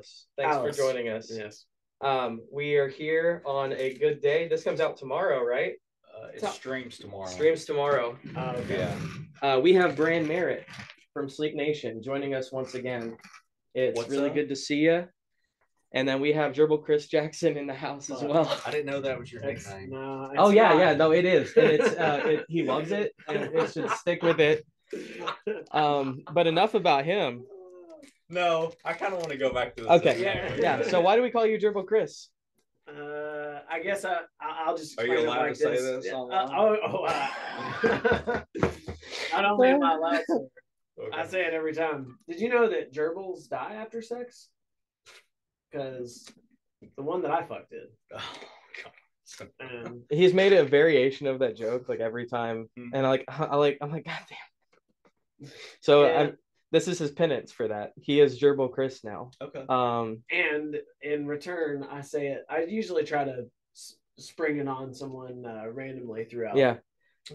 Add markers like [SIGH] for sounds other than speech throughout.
Alice. Thanks Alice. for joining us. Yes. Um, we are here on a good day. This comes out tomorrow, right? Uh, it Top- streams tomorrow. Streams tomorrow. Oh, okay. Yeah. Uh, we have Bran Merritt from Sleep Nation joining us once again. It's What's really up? good to see you. And then we have Gerbil Chris Jackson in the house as well. I didn't know that was your It's, nickname. no, it's Oh yeah, not. yeah, no, it is, and it's uh, [LAUGHS] it, he loves it, and it should stick with it. Um, but enough about him. No, I kind of want to go back to the Okay, Yeah. yeah. So why do we call you Gerbil Chris? Uh, I guess I, I I'll just. Are you explain it allowed like to say this. this Yeah, uh, oh, oh, uh, not only am I allowed to, I say it every time. Did you know that gerbils die after sex? Because the one that I fucked did, Oh, God. and He's made a variation of that joke like every time, Mhm. and I like, [LAUGHS] I like, I'm like, God damn. So Yeah. I'm, this is his penance for that. He is Gerbil Chris now. Okay. Um, and in return, I say it. I usually try to s- spring it on someone uh, randomly throughout. yeah,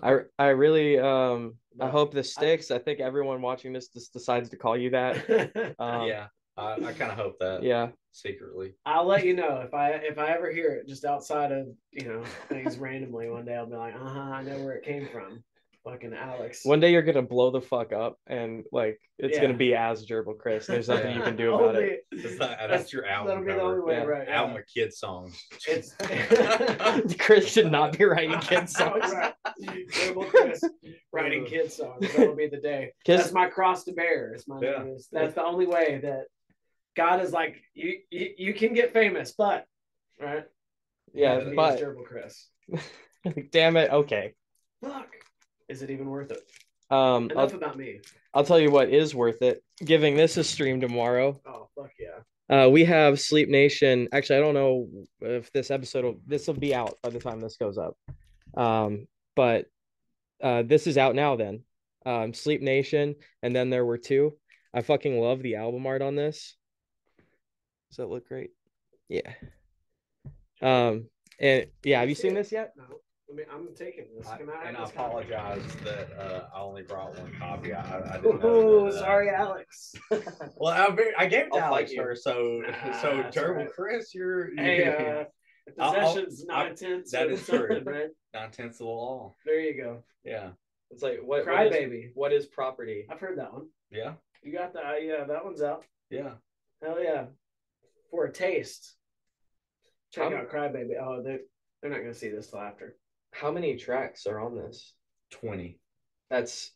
I I really um I hope this sticks. I think everyone watching this just decides to call you that. [LAUGHS] Um, yeah, I, I kind of hope that. yeah. Secretly. I'll let you know if I if I ever hear it just outside of you know things randomly one day. I'll be like, uh huh, I know where it came from. Fucking Alex. One day you're gonna blow the fuck up, and like it's Yeah. gonna be as Gerbil Chris. There's nothing you can do [LAUGHS] about it. That's, not, that's your album. That'll be the only way, Yeah. right? yeah. Album of kid songs. It's [LAUGHS] [LAUGHS] Chris should not be writing kids songs. Right. Terrible Chris writing kids songs. That'll be the day. Kids- That's my cross to bear. Is my Yeah. name is. That's the only way that God is like you. You, you can get famous, but right. Yeah, You have to be but as Gerbil Chris. damn it. Okay. Fuck. Is it even worth it? Um, Enough I'll, about me. I'll tell you what is worth it. Giving this a stream tomorrow. Oh fuck yeah. Uh, we have Sleep Nation. Actually, I don't know if this episode will this will be out by the time this goes up. Um, but uh, this is out now. Then, um, Sleep Nation, and then there were two. I fucking love the album art on this. Does that look great? Yeah. Um, and yeah, have you seen this yet? No. I mean, I'm taking this. I, Can I have and I this copy? apologize that uh, I only brought one copy. I, I didn't know. Oh, that, uh, sorry, Alex. [LAUGHS] Well, I, very- I gave it to Alex first, so Nah, so that's Gerbil alright. Chris, you're hey, uh, [LAUGHS] I'll- I'll- possessions I- nine tenths. that is [LAUGHS] true. Right? nine tenths of the law. There you go. Yeah, It's like what? Cry what is, baby. What is property? I've heard that one. yeah, You got that? Uh, yeah, that one's out. yeah. Hell yeah. For a taste. Check How- out Crybaby. Oh, they they're not gonna see this till after. How many tracks are on this? Twenty. That's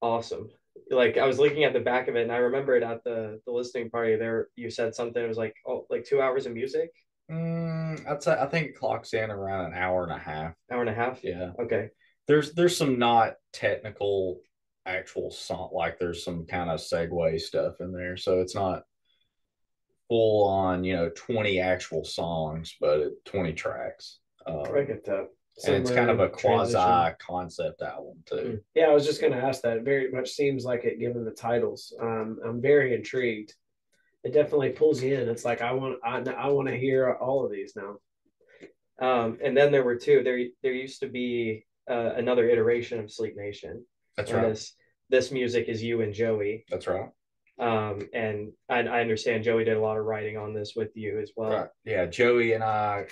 awesome. Like I was looking at the back of it, and I remember it at the the listening party. There, you said something. It was like oh, like two hours of music, Mm, I'd say I think it clocks in around an hour and a half. hour and a half. Yeah, Okay. there's there's some not technical actual song like there's some kind of segue stuff in there, so it's not full on you know 20 actual songs, but it, 20 tracks. Um, I get that. And it's kind of a quasi concept album too. Yeah, I was just gonna ask that. It very much seems like it given the titles. Um, I'm very intrigued. It definitely pulls you in. It's like I want I, I want to hear all of these now. Um, and then there were two. There, there used to be uh, another iteration of Sleep Nation. That's and right. This, this music is you and Joey. That's right. Um, and I, I understand Joey did a lot of writing on this with you as well. Right. Yeah, Joey and I.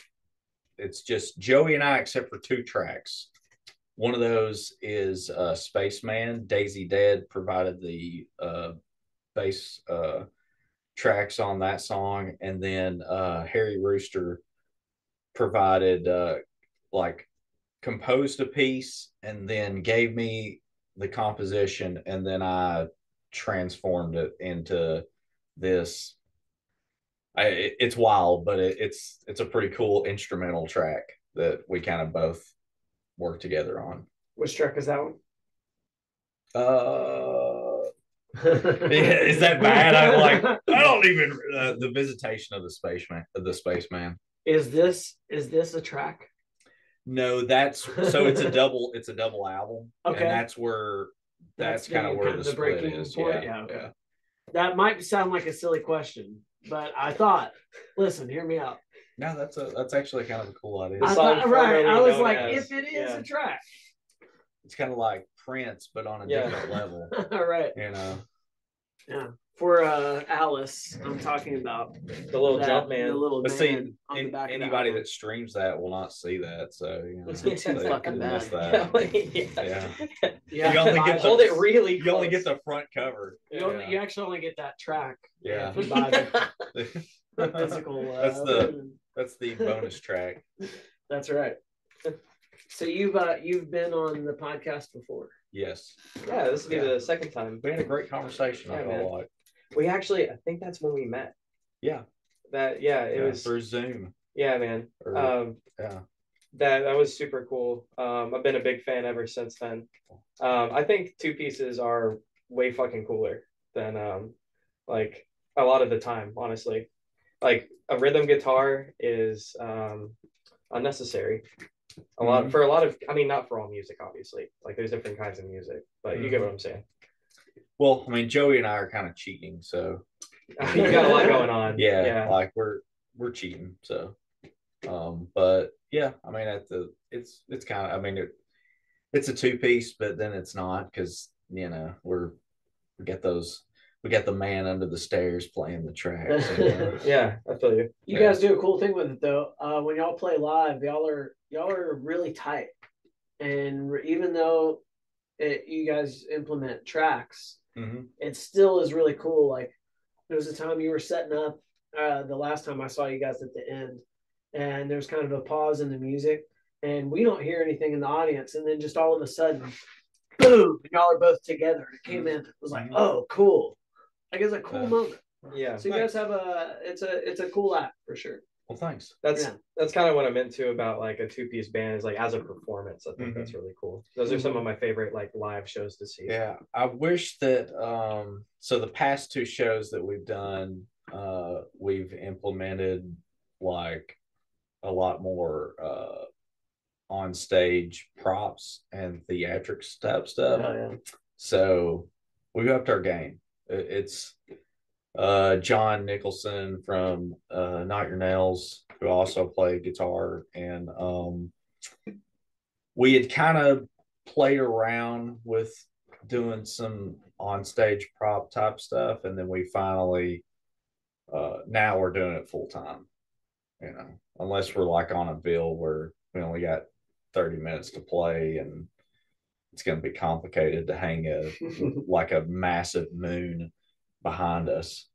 It's just Joey and I, except for two tracks. One of those is uh, Spaceman. Daisy Dead provided the uh, bass uh, tracks on that song, and then uh, Harry Rooster provided uh, like composed a piece and then gave me the composition, and then I transformed it into this. I, it's wild, but it, it's it's a pretty cool instrumental track that we kind of both work together on. Which track is that one? Uh, [LAUGHS] yeah, is that bad? I'm like, I [LAUGHS] don't even uh, the visitation of the spaceman of the spaceman. Is this is this a track? No, that's so it's a [LAUGHS] double it's a double album. Okay. And that's where that's, That's kind of where kind the, the split breaking is. point? Yeah, Yeah, okay. yeah. That might sound like a silly question, but I thought, listen, hear me out. No, that's a that's actually kind of a cool idea. I thought, right. I was like, as- if it is yeah. a track, It's kind of like Prince, but on a Yeah. different level. [LAUGHS] all right. You know. Yeah. For uh Alice, I'm talking about The little that- jump man. the little But man see, on the back anybody album. that streams that will not see that. So you know, It's they- too fucking miss bad. that. [LAUGHS] yeah. Yeah, You only get the- Hold it really. You only get the front cover. You, only, Yeah. you actually only get that track. Yeah. if you [LAUGHS] buy the, [LAUGHS] the physical. Uh, That's the- That's the bonus track. That's right. So you've uh, you've been on the podcast before. Yes. yeah, this will be Yeah. the second time. We had a great conversation. I Yeah, felt man. like. We actually, I think that's when we met. Yeah. That yeah, it yeah, was through Zoom. yeah, man. Or, Um, yeah. that that was super cool. Um, I've been a big fan ever since then. Um, I think two pieces are way fucking cooler than um, like a lot of the time, honestly. Like a rhythm guitar is um, unnecessary. A lot Mhm. for a lot of, I mean, not for all music, obviously. Like there's different kinds of music, but you get what I'm saying. Well, I mean, Joey and I are kind of cheating, so [LAUGHS] you got a lot going on. yeah, yeah, like we're we're cheating. So, um, but yeah, I mean, at the it's it's kind of I mean it it's a two piece, but then it's not because you know we're we get those we got the man under the stairs playing the tracks. [LAUGHS] yeah. I feel you. You Yeah. guys do a cool thing with it though. Uh, when y'all play live, y'all are y'all are really tight, and even though it, you guys implement tracks, Mhm. it still is really cool. Like there was a time you were setting up. Uh, the last time I saw you guys at the end, and there's kind of a pause in the music, and we don't hear anything in the audience, and then just all of a sudden, boom, y'all are both together. It came in. It was like, Mhm. oh, cool. Like it's a cool Yeah. moment. Yeah. So you guys have a it's a it's a cool app for sure. Well, thanks. That's Yeah. that's kind of what I'm into about like a two piece band is like as a performance. I think Mhm. that's really cool. Those are some of my favorite like live shows to see. Yeah, I wish that um so the past two shows that we've done uh we've implemented like a lot more uh on stage props and theatrics type stuff. Oh, yeah. So we've upped our game. It's uh John Nicholson from uh Not Your Nails, who also played guitar, and um we had kind of played around with doing some on stage prop type stuff, and then we finally uh now we're doing it full time. You know, unless we're like on a bill where we only got 30 minutes to play and it's going to be complicated to hang a [LAUGHS] like a massive moon behind us.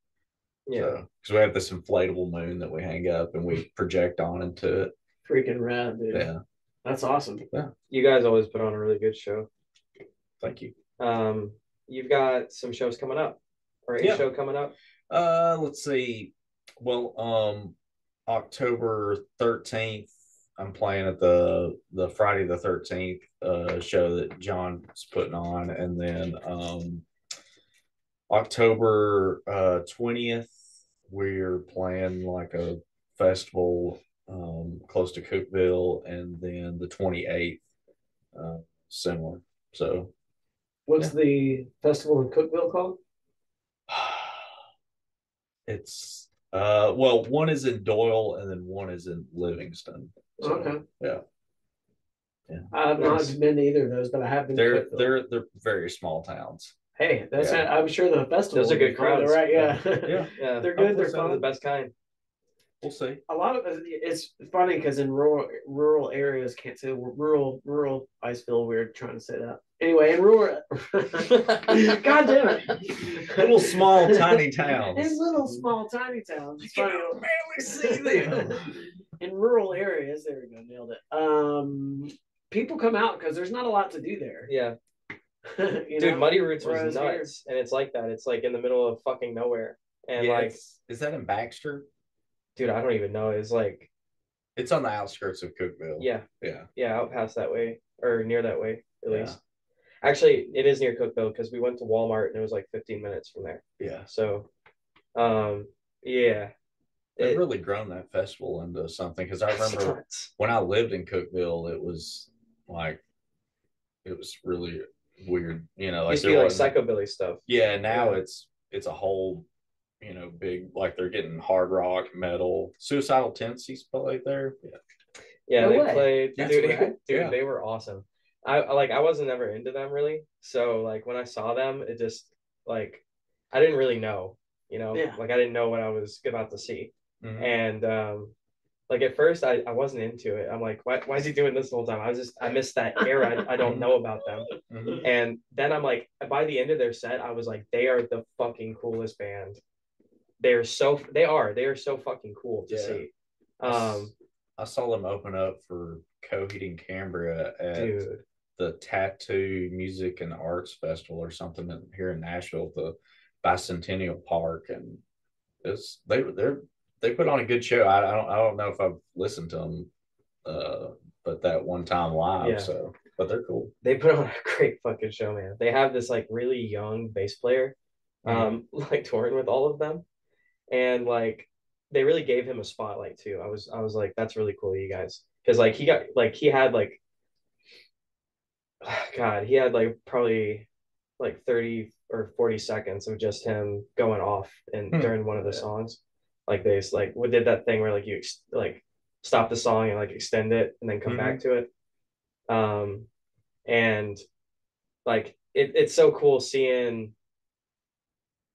Yeah. because we have this inflatable moon that we hang up and we project on into it. Freaking rad, dude. Yeah, That's awesome. Yeah. You guys always put on a really good show. thank you. Um, you've got some shows coming up, or a Yeah. show coming up. Uh, let's see. Well, um, October thirteenth, I'm playing at the the Friday the thirteenth uh show that John's putting on, and then um October uh twentieth, we're playing like a festival um close to Cookeville, and then the twenty eighth, uh, similar. So What's the festival in Cookeville called? [SIGHS] It's uh well, one is in Doyle and then one is in Livingston. So, okay. yeah. Yeah. I've not been to either of those, but I have been. They're they're they're very small towns. Hey, that's Yeah. I'm sure the festival. Those are good fun, crowds. right? Yeah. Yeah, [LAUGHS] Yeah, They're good, they're Hopefully some of fun. the best kind. we'll see. a lot of it's funny because in rural rural areas can't say rural rural I feel weird trying to say that. Anyway, in rural, [LAUGHS] God damn it, [LAUGHS] Little small tiny towns. in little small tiny towns. It's You funny. can barely see them. in rural areas, there we go, nailed it. Um, people come out because there's not a lot to do there. Yeah, you [LAUGHS] Dude, know? Muddy Roots Whereas was here- nuts, and it's like that. It's like in the middle of fucking nowhere, and Yeah, like, is that in Baxter? dude, I don't even know. It's like, It's on the outskirts of Cookeville. yeah, Yeah. yeah, out past that way or near that way at Yeah. least. Actually, it is near Cookeville because we went to Walmart and it was like 15 minutes from there. Yeah. So, um, yeah, They've It- really grown that festival into something because I [LAUGHS] remember when I lived in Cookeville, it was like it was really weird. You know, like used there like wasn't- psychobilly stuff. Yeah, now Yeah. it's it's a whole, you know, big like they're getting hard rock, metal, suicidal tendencies played there. Yeah. Yeah, No they way. played, That's dude. rad. [LAUGHS] Dude, Yeah. they were awesome. I I- like I wasn't ever into them really, so like when I saw them, it just like I didn't really know, you know, Yeah. like I didn't know what I was about to see, Mhm. and um, like at first I I wasn't into it. I'm like, why why is he doing this the whole time? I was just I missed that era. I, I don't know about them, Mhm. and then I'm like, by the end of their set, I was like, they are the fucking coolest band. They're so they are they are so fucking cool to Yeah. see. Um, I saw them open up for Coheed and Cambria at dude. the Tattoo Music and Arts Festival or something here in Nashville, the Bicentennial Park, and it's they they're they put on a good show. I, I don't I don't know if I've listened to them, uh, but that one time live. Yeah. So, but they're cool. they put on [LAUGHS] a great fucking show, man. They have this like really young bass player, um, [LAUGHS] like touring with all of them, and like they really gave him a spotlight too. I was I was like, that's really cool, you guys, because like he got like he had like, [SIGHS] God, he had like probably like thirty or forty seconds of just him going off and Hmm. during one of the Yeah. songs, like they like we did that thing where like you ex- like stop the song and like extend it and then come back to it, um, and like it, it's so cool seeing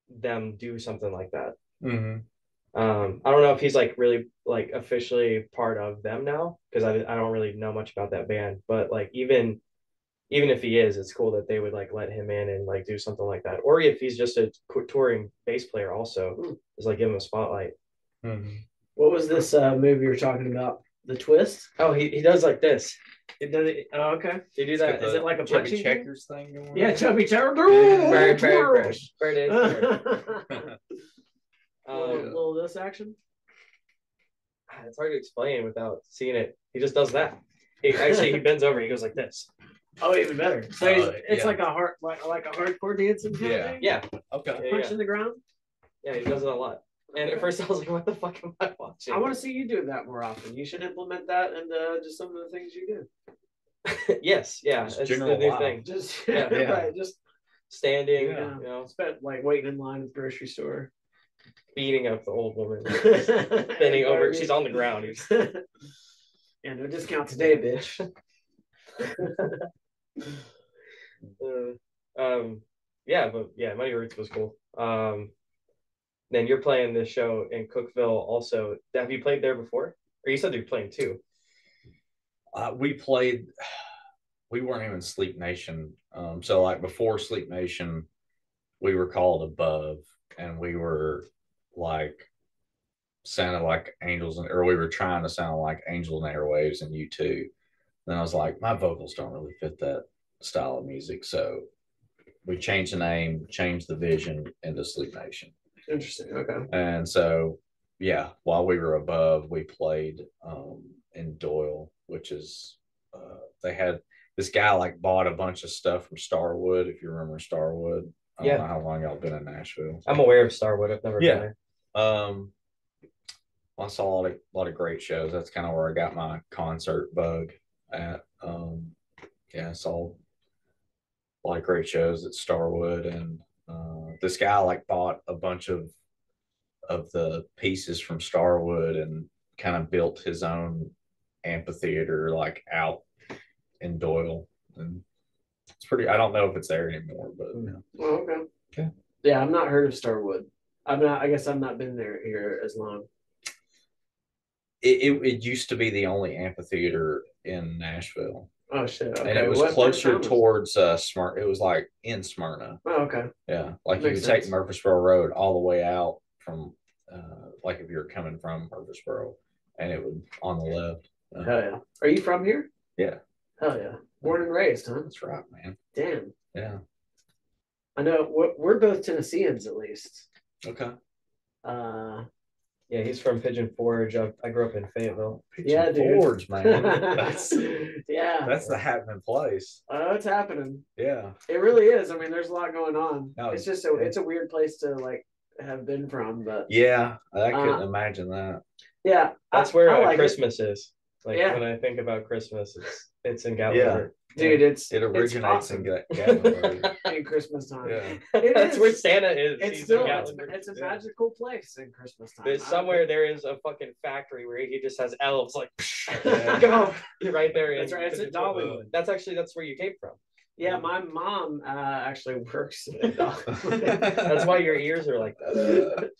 them do something like that. Mm-hmm. Um, I don't know if he's like really like officially part of them now because I, I don't really know much about that band, but like even even if he is, it's cool that they would like let him in and like do something like that. Or if he's just a touring bass player, also Hmm. is like give him a spotlight. Mm-hmm. What was this uh, movie you're talking about? The twist? Oh, he, he does like this. It does it. Oh, okay. They do that. Is it like a chubby punching thing? checkers thing going Yeah, chubby. Very, very, very, [LAUGHS] very little, this action. it's hard to explain without seeing it. He just does that. He, actually, he bends over. He goes like this. Oh, even better. So he's- it's yeah. like a hard, like like a hardcore dancing. Yeah. Thing? Yeah, Okay. yeah, Punch yeah. in the ground. Yeah, he does it a lot. And at first, I was like, "What the fuck am I watching?" I want to see you do that more often. You should implement that into just some of the things you do. [LAUGHS] yes, yeah, Just it's the new thing. Just [LAUGHS] Yeah. Yeah. right, just Standing, Yeah. you know, spent like waiting in line at the grocery store. beating up the old woman, Bending [LAUGHS] bending over. She's on the ground. yeah, no discount today, bitch. Uh, um, yeah, but yeah, Muddy Roots was cool. Um, then you're playing this show in Cookeville. Also, have you played there before? Or you said you're playing too? Uh, we played. We weren't even Sleep Nation. Um, so like before Sleep Nation, we were called Above, and we were like sounded like angels, and or we were trying to sound like Angels and Airwaves and U2. Then I was like, my vocals don't really fit that style of music, so we changed the name, changed the vision into Sleep Nation. Interesting. Okay. And so, yeah, while we were above, we played um, in Doyle, which is uh, they had this guy like bought a bunch of stuff from Starwood. If you remember Starwood, I Yeah. don't know how long y'all been in Nashville. I'm aware of Starwood. I've never Yeah. been there. Um, I saw a lot of a lot of great shows. That's kind of where I got my concert bug at. Um, yeah, I saw a lot of great shows at Starwood, and uh, this guy like bought a bunch of of the pieces from Starwood and kind of built his own amphitheater like out in Doyle, and it's pretty. I don't know if it's there anymore, but Oh, okay. Okay. Yeah, I've not heard of Starwood. I'm not. I guess I've not been there here as long. it, it, it used to be the only amphitheater in Nashville. Oh shit. Okay. and it was What closer town was- towards uh Smyrna. It was like in Smyrna. Oh, okay. Yeah, like you Makes could take sense. Murfreesboro Road all the way out from, uh, like if you're coming from Murfreesboro, and it would on the left. Uh, Hell yeah. Are you from here? Yeah. Hell yeah. Born and raised, huh? That's right, man. Damn. Yeah. I know we're, we're both Tennesseans at least. Okay. Uh, Yeah, he's from Pigeon Forge. I, I grew up in Fayetteville. Yeah, dude. Forge, man. [LAUGHS] That's yeah, that's the happening place. Oh, it's happening. Yeah. It really is. I mean, there's a lot going on. No, it's just a it's a weird place to like have been from, but Yeah. I couldn't Uh, imagine that. yeah, That's where I uh, like. Christmas is. Like Yeah. when I think about Christmas, it's it's in Yeah. Gatlinburg. dude. It's It it's originates awesome in Ga- Gatlinburg. [LAUGHS] in Christmas time. yeah. [LAUGHS] It That's is. where Santa is. It's He's still in it's, Gatlinburg. it's a Yeah. magical place in Christmas time. There's somewhere there is a fucking factory where he just has elves like [LAUGHS] Yeah. go right there. in That's right. It's at Pigeon Dollywood. That's actually that's where you came from. Yeah, my mom uh, actually works. At Dollywood. That's why your ears are like that.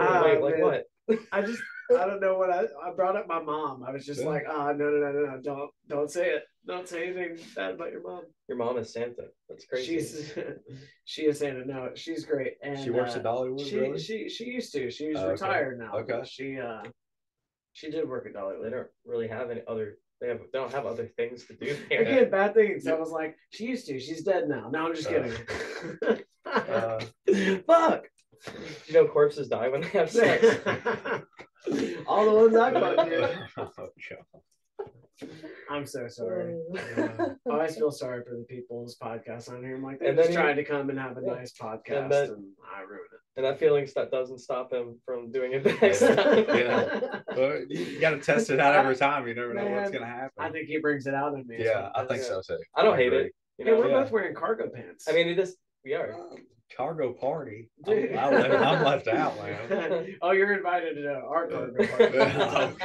Ah, Wait, like man. what? I just I don't know what I I brought up my mom. I was just Yeah. like, oh no no no no no don't don't say it. Don't say anything bad about your mom. Your mom is Santa. That's crazy. She's [LAUGHS] she is Santa. No, she's great. And She works uh, at Dollywood, She really? she she used to. She's Oh, okay. retired now. Okay. She uh she did work at they don't really have any other. They have. They don't have other things to do there. Again, bad things. I was like, she used to. She's dead now. No, I'm just Uh, kidding. [LAUGHS] Uh, [LAUGHS] Fuck. [LAUGHS] You know, corpses die when they have sex. All the ones I got, dude. oh, God. I'm so sorry. [LAUGHS] Yeah. I always feel sorry for the people's podcasts on here. I'm like, they're just then trying to come and have a Yeah. nice podcast, and, then- I ruin it. and that feeling that doesn't stop him from doing it it. next time. Yeah. [LAUGHS] Well, you got to test it out every time. You never know what's going to happen. I think he brings it out in me. yeah, I think so too. I don't hate agree. it. You Hey, we're Yeah. both wearing cargo pants. I mean, it is. We are. Um, Cargo party. [LAUGHS] I'm, I left, I'm left out, man. [LAUGHS] oh, you're invited to our cargo party. [LAUGHS]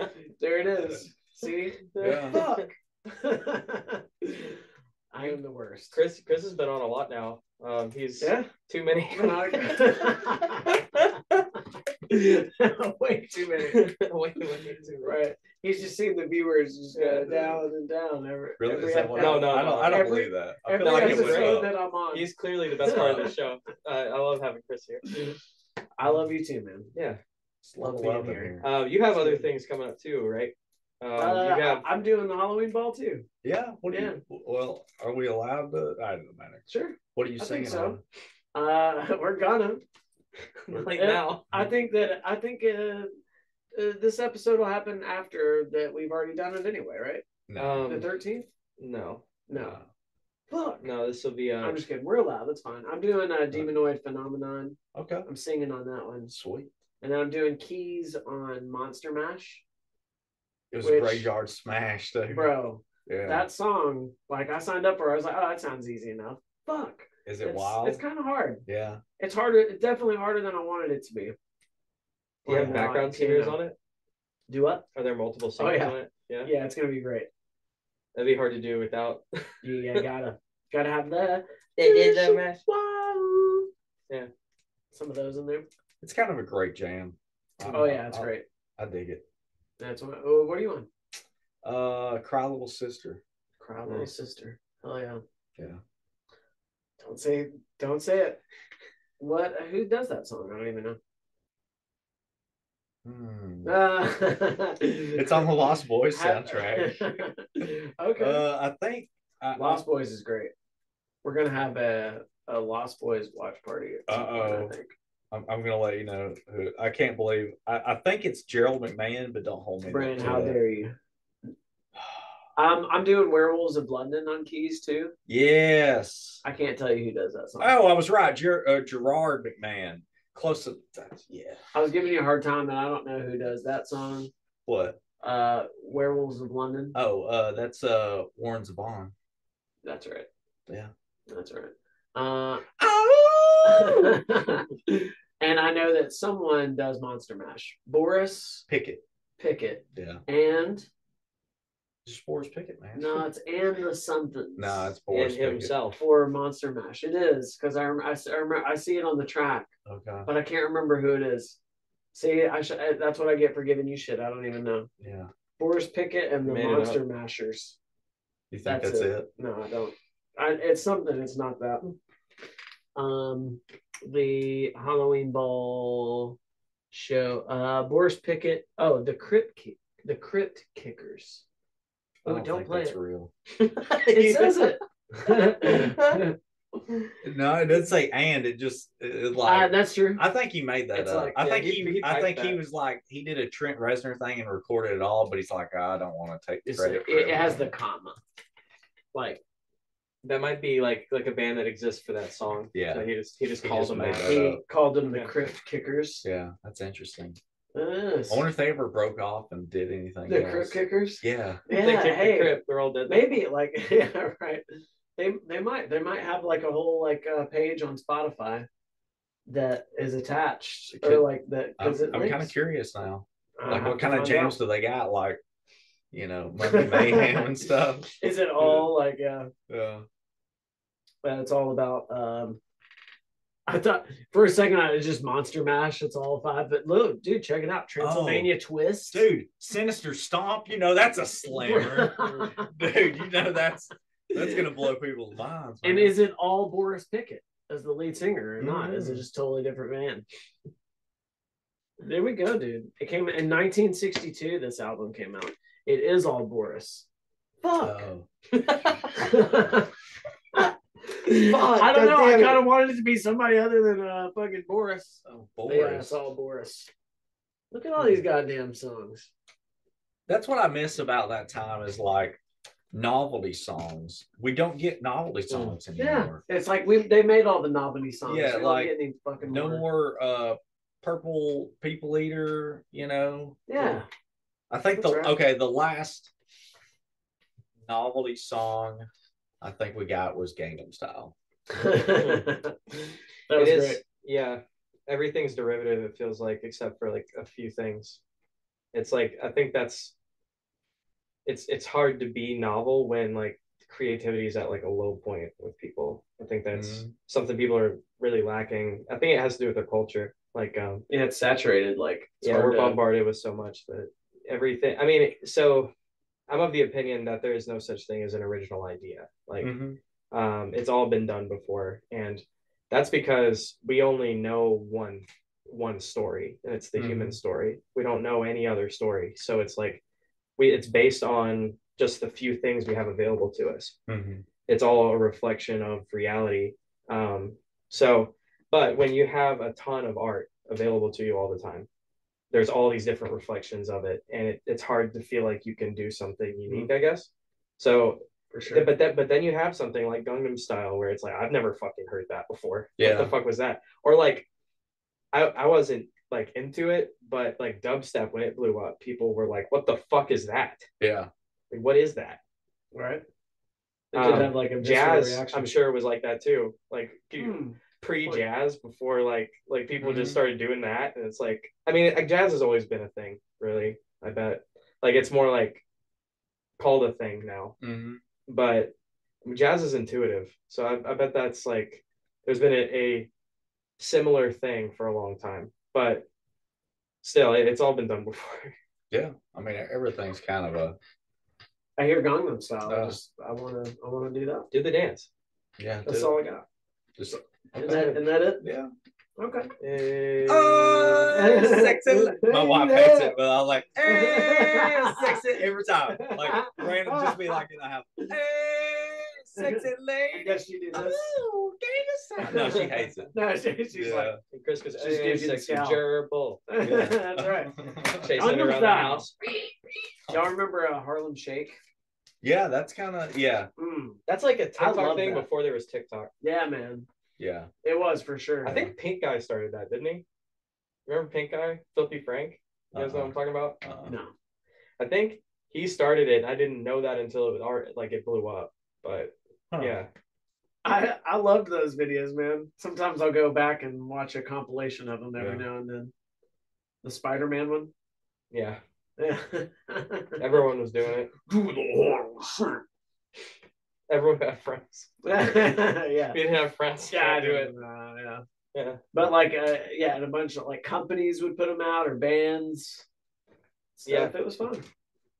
okay. there it is. See? Yeah. Fuck. I am the worst. Chris. Chris has been on a lot now. Um, he's Yeah. too many. [LAUGHS] Way too many. [LAUGHS] Wait, wait, wait, too Right. He's just seeing the viewers just go Yeah. down and down every. Really? every that what? No, no, I don't. I don't Every- believe that. I Every feel like it episode Uh, that I'm on. He's clearly the best part of the [LAUGHS] show. Uh, I love having Chris here. I love you too, man. Yeah. Love love being in here. Uh, you have other things coming up too, right? Um, Uh, you have I'm doing the Halloween ball too. yeah. What do you? Well, are we allowed to? I don't matter. Sure. What are you I singing think so. on? Uh, we're gonna. [LAUGHS] like Yeah. now. I think that I think uh, uh, this episode will happen after that. We've already done it anyway, right? No. the Um, thirteenth? no, No. Fuck. no. This will be. Uh, I'm just kidding. We're allowed. That's fine. I'm doing a demonoid phenomenon. Okay. I'm singing on that one, Sweet. and then I'm doing keys on Monster Mash, It was Which- a graveyard smash, too. bro. Yeah. That song, like I signed up for, I was like, oh, that sounds easy enough. Fuck. Is it it's, wild? It's kind of hard. yeah. It's harder. It's definitely harder than I wanted it to be. do you have background singers on it? Do what? Are there multiple singers yeah. on it? Yeah. Yeah, it's gonna be great. That'd be hard to do without. [LAUGHS] Yeah, gotta gotta have the Wow. Yeah. some of those in there. It's kind of a great jam. I- Oh yeah, it's I- great. I dig it. That's what. Oh, what are you on? Uh, Cry Little Sister. Cry little Nice. sister. Hell yeah. Yeah. Don't say don't say it. What? Who does that song? I don't even know. Hmm. Uh, It's on the Lost Boys [LAUGHS] soundtrack. [LAUGHS] okay. Uh, I think. I, Lost Boys is great. We're gonna have a a Lost Boys watch party. at some point, Uh-oh. I think. I'm, I'm gonna let you know. Who, I can't believe. I, I think it's Gerald McMahon, but don't hold me. Brandon, how that. dare you? Um, I'm doing Werewolves of London on keys too. Yes. I can't tell you who does that song. Oh, I was right. Ger, uh, Gerard McMahon. Close to. That's, yeah. I was giving you a hard time, and I don't know who does that song. What? Uh, Werewolves of London. Oh, uh, that's uh Warren Zevon. That's right. Yeah. That's right. Uh, Oh. [LAUGHS] and I know that someone does Monster Mash. Boris Pickett. Pickett Yeah. and Just Boris Pickett, man. no, it's and the something. No, it's And Boris Pickett. himself. for Monster Mash. It is because I, I, I remember I see it on the track, Okay. but I can't remember who it is. See, I should. That's what I get for giving you shit. I don't even know. Yeah. Boris Pickett and the Monster Mashers. You think That's that's, it. it? No, I don't. I, it's something. It's not that. Um, the Halloween Ball show. Uh, Boris Pickett. Oh, the Crypt. The Crypt Kickers. I Oh, don't, don't think play that's it. real. [LAUGHS] It says it. [LAUGHS] No, it doesn't say and. It just it, Uh, like that's true. I think he made that It's up. like- I yeah, think he- he, he I typed think he was like he did a Trent Reznor thing and recorded it all, but he's like, I don't want to take the It's- credit. it, for it has the comma. Like That might be like like a band that exists for that song. Yeah. So he just he just He calls just them made that. that he up. called them the Yeah. Crypt Kickers. Yeah, that's interesting. Yes. I wonder if they ever broke off and did anything. the else. Kickers. Yeah. Yeah, they kicked hey, the crypt. They're all dead. maybe like [LAUGHS] yeah, right. They they might they might have like a whole like uh, page on Spotify that is attached It or like that I'm, because it I'm kind of curious now. I'll Like, what kind of jams out. do they got? Like, you know, [LAUGHS] Monday Mayhem and stuff. Is it all like yeah? Yeah. But it's all about. um I thought for a second I was just Monster Mash. It's all five, but look, dude, check it out, Transylvania Twist, Dude, Sinister Stomp, you know, that's a slammer. [LAUGHS] Dude, you know that's that's gonna blow people's minds. and is it all Boris Pickett as the lead singer or not? Is it Mm. just totally different band? There we go, dude. It came in 1962. This album came out. It is all Boris. Fuck. Oh. [LAUGHS] I don't know. I kind of wanted it to be somebody other than uh fucking Boris. Oh, But Yeah, Boris. it's all Boris. Look at all these goddamn songs. That's what I miss about that time is like novelty songs. We don't get novelty songs Mm. Yeah, anymore. it's like we they made all the novelty songs. Yeah, We like, get any fucking No more uh purple people eater, you know. Yeah, I think That's the right. okay, the last novelty song I think we got was Gangnam Style. [LAUGHS] that It was is. great. Yeah. Everything's derivative. It feels like, except for like a few things. It's like I think that's. It's it's hard to be novel when like creativity is at like a low point with people. I think that's Mhm. something people are really lacking. I think it has to do with their culture. Like um Yeah, it's saturated. Like it's yeah, we're to- bombarded with so much that everything. I mean, so I'm of the opinion that there is no such thing as an original idea. Like, Mhm. um, it's all been done before, and that's because we only know one one story, and it's the human story. We don't know any other story, so it's like we it's based on just the few things we have available to us Mhm. it's all a reflection of reality. Um, so, but when you have a ton of art available to you all the time, there's all these different reflections of it, and it, it's hard to feel like you can do something unique, I guess. So, for sure. but then, but then you have something like Gangnam Style, where it's like I've never fucking heard that before. Yeah. what the fuck was that? Or like, I I wasn't like into it, but like dubstep when it blew up, people were like, "What the fuck is that? Yeah. Like, what is that?" right. It Um, did have like a jazz reaction. i'm sure it was like that too like Hmm. pre-jazz before like like people just Mhm. started doing that and it's like i mean like, jazz has always been a thing really i bet like it's more like called a thing now Mhm. but jazz is intuitive so i, I bet that's like there's been a, a similar thing for a long time but still it, it's all been done before [LAUGHS] Yeah. I mean everything's kind of a I hear Gangnam Style. I Uh, just I want to I want to do that. do the dance yeah. That's dude. all I got. Just Is that is that it? yeah. Okay. Oh, sexy. My wife hates it, but I was like, hey, sexy every time. Like random, just be like in the house, hey, sexy I lady. guess you do this. Oh, Gangnam Style. No, she hates it. No, she, she's like, and chris goes Just just gives you the sexy scowl. gerbil [LAUGHS] that's right. [LAUGHS] chasing Gangnam around the house Y'all remember uh, Harlem Shake? Yeah, that's kind of yeah, Mm, That's like a I TikTok thing that. before there was TikTok. yeah, man. Yeah. It was for sure. I think Pink Guy started that, didn't he? Remember Pink Guy? Filthy Frank? You guys know what I'm uh-uh. talking about? Uh-uh. no. I think he started it. I didn't know that until it was art like it blew up. But Huh. yeah. I I loved those videos, man. Sometimes I'll go back and watch a compilation of them every Yeah. now and then. The Spider Man one. Yeah. Yeah. [LAUGHS] Everyone was doing it. Do the Harlem Everyone had friends. [LAUGHS] Yeah. We didn't have friends. Yeah, I do it. Uh, yeah. Yeah. But like, uh, yeah, and a bunch of like companies would put them out or bands. Yeah. Stuff. it was fun.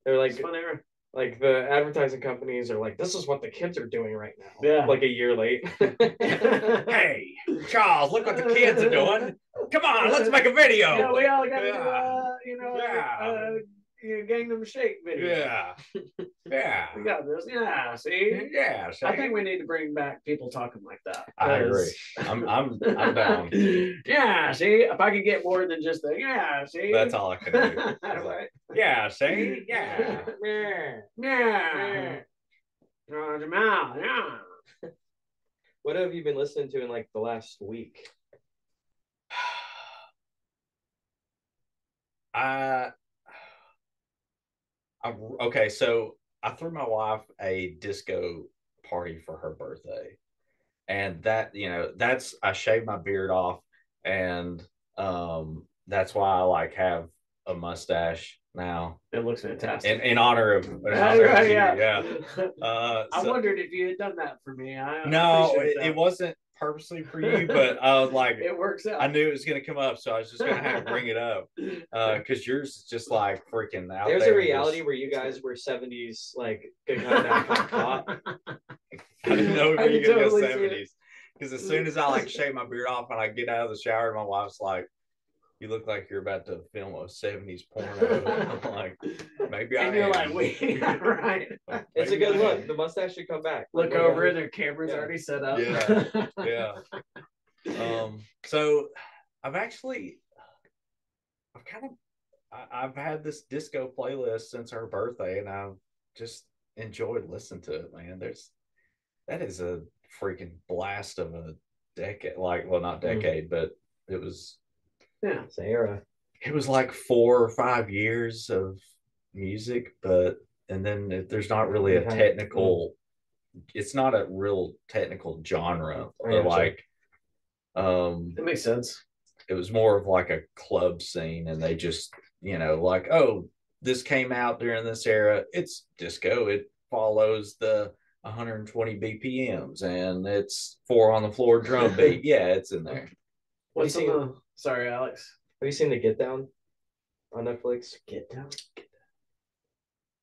They're It like fun era. like the advertising companies are like, this is what the kids are doing right now. Yeah. Like a year late. [LAUGHS] [LAUGHS] Hey, Charles, look what the kids are doing. Come on, let's make a video. Yeah, we all got to Yeah. uh, you know, Yeah. uh, your Gangnam Shake video. Yeah. Yeah. [LAUGHS] We got this. Yeah, see? Yeah. I think we need to bring back people talking like that. I agree. 'cause- I'm I'm [LAUGHS] I'm down. yeah, see? If I could get more than just the yeah, see? That's all I can do. [LAUGHS] right. Yeah, see? Yeah. Yeah. Yeah. Oh, Jamal, yeah. What have you been listening to in like the last week? I, [SIGHS] uh, I okay, so I threw my wife a disco party for her birthday. And that, you know, that's I shaved my beard off and um that's why I like have a mustache now. It looks fantastic. In in honor of, in Yeah, honor of you, yeah. yeah. [LAUGHS] Uh I wondered if you had done that for me. I no, it, it wasn't purposely for you, [LAUGHS] but I was like It works out. I knew it was gonna come up, so I was just gonna have to bring it up. [LAUGHS] Uh, because yours is just like freaking out There's there. a reality just- where you guys were 70s like good. [LAUGHS] I didn't know if you can could totally go seventies. Because as soon as I like shave my beard off and I get out of the shower, my wife's like, "You look like you're about to film a seventies porno." [LAUGHS] I'm like, maybe I and you're am. like, wait, [LAUGHS] right. It's a good I look. am. The mustache should come back. Look Like, over yeah. their camera's Yeah. already set up. Yeah. [LAUGHS] Yeah. Um. So I've actually, I've kind of, I, I've had this disco playlist since her birthday, and I've just enjoyed listening to it. Man, there's that is a freaking blast of a decade. Like, well, not Mhm. decade, but it was yeah. It's era. it was like four or five years of music, but and then it, there's not really a technical. It's not a real technical genre. Like, um, it makes sense. it was more of like a club scene, and they just you know like oh this came out during this era. It's disco. It follows the 120 BPMs, and it's four on the floor drum beat. [LAUGHS] Yeah, it's in there. What's you on the sorry, Alex. Have you seen the Get Down on Netflix? Get down.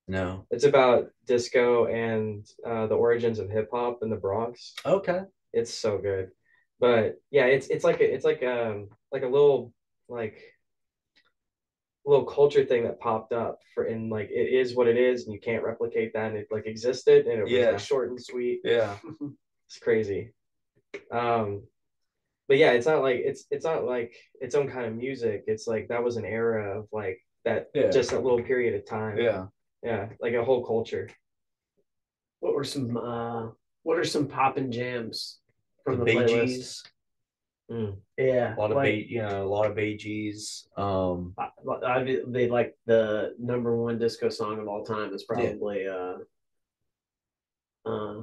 No. It's about disco and uh, the origins of hip hop in the Bronx. Okay. It's so good. But yeah, it's it's like a, it's like um like a little like little culture thing that popped up for and like it is what it is and you can't replicate that and it like existed and it was Yeah. like short and sweet. Yeah. [LAUGHS] It's crazy. Um but yeah, it's not like it's it's not like its own kind of music. It's like that was an era of like that Yeah. just a little period of time. Yeah. Yeah, like a whole culture. What were some uh what are some poppin' jams from the, Bee playlist? Mm. Yeah. A lot of like, Bee, you know, a lot of Bee Gees. Um, I, I, they like the number one disco song of all time is probably uh uh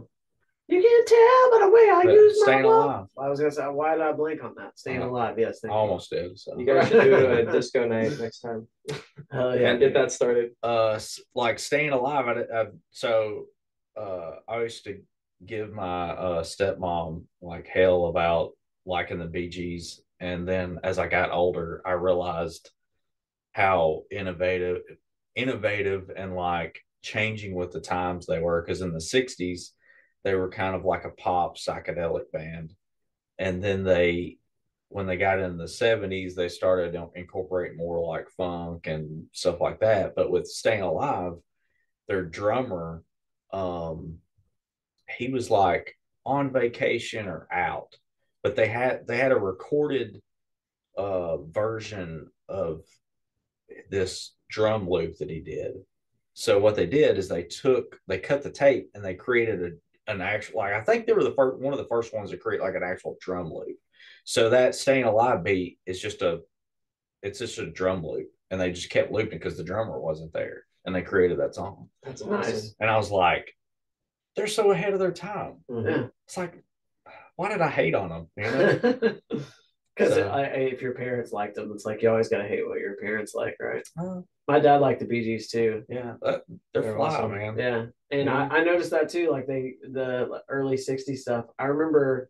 you can't tell by the way I But use my Staying love. Alive. I was gonna say why did I blink on that? Staying Uh, alive, yes. I Thank you. almost did. So. You guys should do a [LAUGHS] disco night next time. [LAUGHS] Hell Yeah, yeah. get that started. uh s- like staying alive I, I so uh i used to give my uh stepmom like hell about liking the Bee Gees and then as i got older i realized how innovative innovative and like changing with the times they were because in the 60s they were kind of like a pop psychedelic band. And then they when they got in the 70s they started to incorporate more like funk and stuff like that. But with staying alive their drummer um he was like on vacation or out. But they had they had a recorded uh version of this drum loop that he did. So what they did is they took they cut the tape and they created a, an actual like i think they were the first one of the first ones to create like an actual drum loop. So that staying alive beat is just a it's just a drum loop and they just kept looping because the drummer wasn't there and they created that song. That's Nice. and i was like they're so ahead of their time. Mhm. it's like why did i hate on them you know [LAUGHS] Because So- I, I, if your parents liked them, it's like you always gotta hate what your parents like, right? Uh, My dad liked the Bee Gees too. yeah they're, They're fly awesome. man Yeah, and I, I noticed that too. Like they the early '60s stuff. I remember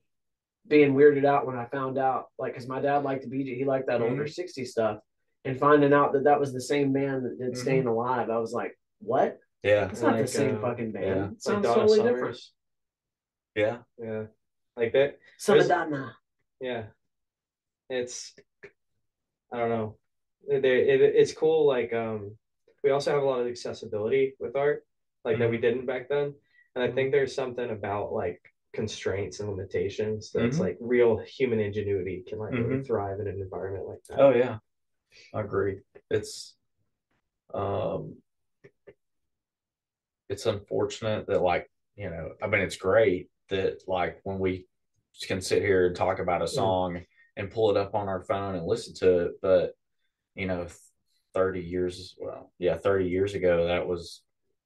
being weirded out when I found out, like, because my dad liked the Bee Gees, he liked that Mhm. older '60s stuff, and finding out that that was the same man that did Mhm. "Staying Alive," I was like, "What? yeah It's not Like, the same uh, fucking band. yeah. It Like sounds Donna totally Summers. different." yeah Yeah, like that. Some There's- Madonna. Yeah, it's I don't know. It, it's cool. Like um, we also have a lot of accessibility with art, like that we didn't back then. And I think there's something about like constraints and limitations that's Mhm. like real human ingenuity can like really Mhm. thrive in an environment like that. Oh yeah, I agree. It's um, it's unfortunate that like you know, I mean, it's great that like when we can sit here and talk about a song and pull it up on our phone and listen to it, but you know, thirty years, well, yeah, thirty years ago, that was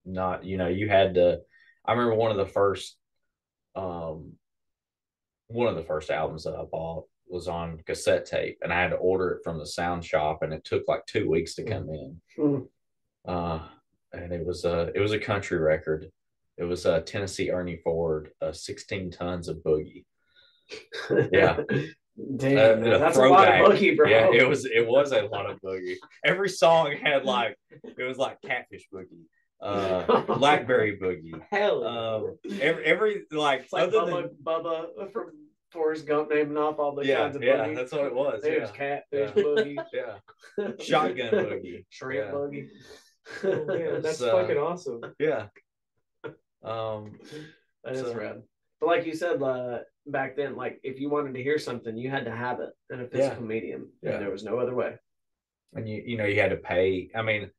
not. You know, you had to. I remember one of the first, um, one of the first albums that I bought was on cassette tape and I had to order it from the sound shop and it took like two weeks to come in. Mm. Uh, and it was a it was a country record. It was a Tennessee Ernie Ford, uh, 16 tons of boogie. [LAUGHS] Yeah. Damn, Uh, that's a lot of boogie, bro. Yeah, it was it was a lot of boogie. Every song had like it was like catfish boogie, uh, [LAUGHS] blackberry boogie. Hell Um, every every like, It's like other Bubba, than Bubba from Forrest Gump naming off all the yeah kinds of yeah boogie. that's what it was. There's Yeah, catfish Yeah. boogie, [LAUGHS] yeah. [LAUGHS] Shotgun boogie. shrimp Yeah. boogie. Oh, man, that's So- fucking awesome. Yeah. Um. That is So- rad. But like you said, uh, back then, like if you wanted to hear something, you had to have it in a physical medium. Yeah. And there was no other way. and you you know you had to pay i mean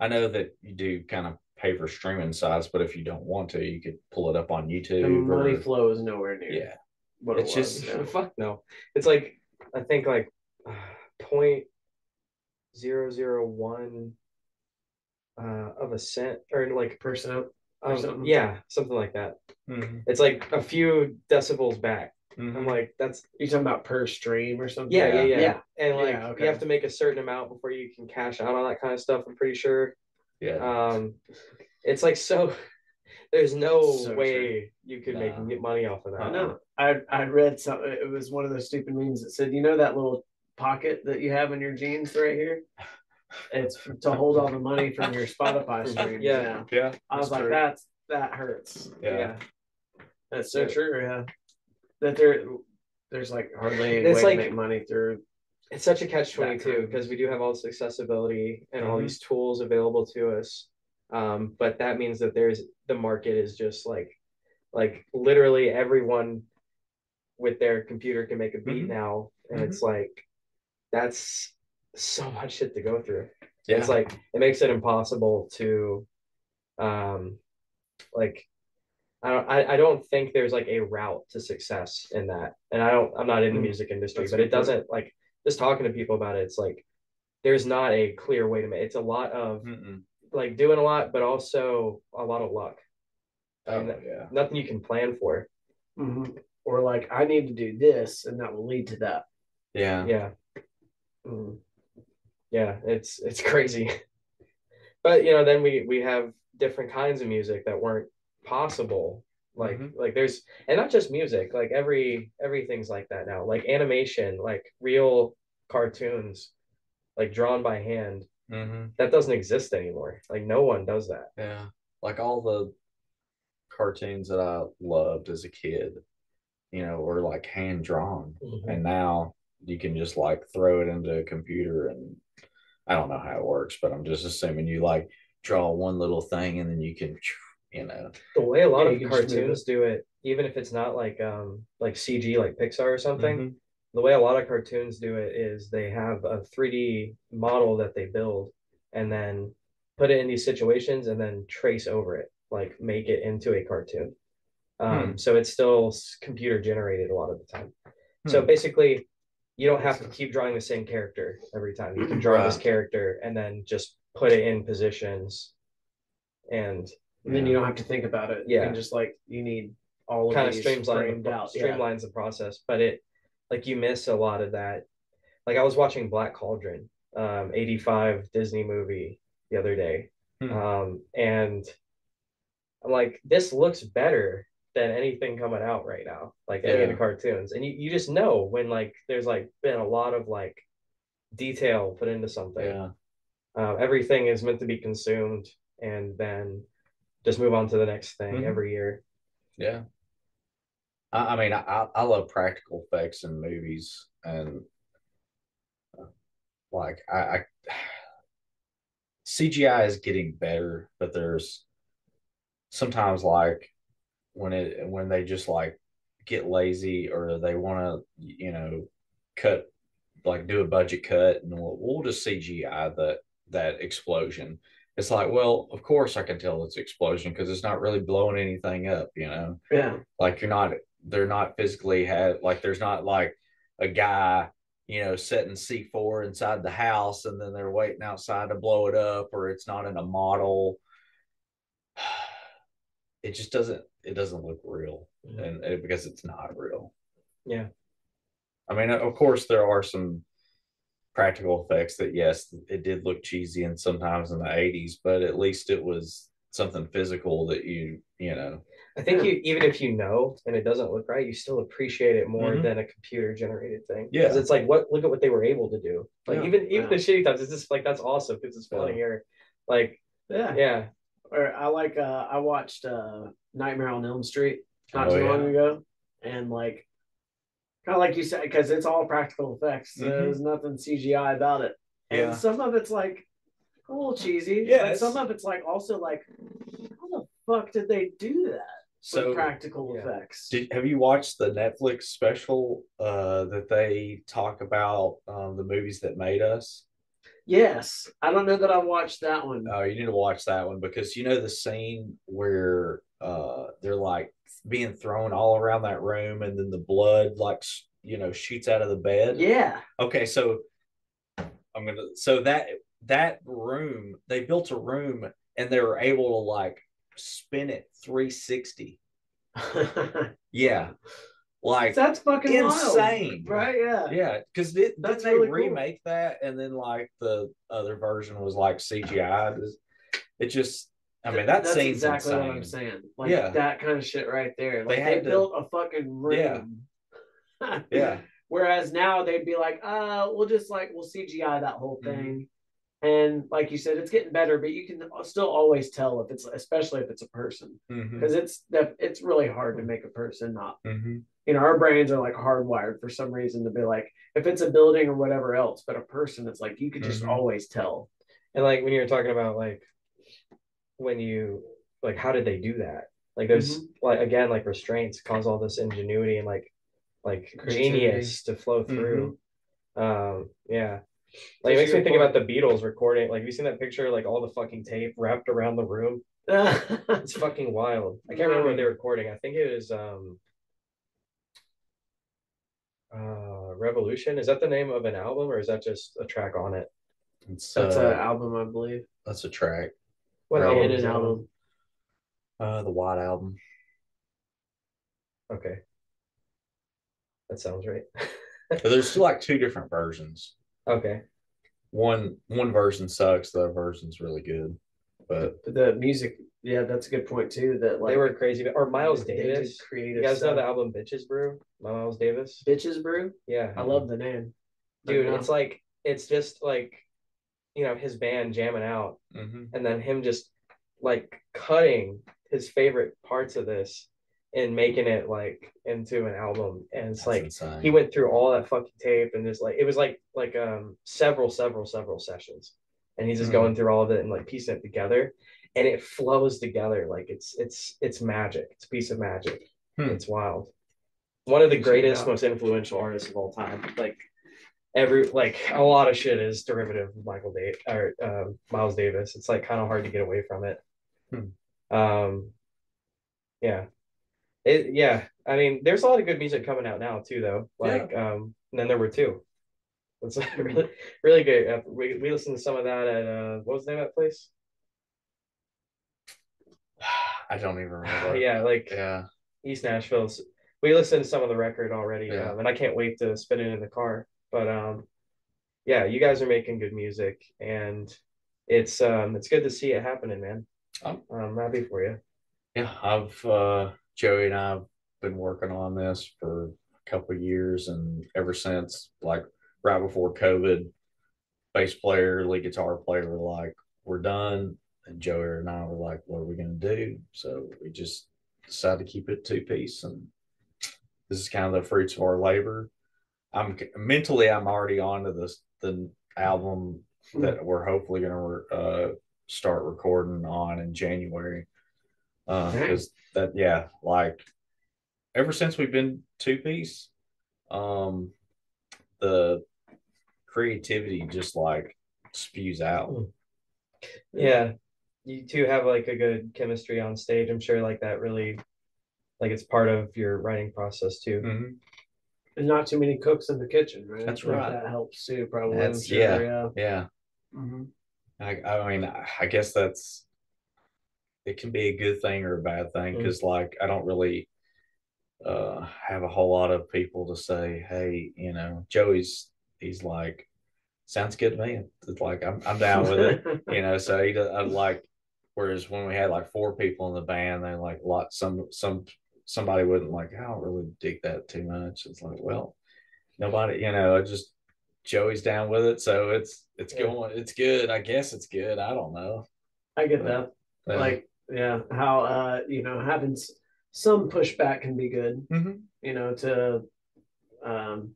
i know that you do kind of pay for streaming sites but if you don't want to you could pull it up on youtube The money or- flow is nowhere near. yeah what It's it was. just- yeah. [LAUGHS] Fuck no. It's like I think like [SIGHS] point zero zero one uh of a cent or like percent. Or um, something. yeah something like that. Mhm, It's like a few decibels back. mhm. I'm like that's You talking about per stream or something? yeah yeah yeah, Yeah. and like Yeah, okay. you have to make a certain amount before you can cash out on that kind of stuff. I'm pretty sure. yeah Um, it's like so. [LAUGHS] There's no So way you could make Nah. get money off of that. I know. I I read some. It was one of those stupid memes that said, "You know that little pocket that you have in your jeans right here? It's to hold all the money from your Spotify stream. Yeah. now." yeah I was like, true. "That's that hurts." Yeah. that's so Yeah. true. Yeah, that there, there's like hardly any It's way like- to make money through. it's such a catch 22 because we do have all this accessibility and all Mhm. these tools available to us um, but that means that there's the market is just like like literally everyone with their computer can make a beat Mhm. now and Mhm. it's like that's so much shit to go through yeah it's like it makes it impossible to um like I don't I, I don't think there's like a route to success in that. And I don't I'm not in the Mm. music industry, That's but it doesn't like just talking to people about it, it's like there's not a clear way to make it's a lot of Mm-mm. like doing a lot, but also a lot of luck. oh And- yeah Nothing you can plan for. Mhm. Or like, I need to do this, and that will lead to that. yeah Yeah. Mhm. Yeah it's it's [LAUGHS] crazy. But you know then we we have different kinds of music that weren't possible. Like Mhm. like there's and not just music like every everything's like that now. Like animation like real cartoons like drawn by hand hmm that doesn't exist anymore. Like no one does that. Yeah like all the cartoons that i loved as a kid you know were like hand drawn. And now you can just like throw it into a computer and I don't know how it works, but I'm just assuming you like draw one little thing and then you can, you know, the way a lot of you can just move cartoons do it even if it's not like um like cg like pixar or something Mhm. the way a lot of cartoons do it is they have a 3D model that they build and then put it in these situations and then trace over it, like make it into a cartoon. Um, So it's still computer generated a lot of the time. So Hmm. basically, you don't have to keep drawing the same character every time. You can draw this character and then just put it in positions and And then you don't have to think about it. You Yeah. can just like you need all of kind of these streamlines framed the, out. Yeah. streamlines the process but it like you miss a lot of that like i was watching black cauldron um 85 disney movie the other day Hmm. um and i'm like this looks better than anything coming out right now like any of the cartoons and you, you just know when like there's like been a lot of like detail put into something Yeah. uh, everything is meant to be consumed and then just move on to the next thing Mhm. every year Yeah. I, I mean, I, I I love practical effects in movies and uh, like I, I [SIGHS] CGI is getting better, but there's sometimes like when it when they just like get lazy or they want to you know cut like do a budget cut and we'll, we'll just CGI that that explosion. It's like, well, of course I can tell it's explosion because it's not really blowing anything up, you know. Yeah. Like you're not they're not physically had like there's not like a guy you know setting c4 inside the house and then they're waiting outside to blow it up or it's not in a model [SIGHS] it just doesn't it doesn't look real Mhm. and, and because it's not real Yeah. i mean of course there are some practical effects that yes it did look cheesy and sometimes in the 80s but at least it was something physical that you you know I think you even if you know and it doesn't look right, you still appreciate it more Mhm. than a computer generated thing. Yeah. Because it's like what look at what they were able to do. Like Yeah. even even Yeah. the shitty times, it's just like that's awesome because it's funny Yeah. here. Like Yeah. yeah. Or I like uh I watched uh Nightmare on Elm Street not Oh, too long ago. And like kind of like you said, because it's all practical effects. Mhm. There's nothing CGI about it. And Yeah. some of it's like a little cheesy. Yeah, but some of it's like also like, how the fuck did they do that so with practical yeah. effects? Did, have you watched the Netflix special uh, that they talk about um, the movies that made us? yes. I don't know that I watched that one. Oh, you need to watch that one because you know the scene where uh, they're like being thrown all around that room, and then the blood like you know shoots out of the bed. yeah. Okay, so I'm gonna so that that room they built a room and they were able to like spin it 360. [LAUGHS] Yeah, like That's fucking Insane. wild, right? Yeah. Yeah, because That's didn't they really cool. remake that and then like the other version was like CGI? It just, I mean, that That's exactly insane. what I'm saying. Like Yeah. that kind of shit right there. Like They they, to- built a fucking room. [LAUGHS] Yeah, Whereas now they'd be like, uh, we'll just like we'll CGI that whole Mm-hmm. thing. And like you said, it's getting better, but you can still always tell if it's especially if it's a person. Because it's that it's really hard to make a person not mhm. you know, our brains are like hardwired for some reason to be like, if it's a building or whatever else, but a person, it's like you could just Mhm. always tell. And like when you were talking about like when you like how did they do that? Like there's like again like restraints cause all this ingenuity and like like Creativity. genius to flow through. Um yeah. Like it makes me think point. about the Beatles recording. Like have you seen that picture? Like all the fucking tape wrapped around the room. [LAUGHS] It's fucking wild. I can't remember what they were recording. I think it was um uh Revolution. Is that the name of an album or is that just a track on it? It's, That's uh, an album, I believe. that's a track. What Right. album And an that album. Uh, the White Album. Okay. That sounds right. But there's [LAUGHS] still like two different versions. okay. One one version sucks. The other version's really good. But But the music, yeah, that's a good point too. That like they were crazy. Or Miles they did Davis. creative. You guys know stuff. the album Bitches Brew? by Miles Davis? Bitches Brew. Yeah. I love the name, Dude, it's like it's just like you know, his band jamming out mhm. and then him just like cutting his favorite parts of this and making it like into an album. And it's That's like insane. he went through all that fucking tape and just like it was like like um several several several sessions and he's just Mhm. going through all of it and like piecing it together and it flows together like it's it's it's magic it's a piece of magic Hmm. it's wild one of the greatest out. most influential artists of all time like every like a lot of shit is derivative of michael Day or um, miles davis it's like kind of hard to get away from it Hmm. um yeah it, yeah, I mean, there's a lot of good music coming out now too, though. Like, um, and then there were two. It's [LAUGHS] really, really good. Uh, We we listened to some of that at uh, what was the name of that place? [SIGHS] I don't even [SIGHS] remember. yeah, like Yeah. East Nashville's. We listened to some of the record already, Yeah. um, and I can't wait to spin it in the car. But um, yeah, you guys are making good music, and it's um, it's good to see it happening, man. Oh. I'm happy for you. Yeah, I've uh Joey and I've been working on this for a couple of years and ever since like right before COVID, bass player, lead guitar player were like, We're done. And Joey and I were like, What are we gonna do? So we just decided to keep it two piece and this is kind of the fruits of our labor. I'm mentally I'm already on to this the album that we're hopefully going to uh, start recording on in January. Because uh, that, yeah, like ever since we've been two piece, um, the creativity just like spews out. Hmm. Yeah, you two have like a good chemistry on stage. I'm sure like that really, like it's part of your writing process too. Mm-hmm. And not too many cooks in the kitchen, right? That's right. That helps too, probably. That's, sure, yeah, yeah, yeah. Mm-hmm. I, I mean, I guess that's it can be a good thing or a bad thing because, mm-hmm. like, I don't really uh have a whole lot of people to say, hey, you know, Joey's he's like, sounds good to me. It's like I'm I'm down with it, [LAUGHS] you know. So he does, I like. Whereas when we had like four people in the band, they like a lot some some somebody wouldn't like. I don't really dig that too much. It's like, well, nobody, you know, I just Joey's down with it, so it's it's yeah. going, it's good. I guess it's good. I don't know. I get that. like, yeah, how uh, you know, having some pushback can be good. Mm-hmm. You know, to um,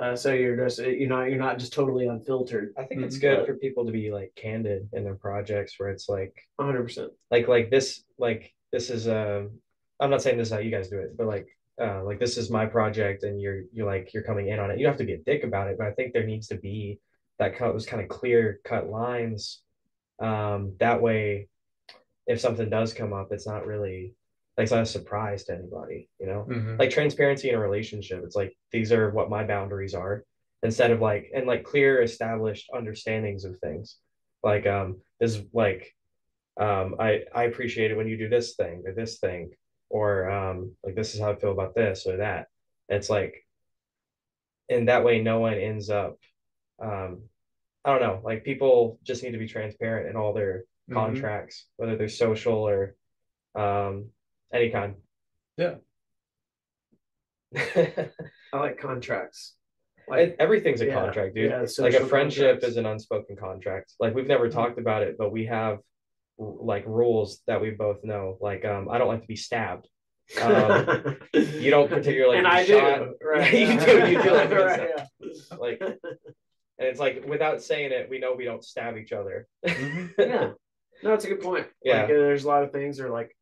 uh, so you're just you know you're not just totally unfiltered. I think it's mm-hmm. good but, for people to be like candid in their projects where it's like 100 percent like like this like this is um I'm not saying this is how you guys do it, but like uh, like this is my project and you're you're like you're coming in on it. You don't have to be a dick about it, but I think there needs to be that cut those kind of clear cut lines. Um, that way, if something does come up, it's not really like it's not a surprise to anybody, you know. Mm-hmm. Like transparency in a relationship, it's like these are what my boundaries are, instead of like and like clear established understandings of things. Like um, is like um, I I appreciate it when you do this thing or this thing or um, like this is how I feel about this or that. It's like, and that way, no one ends up. Um, I don't know. Like people just need to be transparent in all their mm-hmm. contracts, whether they're social or um, any kind. Yeah. [LAUGHS] I like contracts. Like everything's a yeah, contract, dude. Yeah, like a friendship contracts. is an unspoken contract. Like we've never mm-hmm. talked about it, but we have like rules that we both know. Like, um, I don't like to be stabbed. Um, [LAUGHS] you don't particularly and I shot. do. Right. [LAUGHS] you do. You do like, right, yeah. like, and it's like without saying it, we know we don't stab each other. Mm-hmm. yeah. No, it's a good point. Yeah. Like, there's a lot of things are like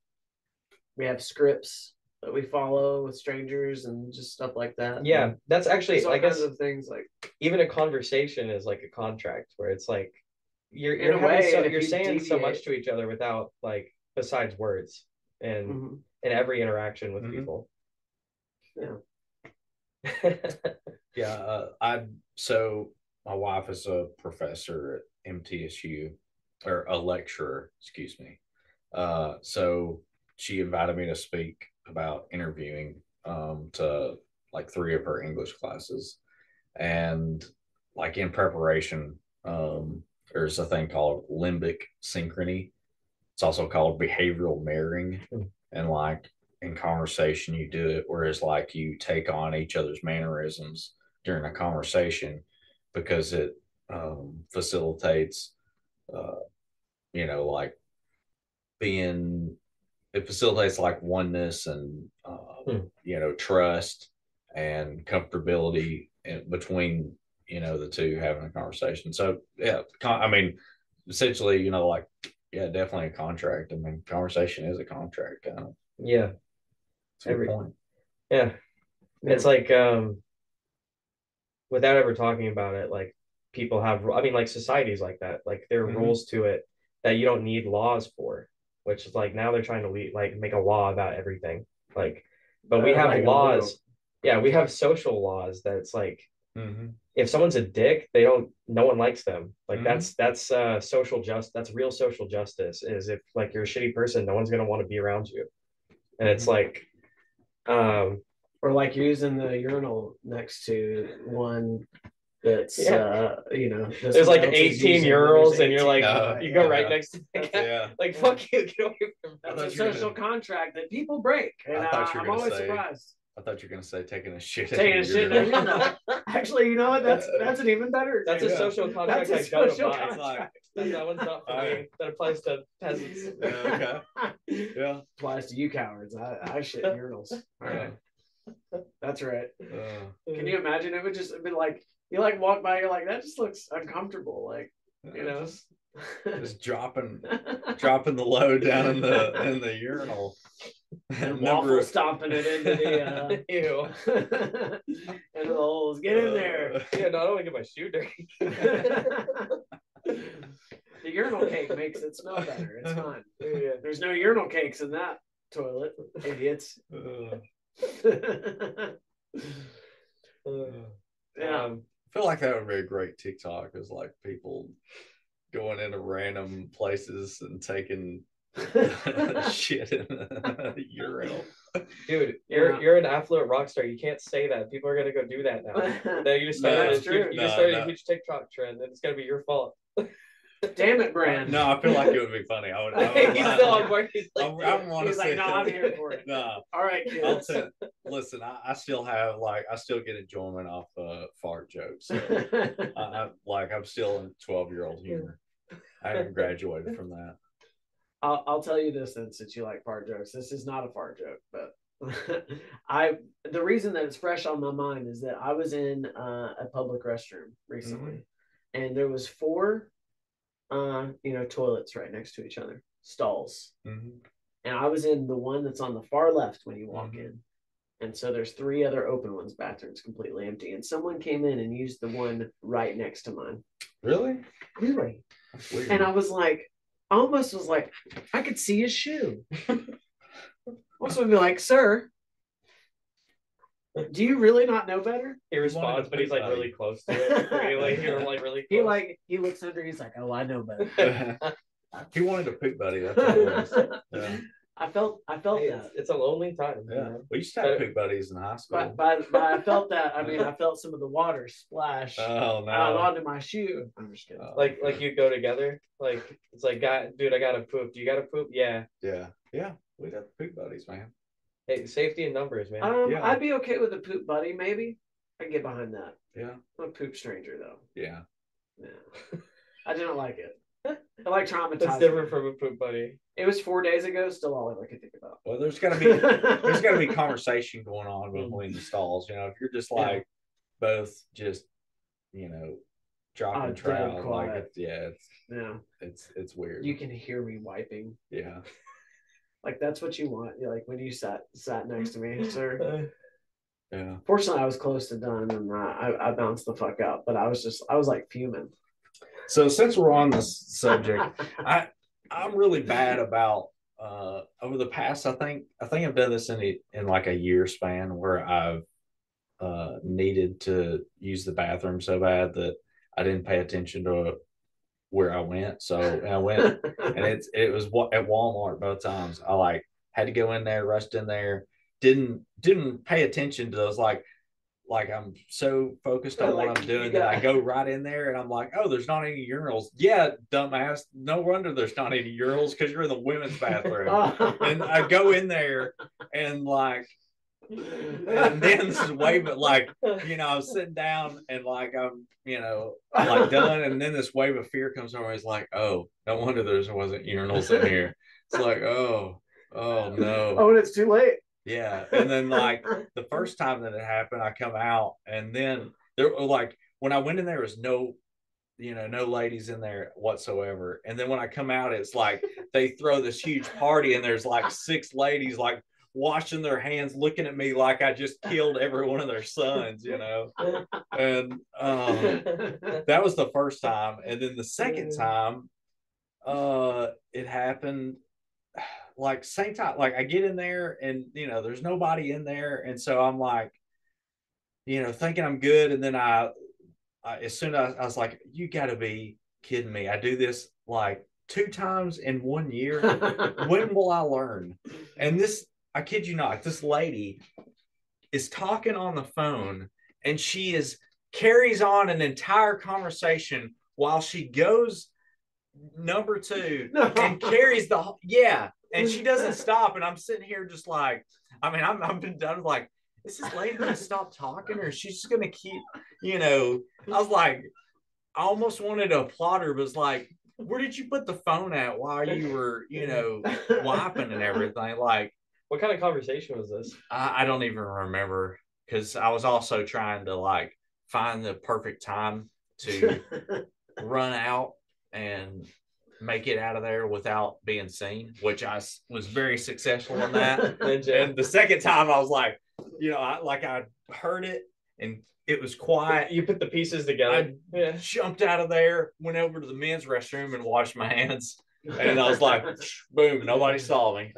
we have scripts that we follow with strangers and just stuff like that. Yeah, and that's actually I guess of things like even a conversation is like a contract where it's like you're you're a way, so, you're saying deviate. so much to each other without like besides words and mm-hmm. in every interaction with mm-hmm. people. Yeah. yeah, uh, I so my wife is a professor at MTSU or a lecturer, excuse me. Uh, so she invited me to speak about interviewing um, to like three of her English classes, and like in preparation, um, there's a thing called limbic synchrony. It's also called behavioral mirroring. Mm. And like in conversation, you do it, whereas like you take on each other's mannerisms during a conversation because it um, facilitates, uh, you know, like being, it facilitates like oneness and, uh, mm. you know, trust and comfortability in, between you know the two having a conversation. So yeah, con- I mean, essentially, you know, like yeah, definitely a contract. I mean, conversation is a contract. Uh, yeah, every point. Yeah, it's like um, without ever talking about it, like people have. I mean, like societies like that. Like there are mm-hmm. rules to it that you don't need laws for. Which is like now they're trying to lead, like make a law about everything. Like, but we have like laws. Yeah, we have social laws that's like Mm-hmm. If someone's a dick, they don't. No one likes them. Like mm-hmm. that's that's uh, social just. That's real social justice. Is if like you're a shitty person, no one's gonna want to be around you. And it's mm-hmm. like, um, or like using the urinal next to one that's yeah. uh you know there's like 18 urinals and you're like uh, you go yeah. right next to the yeah. like fuck you get away from that. It's a social gonna... contract that people break and I thought you were uh, I'm always say, surprised I thought you were gonna say taking a shit. Taking a shit. [LAUGHS] Actually, you know what? That's [LAUGHS] that's an even better. That's a social contract. That's a social contract. That, that one's not for me. That applies to peasants. Yeah, okay. [LAUGHS] Yeah. Applies to you cowards. I, I shit urinals. All right. That's right. Uh, Can you imagine? It would just have been like you like walk by, you're like that just looks uncomfortable. Like you know. just [LAUGHS] dropping [LAUGHS] dropping the load down in the in the urinal. and Number waffle of- stomping it into the uh, [LAUGHS] Ew. into the holes. Get in there. Uh, Yeah, no, I don't want to get my shoe dirty. the urinal cake makes it smell better. It's fine. yeah. There's no urinal cakes in that toilet, idiots. uh, yeah. Um, I feel like that would be a great TikTok. Is like people going into random places and taking [LAUGHS] shit in the [LAUGHS] urinal. dude, you're Yeah. you're an affluent rock star. You can't say that. People are gonna go do that now. [LAUGHS] No, you just started. that's a huge- true. You No, just started no. a huge TikTok trend, and it's gonna be your fault. Damn it, Bran. No, I feel like it would be funny. I would. I [LAUGHS] would He's still on board. He's I, like, I want to say like, no, I'm here for it. No, All right, I'll kids. tell. Listen, I, I still have like I still get enjoyment off uh, fart jokes. So I, I like I'm still in twelve year old humor. I haven't graduated from that. I'll, I'll tell you this then, since you like fart jokes. This is not a fart joke, but [LAUGHS] I the reason that it's fresh on my mind is that I was in uh, a public restroom recently, and there was four, uh, you know, toilets right next to each other, stalls, Mhm. and I was in the one that's on the far left when you walk Mhm. in. And so there's three other open ones, bathrooms completely empty. And someone came in and used the one right next to mine. Really? Really? And I was like, I almost was like, I could see his shoe. [LAUGHS] also, would be like, sir, do you really not know better? he responds, but he's like really close to it. [LAUGHS] Really, you're like really. He like he looks under, he's like, oh, I know better. [LAUGHS] he wanted a poop buddy. That's all it was. Yeah. [LAUGHS] I felt I felt Hey, that. it's, it's a lonely time. you yeah. know? We used to have poop buddies in high school. But, but, but I felt that. I mean, I felt some of the water splash oh no. out onto my shoe. I'm just kidding. Oh, Like like you go together. Like it's like, guy, dude, I gotta poop. Do you gotta poop? Yeah. yeah. Yeah. We'd have poop buddies, man. Hey, safety in numbers, man. Um, yeah. I'd be okay with a poop buddy, maybe. I can get behind that. Yeah. I'm a poop stranger though. Yeah. Yeah. I didn't like it. [LAUGHS] I like traumatized. That's different from a poop buddy. It was four days ago. Still all I could think about. Well, there's gotta be [LAUGHS] there's got to be conversation going on between the stalls. You know, if you're just Yeah. like both just, you know, dropping dead trout, like it's, yeah, it's Yeah, it's it's weird. you can hear me wiping. yeah, Like that's what you want. You're like when you sat sat next to me, [LAUGHS] sir. yeah. Fortunately, I was close to done, and I, I I bounced the fuck out. But I was just I was like fuming. So since we're on this subject, I I'm really bad about uh over the past. I think I think I've done this in a, in like a year span where I've uh needed to use the bathroom so bad that I didn't pay attention to where I went. So I went [LAUGHS] and it's it was wa- at Walmart both times. I like had to go in there, rushed in there, didn't didn't pay attention to those like like I'm so focused on Like, what I'm doing that I go right in there and I'm like, oh, there's not any urinals. Yeah, dumbass. No wonder there's not any urinals because you're in the women's bathroom. [LAUGHS] and I go in there and like and then this is but like you know, I was sitting down and like I'm, you know, like done, and then this wave of fear comes over. It's like, oh, no wonder there wasn't urinals in here. It's like, oh, oh no, oh, and it's too late. yeah. And then like the first time that it happened, I come out, and then there were like when I went in there, there was no, you know, no ladies in there whatsoever. And then when I come out, it's like they throw this huge party, and there's like six ladies like washing their hands, looking at me like I just killed every one of their sons, you know. And um, that was the first time. And then the second time uh it happened like same time like i get in there and you know there's nobody in there. And so i'm like you know thinking i'm good. And then i, I as soon as I, was like you gotta be kidding me. I do this like two times in one year. When will i learn? And this i kid you not this lady is talking on the phone and she is carries on an entire conversation while she goes number two and [LAUGHS] carries the yeah and she doesn't [LAUGHS] stop. And i'm sitting here just like i mean i'm i've been done like is this lady gonna stop talking or she's just gonna keep you know? I was like i almost wanted to applaud her but it's like where did you put the phone at while you were you know [LAUGHS] wiping and everything? Like What kind of conversation was this? I, I don't even remember because I was also trying to like find the perfect time to [LAUGHS] run out and make it out of there without being seen, which I was very successful in that. [LAUGHS] And the second time, I was like, you know, I like I heard it and it was quiet. you put the pieces together. yeah. Jumped out of there, went over to the men's restroom and washed my hands. And I was like, [LAUGHS] boom, nobody saw me.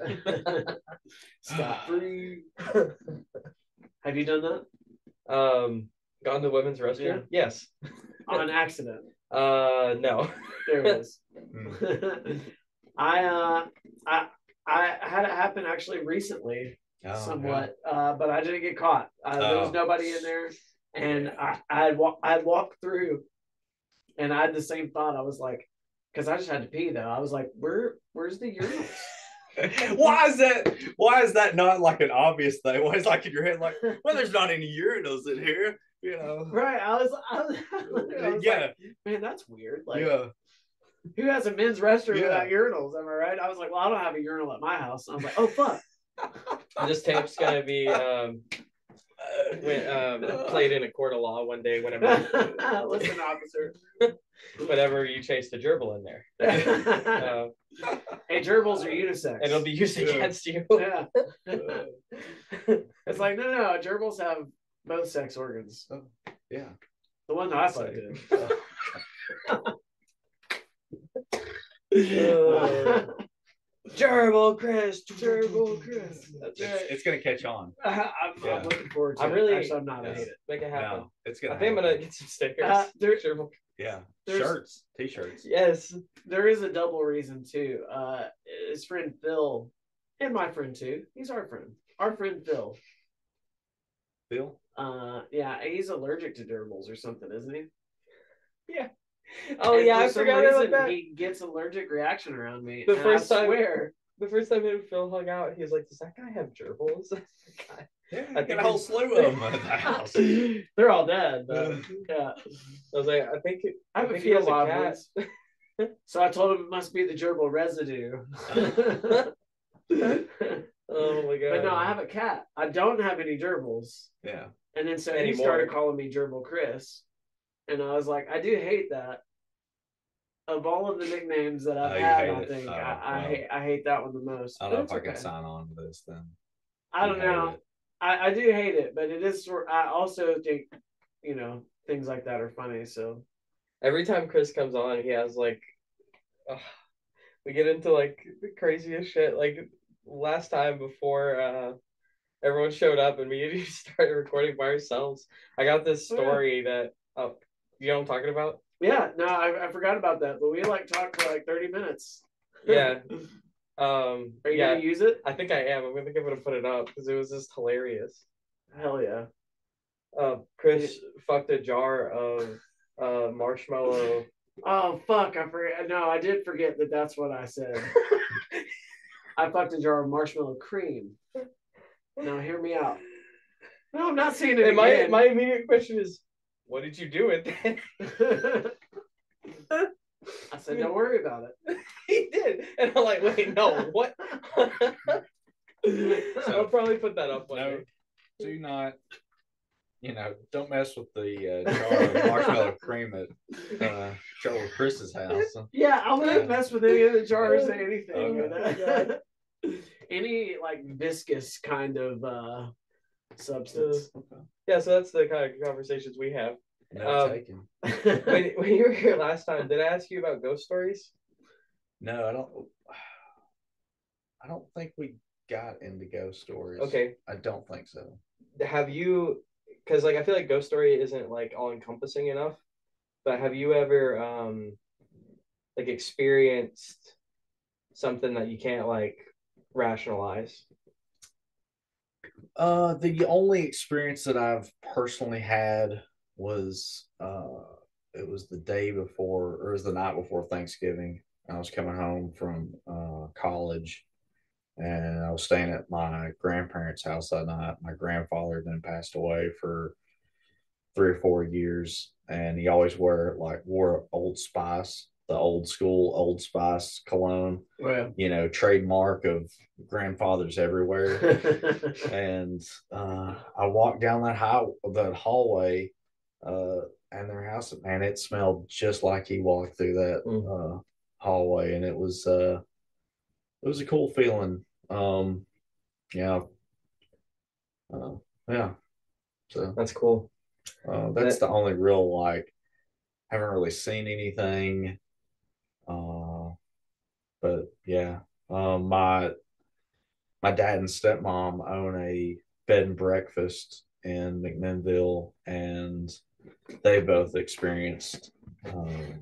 Scot free. [SIGHS] Have you done that Um, gone to women's restroom? Yes. [LAUGHS] on accident? Uh, no. There it is. [LAUGHS] I uh I I had it happen actually recently, Oh, somewhat, uh, but I didn't get caught. Uh, There was Oh. nobody in there, and I I had wa- I had walked through, and I had the same thought. I was like, because I just had to pee though. I was like, where where's the urinals? [LAUGHS] Why is that? Why is that not like an obvious thing? Why is like in your head like, well, there's not any urinals in here, you know? right. I was I was, [LAUGHS] I was yeah, like, man, that's weird. Like, yeah. who has a men's restroom Yeah. without urinals? Am I right? I was like, well, I don't have a urinal at my house. And I was like, oh fuck. [LAUGHS] this tape's gonna be um, [LAUGHS] when, um [LAUGHS] played in a court of law one day whenever [LAUGHS] Listen, officer. whenever you chase the gerbil in there. Uh, hey, gerbils are unisex. and it'll be used Yeah. against you. yeah. it's like no, no. Gerbils have both sex organs. Yeah. The one that I fucked in. Uh, gerbil Chris, gerbil Chris. That's It's, right. it's gonna catch on. [LAUGHS] I'm, Yeah. I'm looking forward to it. I'm it. really- Actually, I'm not. I Yes. hate it. Make it happen. No, it's gonna. I think I'm gonna get some stickers. Uh, there- Gerbil. Yeah. there's- Shirts, t-shirts. Yes. There is a double reason too. Uh, his friend Phil, and my friend too. He's our friend. Our friend Phil. Bill. Uh, yeah, he's allergic to gerbils or something, isn't he? [LAUGHS] Oh And yeah, for I some forgot about that. He gets allergic reaction around me. The first I time- swear. [LAUGHS] The first time him and Phil hung out, he was like, "Does that guy have gerbils?" [LAUGHS] God. Yeah, I I got a whole slew of them at the house. They're all dead. But, yeah, I was like, I think it, I have a think he few has a live cat. ones. So I told him it must be the gerbil residue. Oh my god. But no, I have a cat. I don't have any gerbils. Yeah. And then so he started calling me Gerbil Chris. And I was like, I do hate that. Of all of the nicknames that I've Oh, had, hate I think Oh, I, I wow. hate I hate that one the most. I don't But know it's if I can sign on to this then. I don't know. it. I, I do hate it, but it is sort I also think, you know, things like that are funny. So Every time Chris comes on, he has like, ugh, we get into like the craziest shit. Like last time before uh, everyone showed up and me and you [LAUGHS] started recording by ourselves, I got this Oh, yeah. story that oh, you know what I'm talking about? yeah, no, I, I forgot about that. But we like talked for like 30 minutes. Yeah. [LAUGHS] Um, Are you yeah, gonna use it? I think I am. I'm gonna think I'm gonna put it up because it was just hilarious. Hell yeah. Uh, Chris fucked a jar of uh marshmallow. Oh fuck! I forget. No, I did forget that. That's what I said. [LAUGHS] I fucked a jar of marshmallow cream. Now hear me out. No, I'm not saying it And my again. my immediate question is, what did you do with it? [LAUGHS] I said, don't worry about it. [LAUGHS] he did, and I'm like, wait, no, what? [LAUGHS] I'll probably put that up one No, do not, you know, don't mess with the uh, jar of marshmallow cream at uh, Joel Chris's house. Yeah, I wouldn't mess with any of the jars or anything. Okay. any like viscous kind of uh substance. Yeah, so that's the kind of conversations we have. No Um, taken. [LAUGHS] [LAUGHS] When when you were here last time, did I ask you about ghost stories? No, I don't. I don't think we got into ghost stories. Okay, I don't think so. have you? Because like I feel like ghost story isn't like all encompassing enough. But have you ever um like experienced something that you can't like rationalize? Uh, the only experience that I've personally had was uh, it was the day before, or it was the night before Thanksgiving. I was coming home from uh, college, and I was staying at my grandparents' house that night. My grandfather then passed away for three or four years, and he always wore like wore Old Spice the old school Old Spice cologne. You know, trademark of grandfathers everywhere. [LAUGHS] and uh, I walked down that high that hallway, uh, and their house, and it smelled just like he walked through that Mm. uh, hallway, and it was uh, it was a cool feeling. Um, yeah, uh, yeah. So That's cool. uh, that's the only real like. Haven't really seen anything. But yeah, um, my my dad and stepmom own a bed and breakfast in McMinnville, and they both experienced um,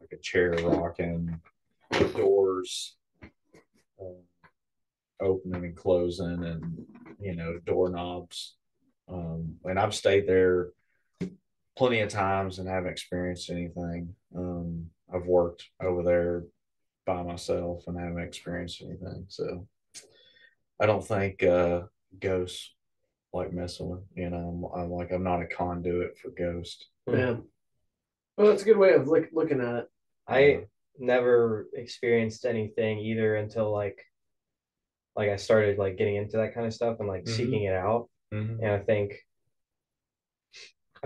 like a chair rocking, doors um, opening and closing, and you know doorknobs. Um, and I've stayed there plenty of times and haven't experienced anything. Um, I've worked over there by myself and haven't experienced anything. So I don't think uh, ghosts like messing with. You know, I'm, I'm like I'm not a conduit for ghosts. yeah. Well, that's a good way of look, looking at it. I never experienced anything either until like like I started like getting into that kind of stuff and like Mhm. seeking it out. Mhm. And I think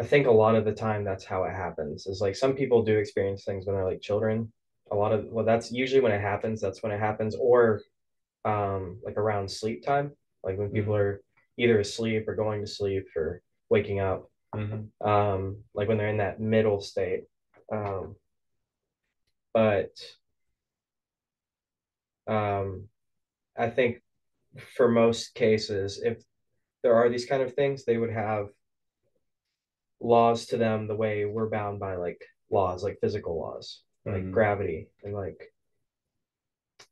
I think a lot of the time that's how it happens. Is like some people do experience things when they're like children. A lot of well that's usually when it happens, that's when it happens, or um like around sleep time, like when people are either asleep or going to sleep or waking up. Mhm. um, like when they're in that middle state. Um, but um, I think for most cases, if there are these kind of things, they would have laws to them the way we're bound by like laws, like physical laws, like Mhm. gravity, and like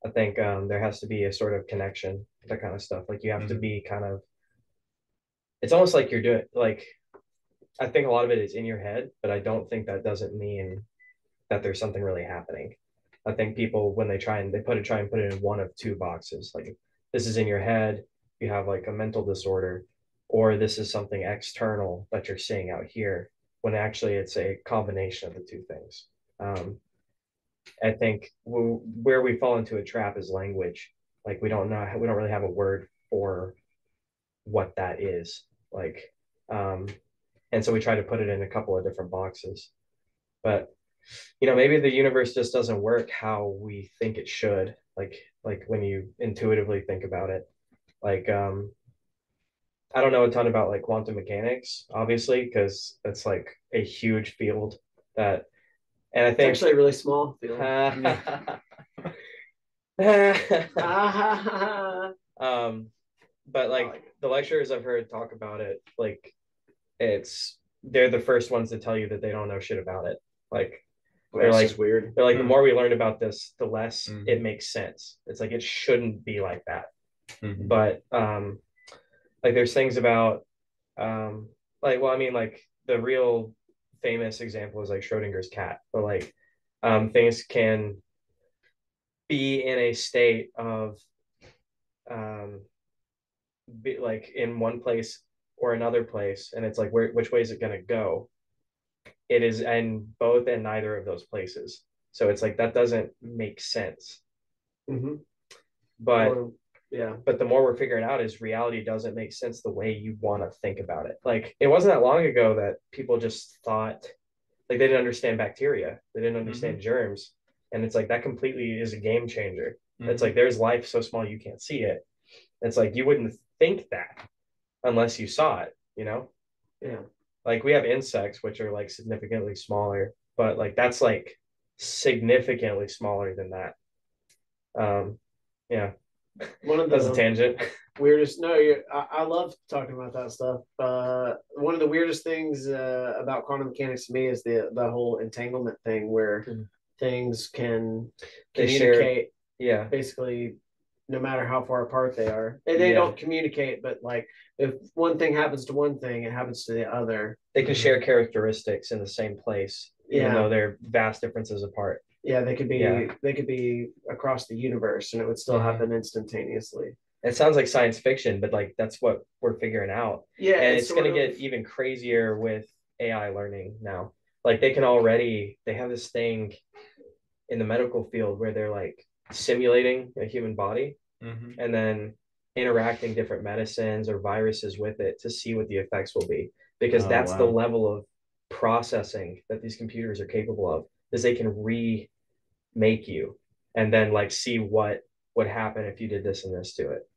I think um, there has to be a sort of connection, that kind of stuff. Like you have to Mhm. be kind of. It's almost like you're doing like I think a lot of it is in your head, but I don't think that doesn't mean that there's something really happening. I think people when they try and they put it try and put it in one of two boxes. Like this is in your head, you have like a mental disorder, or this is something external that you're seeing out here. When actually it's a combination of the two things. Um, I think where we fall into a trap is language. Like we don't know, we don't really have a word for what that is. Like, um, and so we try to put it in a couple of different boxes but you know maybe the universe just doesn't work how we think it should like like when you intuitively think about it like um i don't know a ton about like quantum mechanics obviously because it's like a huge field that and i It's think actually a really small field. [LAUGHS] um but like, like the lecturers i've heard talk about it like it's they're the first ones to tell you that they don't know shit about it like They're like- like weird. they're like the Mhm. more we learn about this the less Mhm. it makes sense it's like it shouldn't be like that Mhm. but um like there's things about um like well i mean like the real famous example is like schrodinger's cat but like um things can be in a state of um be like in one place or another place and it's like where which way is it going to go? It is in both and neither of those places. So it's like that doesn't make sense. Hmm but yeah. but the more we're figuring out is reality doesn't make sense the way you want to think about it. Like it wasn't that long ago that people just thought like they didn't understand bacteria, they didn't understand germs, and it's like that completely is a game changer. It's like there's life so small you can't see it. It's like you wouldn't think that unless you saw it, you know? Yeah. Like we have insects which are like significantly smaller, but like that's like significantly smaller than that. Um yeah, One of that's a tangent. weirdest. No, you're, I, I love talking about that stuff. Uh, one of the weirdest things uh, about quantum mechanics to me is the the whole entanglement thing, where Mhm. things can They share- communicate Yeah. basically no matter how far apart they are. And they Yeah. don't communicate, but like if one thing happens to one thing, it happens to the other. they can share characteristics in the same place, even Yeah. though they're vast differences apart. Yeah, they could be Yeah. they could be across the universe, and it would still Mhm. happen instantaneously. It sounds like science fiction, but like that's what we're figuring out. Yeah, and it's, sort going to of- get even crazier with AI learning now. like they can already they have this thing in the medical field where they're like simulating a human body Mhm. and then interacting different medicines or viruses with it to see what the effects will be because Oh, that's the level of processing that these computers are capable of is they can remake you and then like see what would happen if you did this and this to it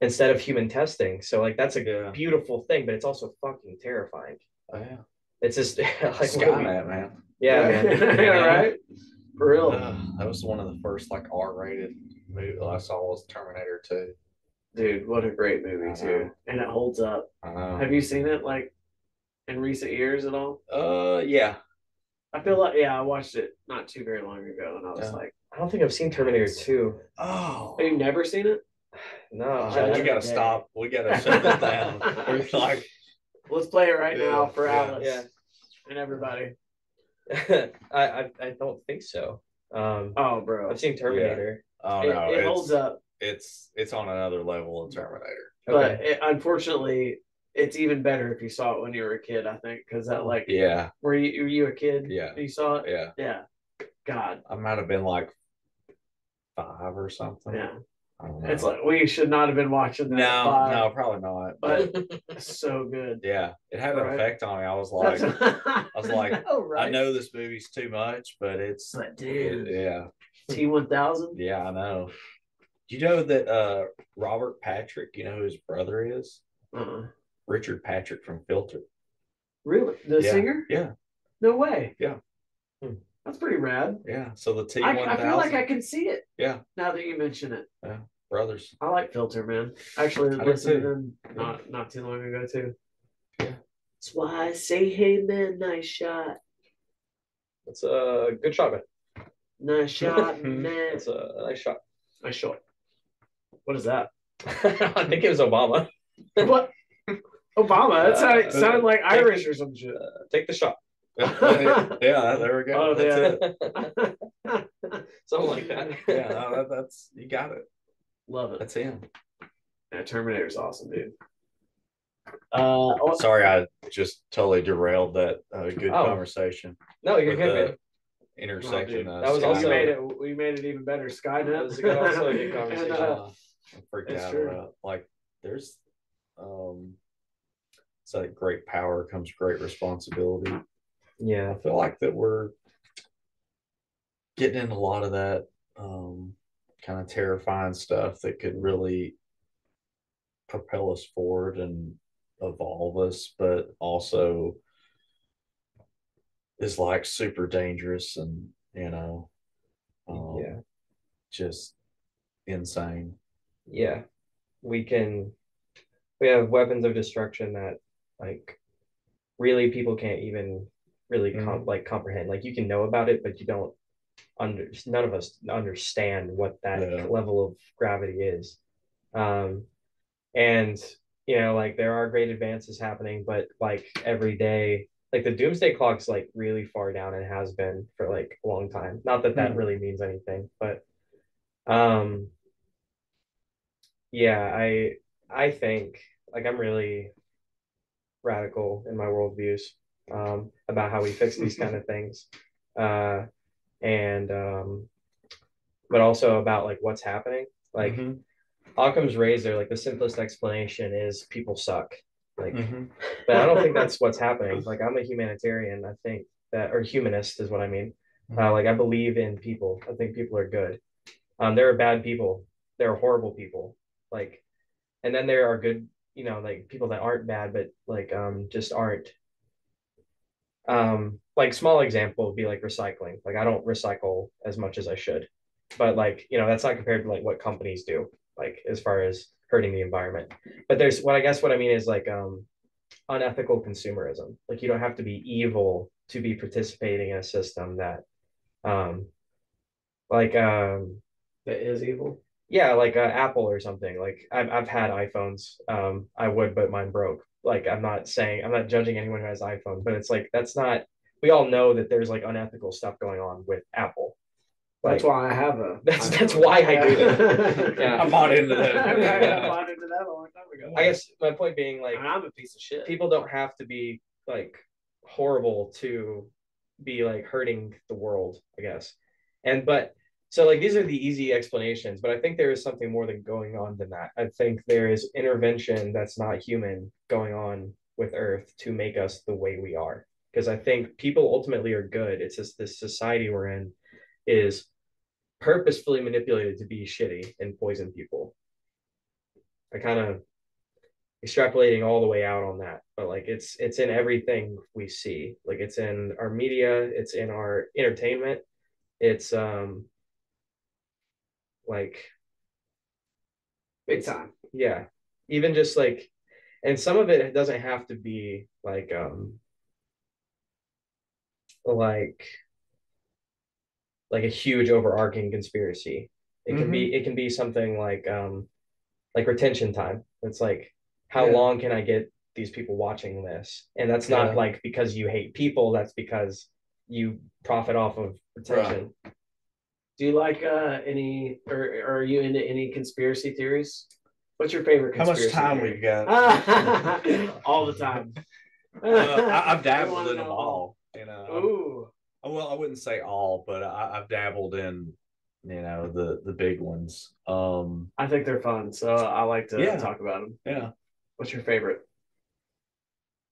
instead of human testing so like that's a Yeah. beautiful thing but it's also fucking terrifying Oh, yeah. it's just [LAUGHS] like what we- Skynet, man. yeah man yeah, [LAUGHS] right. For real. Uh, that was one of the first like R-rated movies I saw was Terminator 2. Dude, what a great movie I too. And it holds up. I know. Have you seen it like in recent years at all? Uh, yeah. I feel like yeah, I watched it not too very long ago and I was Yeah. like, i don't think i've seen terminator 2 Oh. Have you never seen it? [SIGHS] no Oh, Judge we gotta Day. stop. We gotta [LAUGHS] shut this down. We're [LAUGHS] like, Let's play it right Yeah, now for yeah. Alice Yeah. and everybody. [LAUGHS] I, I I don't think so. Um, Oh bro. I've seen Terminator. oh it, no, it it's, holds up. it's it's on another level of Terminator. But it, unfortunately, it's even better if you saw it when you were a kid, I think, because that like Yeah, were you were you a kid? Yeah. You saw it? yeah. Yeah. God. I might have been like five or something. Yeah. I don't know. It's like we should not have been watching that. no, live, no, probably not. But so good. yeah, it had an effect on me. I was like, [LAUGHS] I was like, know, right? I know this movie's too much, but it's But dude, yeah, T one thousand. yeah, I know. Do you know that uh Robert Patrick, you know who his brother is? Uh-uh. Richard Patrick from Filter. Really, the Yeah, singer? Yeah, No way. Yeah. Hmm. That's pretty rad. yeah. So the T I, I feel like I can see it. Yeah. Now that you mention it, Yeah. brothers. I like Filter, man. Actually, I listened to them not not too long ago too. Yeah. That's why I say, hey man, nice shot, It's a good shot, man. nice [LAUGHS] shot, man. It's a nice shot. Nice shot. What is that? [LAUGHS] I think it was Obama. what? Obama. That sounded, Uh, sounded like take- Irish or some shit. Uh, take the shot. [LAUGHS] [LAUGHS] yeah, there we go. Oh, That's yeah. it. [LAUGHS] Something like that. Yeah, no, that, that's you got it. Love it. That's him. Yeah, Terminator's awesome, dude. Uh, oh, Sorry, I just totally derailed that uh, good Oh. conversation. No, you're with good, man. intersection. dude. of That was we also- Skynet. made it. We made it even better. Skynet. That was also a good And, conversation. uh, Uh, I'm freaked out true. about like there's um it's like great power comes great responsibility. Yeah. I feel like that we're getting in a lot of that um kind of terrifying stuff that could really propel us forward and evolve us, but also is like super dangerous and you know um, Yeah. just insane. Yeah. We can we have weapons of destruction that like really people can't even really com- like comprehend. Like you can know about it, but you don't under none of us understand what that Yeah. level of gravity is. Um and you know, like there are great advances happening, but like every day, like the doomsday clock's like really far down and has been for like a long time. Not that that Hmm. really means anything, but um yeah, I I think like I'm really radical in my worldviews um, about how we fix these kind of things, uh, and um, but also about like what's happening. Like Mhm. Occam's razor, like the simplest explanation is people suck. Like, Mhm. but I don't think that's [LAUGHS] what's happening. Like I'm a humanitarian. I think that or humanist is what I mean. Uh, like I believe in people. I think people are good. Um, there are bad people. There are horrible people. Like, and then there are good, you know, like people that aren't bad, but like um just aren't. Um, like small example would be like recycling. Like I don't recycle as much as I should, but like you know that's not compared to like what companies do. Like as far as hurting the environment. But there's what I guess what I mean is like um unethical consumerism. Like you don't have to be evil to be participating in a system that um like um That is evil. Yeah like uh, apple or something like I've, I've had iphones um i would but mine broke like i'm not saying i'm not judging anyone who has iphone but it's like that's not we all know that there's like unethical stuff going on with apple That's why I have a. That's- that's why I do that. [LAUGHS] Yeah. I bought into that. [LAUGHS] I bought into that a long time ago. i guess my point being like I'm a piece of shit. people don't have to be like horrible to be like hurting the world, I guess. And but so like these are the easy explanations, but I think there is something more than going on than that. I think there is intervention that's not human going on with Earth to make us the way we are. Because I think people ultimately are good. It's just this society we're in is purposefully manipulated to be shitty and poison people. I kind of extrapolating all the way out on that, but like it's it's in everything we see. Like it's in our media, it's in our entertainment, it's um like Big time. yeah, even just like and some of it doesn't have to be like um like like a huge overarching conspiracy. It can be it can be something like um like retention time. It's like how Yeah. long can I get these people watching this? And that's not Yeah. like because you hate people, that's because you profit off of retention. Do you like uh any or, or are you into any conspiracy theories? What's your favorite How much time theory? we've got? [LAUGHS] [LAUGHS] all the time. Uh, I, I've [LAUGHS] dabbled in them know all. You know, Ooh. well, I wouldn't say all, but I, I've dabbled in, you know, the the big ones. Um, I think they're fun, so I like to Yeah. talk about them. yeah. What's your favorite?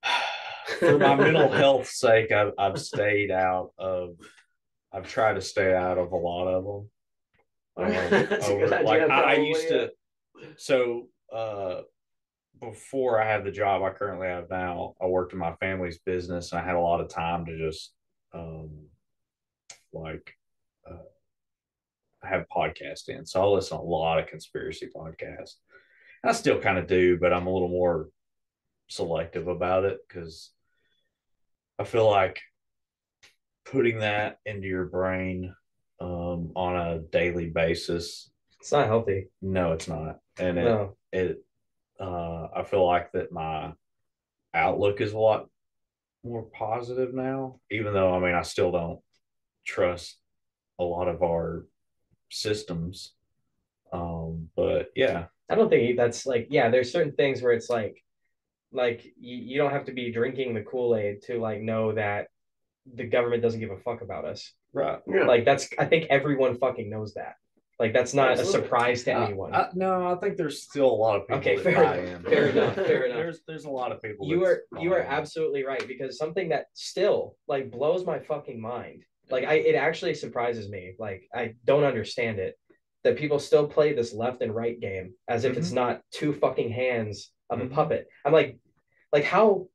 [SIGHS] For my mental health sake, I've I've stayed out of. I've tried to stay out of a lot of them. [LAUGHS] Um, That's a good over- like idea, I, I used yeah. to. So uh, before I had the job I currently have now, I worked in my family's business, and I had a lot of time to just um, like uh, have podcasts in. So I listen to a lot of conspiracy podcasts. I still kind of do, but I'm a little more selective about it because I feel like putting that into your brain um, on a daily basis. It's not healthy. No, it's not, and it No. it uh, I feel like that my outlook is a lot more positive now. Even though I mean I still don't trust a lot of our systems. Um, but yeah, I don't think that's like yeah, there's certain things where it's like like you, you don't have to be drinking the Kool-Aid to like know that the government doesn't give a fuck about us. right. Yeah. Like that's I think everyone fucking knows that. Like that's not Absolutely. a surprise to Uh, anyone. I- no, I think there's still a lot of people. Okay, that fair buy enough, fair enough, fair [LAUGHS] enough. There's there's a lot of people. you are you are absolutely right because something that still like blows my fucking mind. Like I it actually surprises me. Like I don't understand it that people still play this left and right game as if it's not two fucking hands of Mhm. a puppet. I'm like like how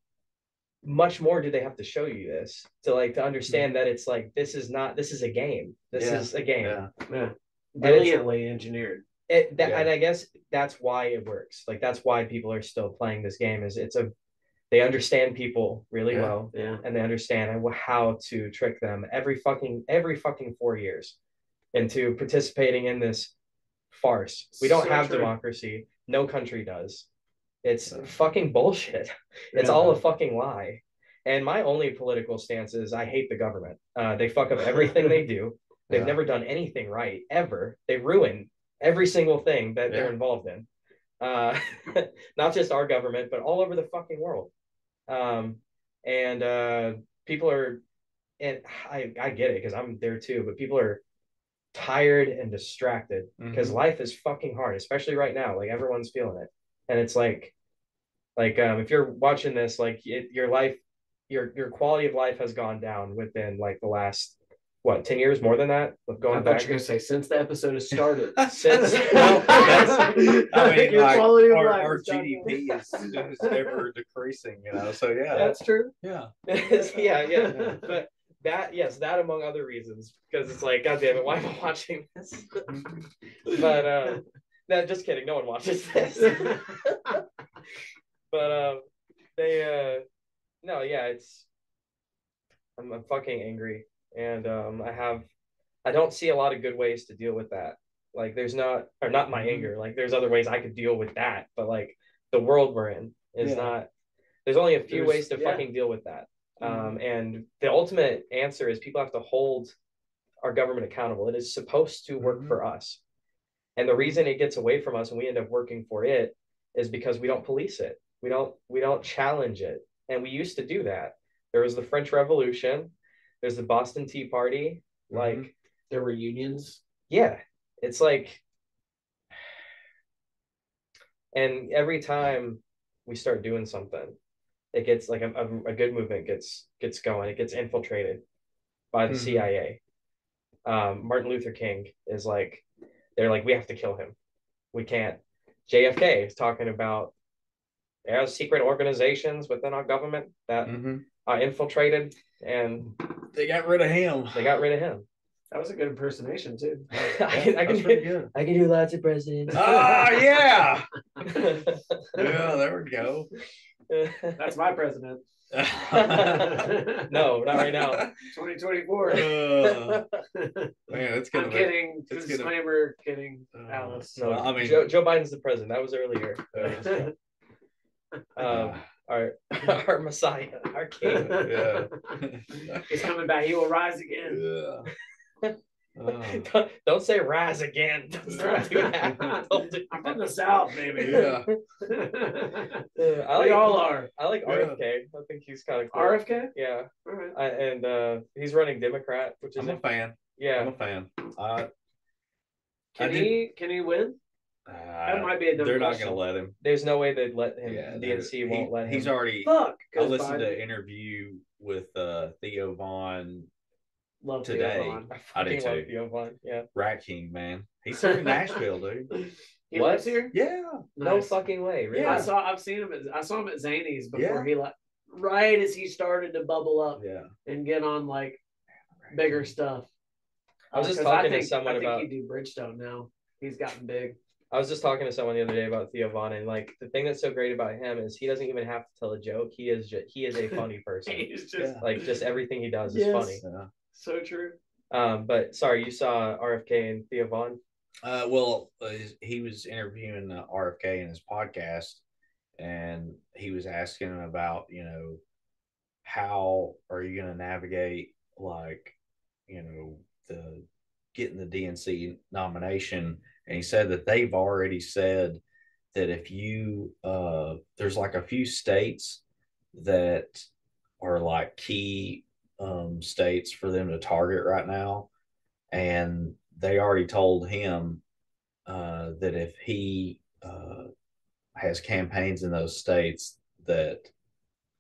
much more do they have to show you this to like to understand mm-hmm. that it's like this is not this is a game. This Yeah, is a game. Yeah, yeah. Brilliantly engineered. It, that, Yeah. and I guess that's why it works. Like that's why people are still playing this game. Is it's a they understand people really Yeah. well Yeah. and they understand how to trick them every fucking every fucking four years into participating in this farce. We don't So have true. democracy. No country does. It's fucking bullshit. [LAUGHS] It's Yeah. all a fucking lie. And my only political stance is I hate the government. Uh, they fuck up everything they do. [LAUGHS] They've Yeah. never done anything right ever. They ruin every single thing that they're involved in. Uh, [LAUGHS] not just our government, but all over the fucking world. Um, and uh, people are, and I, I get it because I'm there too, but people are tired and distracted because Mhm. life is fucking hard, especially right now. Like everyone's feeling it. And it's like, like um, if you're watching this, like it, your life, your your quality of life has gone down within like the last what ten years more than that. With I going thought you're gonna say since the episode has started. [LAUGHS] since Well, [LAUGHS] that's- [LAUGHS] I mean, Your like, quality of our, life our GDP is, is ever decreasing, you know. So yeah, That's true. yeah. yeah, yeah. But that yes, that among other reasons because it's like, god damn it, why am I watching this? but uh, no, just kidding. No one watches this. But um, they uh, no, yeah, it's I'm, I'm fucking angry, and um, I have I don't see a lot of good ways to deal with that. Like, there's not or not my Mhm. anger. Like, there's other ways I could deal with that, but like the world we're in is Yeah. not. There's only a few There's- ways to yeah. fucking deal with that. Um, and the ultimate answer is people have to hold our government accountable. It is supposed to work Mhm. for us. And the reason it gets away from us and we end up working for it is because we don't police it. We don't we don't challenge it. And we used to do that. there was the French Revolution, there's the Boston Tea Party. Like, Mhm. There were unions. yeah, it's like, and every time we start doing something, it gets like a, a, a good movement gets gets going. It gets infiltrated by the Mhm. CIA. Um, Martin Luther King is like, they're like, we have to kill him. We can't. JFK is talking about there's secret organizations within our government that Mhm. are infiltrated, and They got rid of him. they got rid of him. That was a good impersonation too. [LAUGHS] I can, I can do, good. I can do lots of presidents. Ah, yeah. [LAUGHS] Yeah, there we go. That's my president. [LAUGHS] no, not right now. 2024. Uh, man, it's gonna I'm be- kidding. it's Disclaimer, kidding, Uh, Alice. No, I mean- Joe, Joe Biden's the president. That was earlier. Um, our [LAUGHS] our Messiah, our King. [LAUGHS] yeah. [LAUGHS] He's coming back. He will rise again. yeah. Uh, don't, don't say rise again. Don't do that. Don't do I'm from the South, baby. yeah. that. I we like all are. I like Yeah. RFK. I think he's kind of cool. RFK? Yeah, All right. I, and uh, he's running Democrat, which is I'm a fan. Yeah, I'm a fan. Uh, Can I did- he can he win? That uh, might be a they're not question. going to let him. There's no way they'd let him. Yeah, DNC they're- won't he- let him. He's already. Fuck. I 'cause listened to an interview with uh, Theo Von, Love Theo today. Von. I I do too. Theo Von. Yeah. Rat King, man. He's from [LAUGHS] Nashville, dude. He What? lives here. Yeah. No Nice. fucking way. Really? I saw. I've seen him. At, I saw him at Zanies before Yeah. he like right as he started to bubble up Yeah. and get on like bigger stuff. I was just Uh, 'cause talking to think, someone I think about- he do Bridgestone now. He's gotten big. I was just talking to someone the other day about Theo Von, and like the thing that's so great about him is he doesn't even have to tell a joke. He is just he is a funny [LAUGHS] person. He's just Yeah. like just everything he does Yes. is funny. Yeah. so true. Um, but sorry, you saw RFK and Theo Von. Uh, well, uh, he was interviewing uh, RFK in his podcast, and he was asking him about, you know, how are you going to navigate, like, you know, the getting the DNC nomination? And he said that they've already said that if you, uh, there's like a few states that are like key um, states for them to target right now, and they already told him uh, that if he uh, has campaigns in those states, that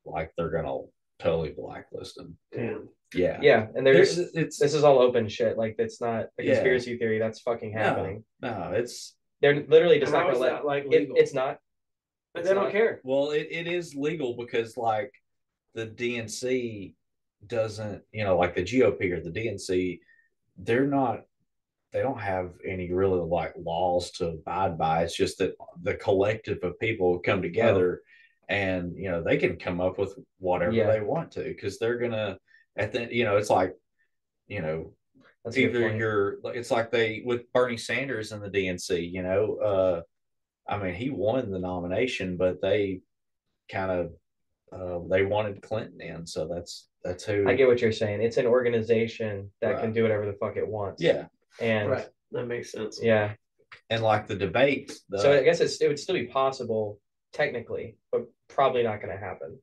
like they're gonna totally blacklist him. Damn. Yeah, Yeah, and there's There's, it's this is all open shit. Like it's not a Yeah. conspiracy theory. That's fucking happening. no, it's They're literally just not gonna let. that like It, it's not. but it's they don't not- care. well, it, it is legal because like the DNC doesn't, you know, like the GOP or the DNC, they're not. They don't have any really like laws to abide by. It's just that the collective of people come oh. together, and you know they can come up with whatever Yeah. they want to because they're gonna. At the you know, it's like, you know, That's either point. you're it's like they with Bernie Sanders and the DNC, you know, uh I mean he won the nomination, but they kind of uh they wanted Clinton in, so that's that's who I get what you're saying. It's an organization that Right. can do whatever the fuck it wants. yeah. And Right. That makes sense. yeah. And like the debates, the, so I guess it's, it would still be possible technically, but probably not going to happen.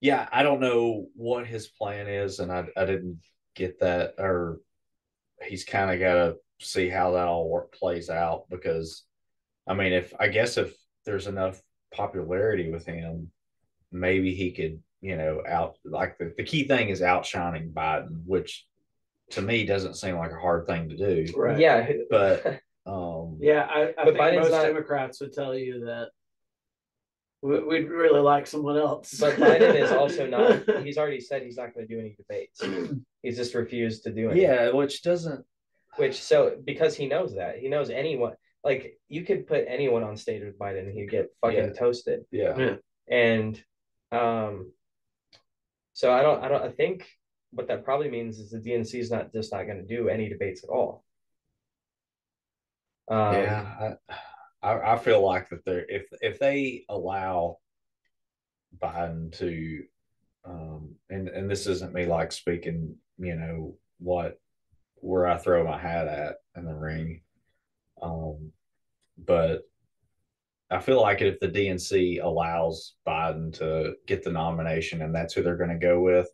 Yeah, I don't know what his plan is, and I I didn't get that or he's kind of got to see how that all work plays out because I mean if I guess if there's enough popularity with him, maybe he could you know out like the, the key thing is outshining Biden, which to me doesn't seem like a hard thing to do, Right. Yeah. but [LAUGHS] um Yeah, I, I But think Biden's most not- Democrats would tell you that we- we'd really like someone else. but Biden is also not, [LAUGHS] he's already said he's not going to do any debates. He's just refused to do it. yeah, which doesn't Which, so because he knows that, he knows anyone, like you could put anyone on stage with Biden and he'd get fucking Yeah. toasted. yeah Yeah. And, um, so I don't, I don't, I think what that probably means is the DNC is not just not going to do any debates at all. Um, yeah, I, I I feel like that they're if if they allow Biden to, um, and and this isn't me like speaking, you know what, where I throw my hat at in the ring, um, but I feel like if the DNC allows Biden to get the nomination and that's who they're going to go with,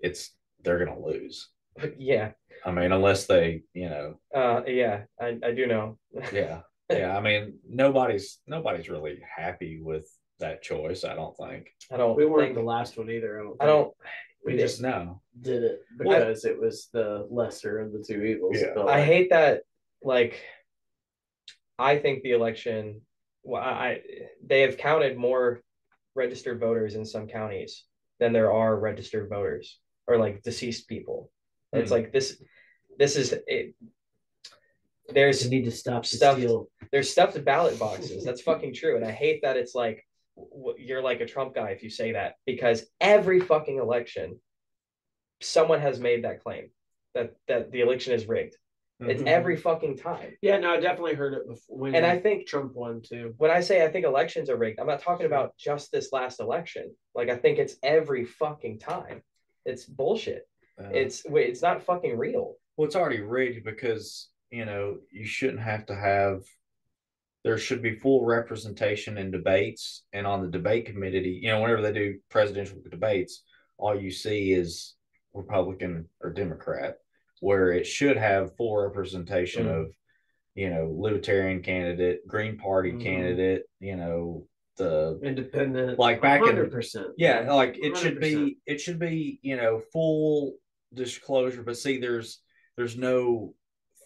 it's they're going to lose. [LAUGHS] yeah. I mean, unless they, you know, Uh, yeah, I, I do know. [LAUGHS] yeah, yeah. I mean, nobody's nobody's really happy with that choice. I don't think. I don't. We weren't think- the last one either. I don't. I don't. We just No. did it because it was the lesser of the two evils. Yeah. but I like- hate that. Like, I think the election. Well, I I- they have counted more registered voters in some counties than there are registered voters or like deceased people. It's Hmm. like this. This is it. There's You need to stop the Stuff- steal. there's stuffed ballot boxes. That's fucking true. And I hate that it's like you're like a Trump guy if you say that because every fucking election, someone has made that claim that that the election is rigged. It's Mhm. every fucking time. Yeah, no, I definitely heard it before. When And I think Trump won too. when I say I think elections are rigged, I'm not talking about just this last election. Like I think it's every fucking time. It's bullshit. Uh, It's it's not fucking real. Well, it's already rigged because you know you shouldn't have to have. There should be full representation in debates and on the debate committee. You know, whenever they do presidential debates, all you see is Republican or Democrat, where it should have full representation Mm. of, you know, Libertarian candidate, Green Party Mhm. candidate. You know, the Independent, Like back in- hundred percent. yeah like it should 100%. be it should be you know full disclosure but see there's there's no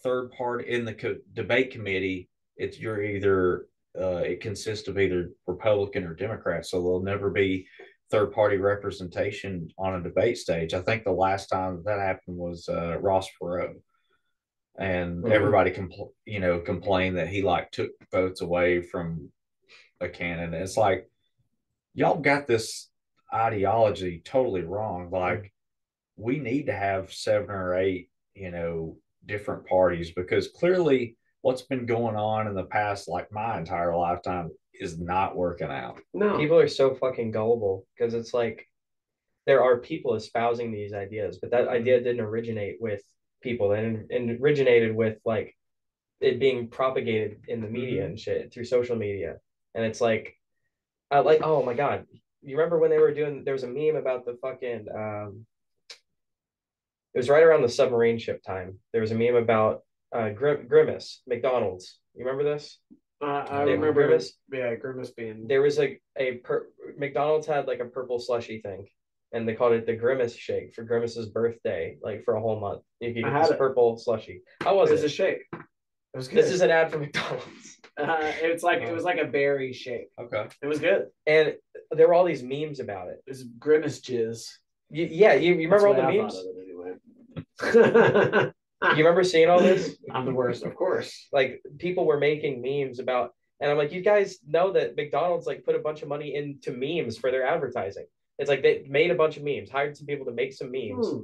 third party in the co- debate committee it's you're either uh, it consists of either republican or democrat so there'll never be third party representation on a debate stage i think the last time that happened was uh, ross perot and Mhm. everybody compl- you know complained that he like took votes away from a candidate it's like y'all got this ideology totally wrong. Like, we need to have seven or eight, you know, different parties because clearly what's been going on in the past, like my entire lifetime, is not working out. No, people are so fucking gullible because it's like there are people espousing these ideas, but that idea didn't originate with people and, and originated with like it being propagated in the media and shit through social media. And it's like, I like, oh my God. You remember when they were doing, there was a meme about the fucking, um, it was right around the submarine ship time. There was a meme about uh, Grim- Grimace, McDonald's. You remember this? uh, I They- remember. Grimace? Yeah, Grimace being. there was like a per- McDonald's had like a purple slushy thing, and they called it the Grimace Shake for Grimace's birthday, like for a whole month. You could get had this it. purple slushy. How was it was it? a shake. It was good. This is an ad for McDonald's, [LAUGHS] Uh, it's like it was like a berry shake. Okay. It was good. and there were all these memes about it. It was Grimace jizz. You, yeah, you, you remember all the I memes? thought of it anyway. [LAUGHS] You remember seeing all this? [LAUGHS] I'm the worst, of course. Like people were making memes about, and I'm like, you guys know that McDonald's like put a bunch of money into memes for their advertising. It's like they made a bunch of memes, hired some people to make some memes. Hmm.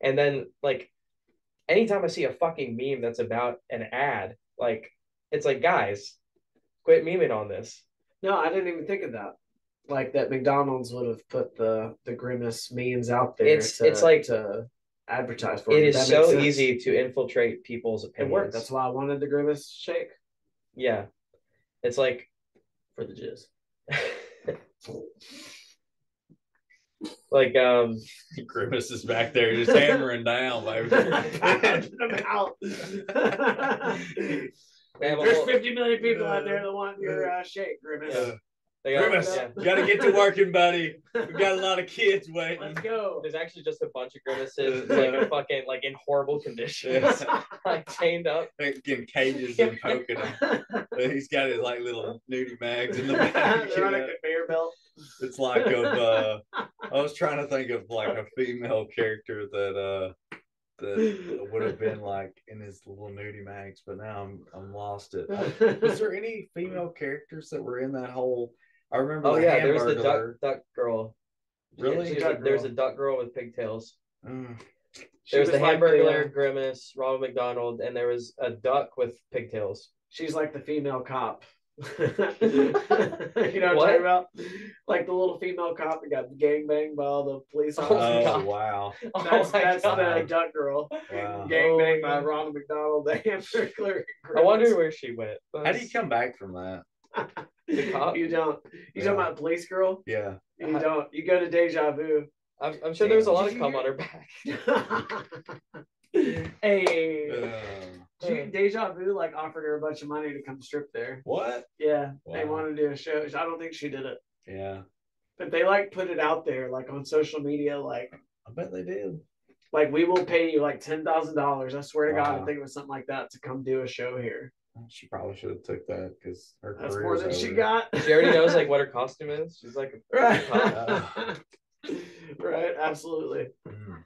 And then like anytime I see a fucking meme that's about an ad, like it's like guys, quit memeing on this. No, I didn't even think of that. Like that McDonald's would have put the the grimace memes out there. It's- to, it's like- to advertise for. It them. is That so sense. easy to infiltrate people's It opinions. worked. That's why I wanted the grimace shake yeah. It's like for the jizz. [LAUGHS] like um [LAUGHS] Grimace is back there just hammering down, baby. [LAUGHS] Pounding them out. they have a There's whole, 50 million people out there that want your uh, shake, Grimace. Yeah. They got, Grimace, yeah. gotta get to working, buddy. We got a lot of kids [LAUGHS] waiting. Let's go. There's actually just a bunch of grimaces like a fucking like in horrible conditions, [LAUGHS] like chained up. [LAUGHS] in cages and poking him. He's got his like little nudie mags in the back. They're on a you conveyor belt. It's like of uh I was trying to think of like a female character that uh that would have been like in his little nudie mags, but now I'm I'm lost it. Was there any female characters that were in that whole I remember Oh the yeah, there's the duck duck girl. Really? She's Duck a- there's a duck girl with pigtails. Mm. She There's the was like Hamburglar, uh, Grimace, Ronald McDonald, and there was a duck with pigtails. she's like the female cop. [LAUGHS] you know what, I'm talking about? Like the little female cop that got gang banged by all the police Oh, officers. Oh wow. That's, [LAUGHS] oh that's the duck girl. Wow. Gangbanged Oh, by. Ronald McDonald, the [LAUGHS] Hamburglar. I wonder where she went. How do you come back from that? [LAUGHS] The cop? You don't. You Yeah. talking about police girl? Yeah. You don't. You go to Deja Vu. I'm, I'm sure there was a lot of you cum on her back. [LAUGHS] hey. Uh, She, Deja Vu like offered her a bunch of money to come strip there. what? Yeah, they wanted to do a show. I don't think she did it, Yeah. but they like put it out there, like on social media, like I bet they did. like we will pay you like ten thousand dollars. I swear to God, I think it was something like that to come do a show here. She probably should have took that because her That's more than she got. She already knows like what her [LAUGHS] costume is. She's like, right, [LAUGHS] right, absolutely. Mm.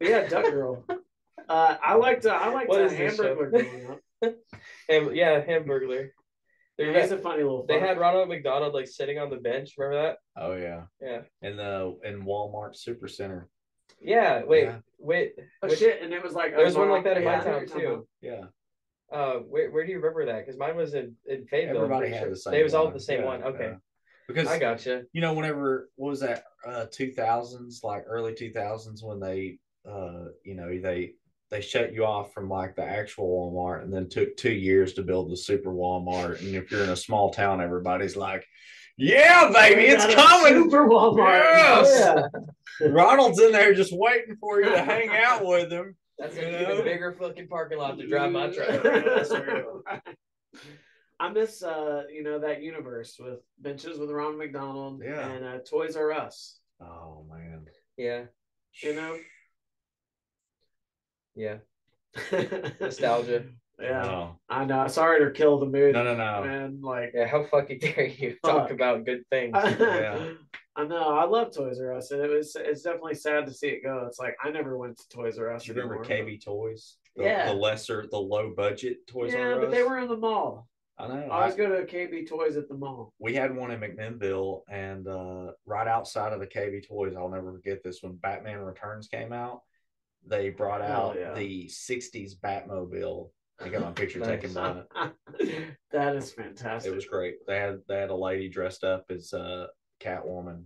But yeah, Duck Girl. [LAUGHS] Uh, I liked uh, I liked What is this show? Hamburger growing yeah, Hamburglar. They, He's a funny little. they fuck. had Ronald McDonald like sitting on the bench. Remember that? Oh yeah. Yeah. In the in Walmart Supercenter. Yeah. Wait. Yeah. Wait. oh which- shit, and it was like There was one like that in yeah, my town what you're talking too. Yeah. Uh, where, where do you remember that? Because mine was in in Fayetteville. Everybody had sure. the same. It was all one. the same Yeah, one. Okay, yeah. Because I gotcha. you know, whenever what was that uh two thousands, like early two thousands when they uh you know they they shut you off from like the actual Walmart and then took two years to build the super Walmart. And if you're in a small town, everybody's like, Yeah, baby, We it's got a coming. Super Walmart. Yes. Yeah. Ronald's in there just waiting for you to hang out with him. That's You an even bigger fucking parking lot to drive my truck. [LAUGHS] I miss uh you know that universe with benches with Ronald McDonald Yeah. and uh, Toys R Us. Oh man. yeah, You know, yeah. [LAUGHS] Nostalgia. Yeah, Oh. I know. Sorry to kill the mood. No, no, no. Man, like Yeah, how fucking [LAUGHS] dare you talk Fuck. about good things? Yeah. I know. I love Toys R Us, and it was. It's definitely sad to see it go. It's like I never went to Toys R Us. Do you remember anymore, KB Toys? The, Yeah. the lesser, the low budget Toys Yeah, R Us. Yeah, but they were in the mall. I know. I always I- go to KB Toys at the mall. we had one in McMinnville, and uh, right outside of the KB Toys, I'll never forget this. When Batman Returns came out, they brought Hell out yeah. the '60s Batmobile. I got my picture taken by it. [LAUGHS] that is fantastic. It was great. They had they had a lady dressed up as uh, Catwoman,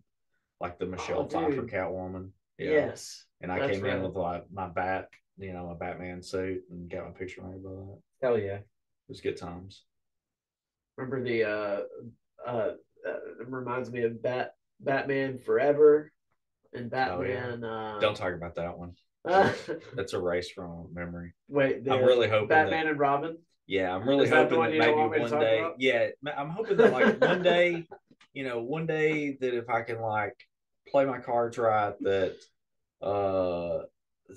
like the Michelle Oh, Pfeiffer. Catwoman. Yes. And I came in with like my bat, you know, my Batman suit, and got my picture made by that. Hell yeah. It was good times. Remember the uh uh, uh it reminds me of Bat Batman Forever and Batman uh Don't talk about that one. [LAUGHS] That's erased from memory. wait I'm really hoping Batman and Robin. Yeah, I'm really Is hoping one that, maybe want me to one day. about? Yeah, I'm hoping that like one day, [LAUGHS] you know, one day that if I can like play my cards right, that uh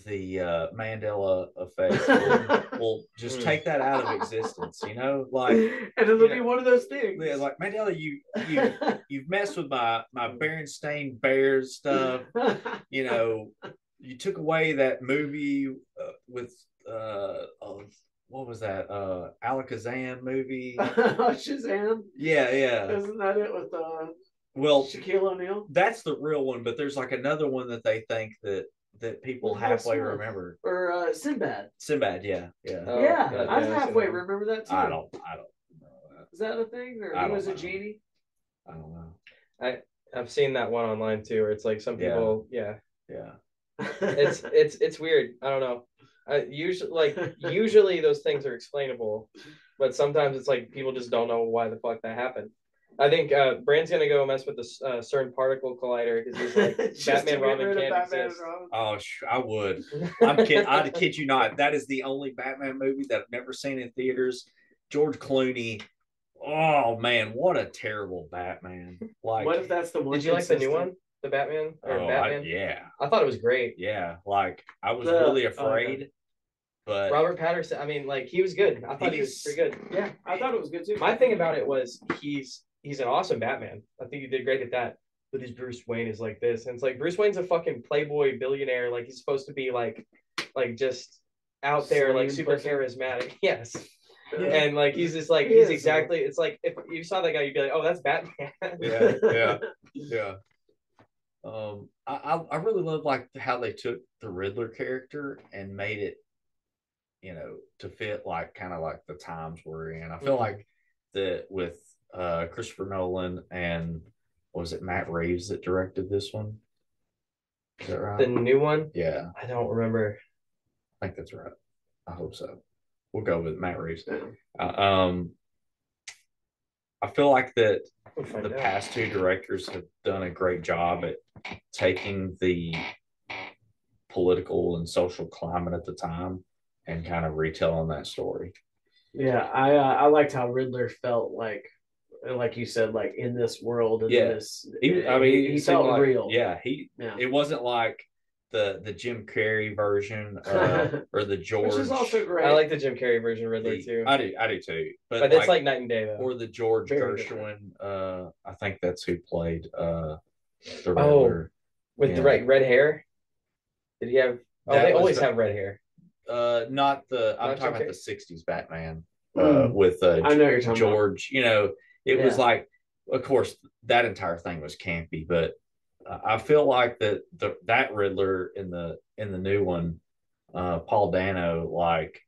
the uh Mandela effect will, [LAUGHS] will just Mm. take that out of existence. You know, like [LAUGHS] and it'll be know, one of those things. yeah, like Mandela, you you [LAUGHS] you've messed with my my Berenstain Bears stuff. You know, you took away that movie uh, with uh what was that uh Alakazam movie? [LAUGHS] Shazam. Yeah, yeah. Isn't that it with uh Well, Shaquille O'Neal? that's the real one, but there's like another one that they think that that people What's halfway that? remember. Or uh Sinbad. Sinbad, yeah, yeah. Oh, yeah, yeah, I yeah, halfway Sinbad. remember that too. I don't, I don't know that. Is that a thing? Or he was a genie? I don't know. I I've seen that one online too, where it's like some Yeah. people, yeah, Yeah, it's it's it's weird. I don't know. I usually like usually those things are explainable, but sometimes it's like people just don't know why the fuck that happened. I think uh, Bran's gonna go mess with the uh, CERN particle collider because he's like [LAUGHS] Batman Robin can't Batman exist. Robin. Oh, sh- I would. I'm kid. [LAUGHS] I kid you not. That is the only Batman movie that I've never seen in theaters. George Clooney. Oh man, what a terrible Batman! Like, What if that's the one? Did you like the new one, the Batman or oh, I- Batman? yeah, I thought it was great. yeah. Like, I was The- really oh, okay. afraid, but Robert Patterson. I mean, like he was good. I thought he was pretty good. Yeah. I thought it was good too. My thing about it was he's he's an awesome Batman. I think he did great at that. But his Bruce Wayne is like this, and it's like Bruce Wayne's a fucking playboy billionaire. Like he's supposed to be like, like just out there, like super pussy. charismatic. [LAUGHS] Yes, Yeah. and like he's just like He he's is, exactly. It's like if you saw that guy, you'd be like, oh, that's Batman. yeah, yeah, [LAUGHS] yeah. Um, I, I really love like how they took the Riddler character and made it, you know, to fit like kind of like the times we're in. I feel Mhm. like that with uh Christopher Nolan and what was it Matt Reeves that directed this one? Is that right? the new one, yeah, I don't remember. I think that's right. I hope so. We'll go with Matt Reeves. Yeah. Uh, um, I feel like that We'll the out. past two directors have done a great job at taking the political and social climate at the time and kind of retelling that story. Yeah, I uh, I liked how Riddler felt like, like you said, like in this world and Yeah. this. He, I mean, he, he felt like- real. Yeah, he. yeah. It wasn't like the the Jim Carrey version [LAUGHS] uh, or the George. Which is also great. I like the Jim Carrey version of Riddler the- too, I do. I do too. But, but it's like night and day though. or the George Very Gershwin. Uh, I think that's who played uh, the Oh. With yeah. the red red hair. Did he have? Oh, That they always the- have red hair. Uh, not the. I'm Not talking Jim about the '60s Batman. Hmm. Uh, with uh, I know you're talking about. George. You know, it was like, of course, that entire thing was campy, but I feel like that the that Riddler in the in the new one, uh, Paul Dano, like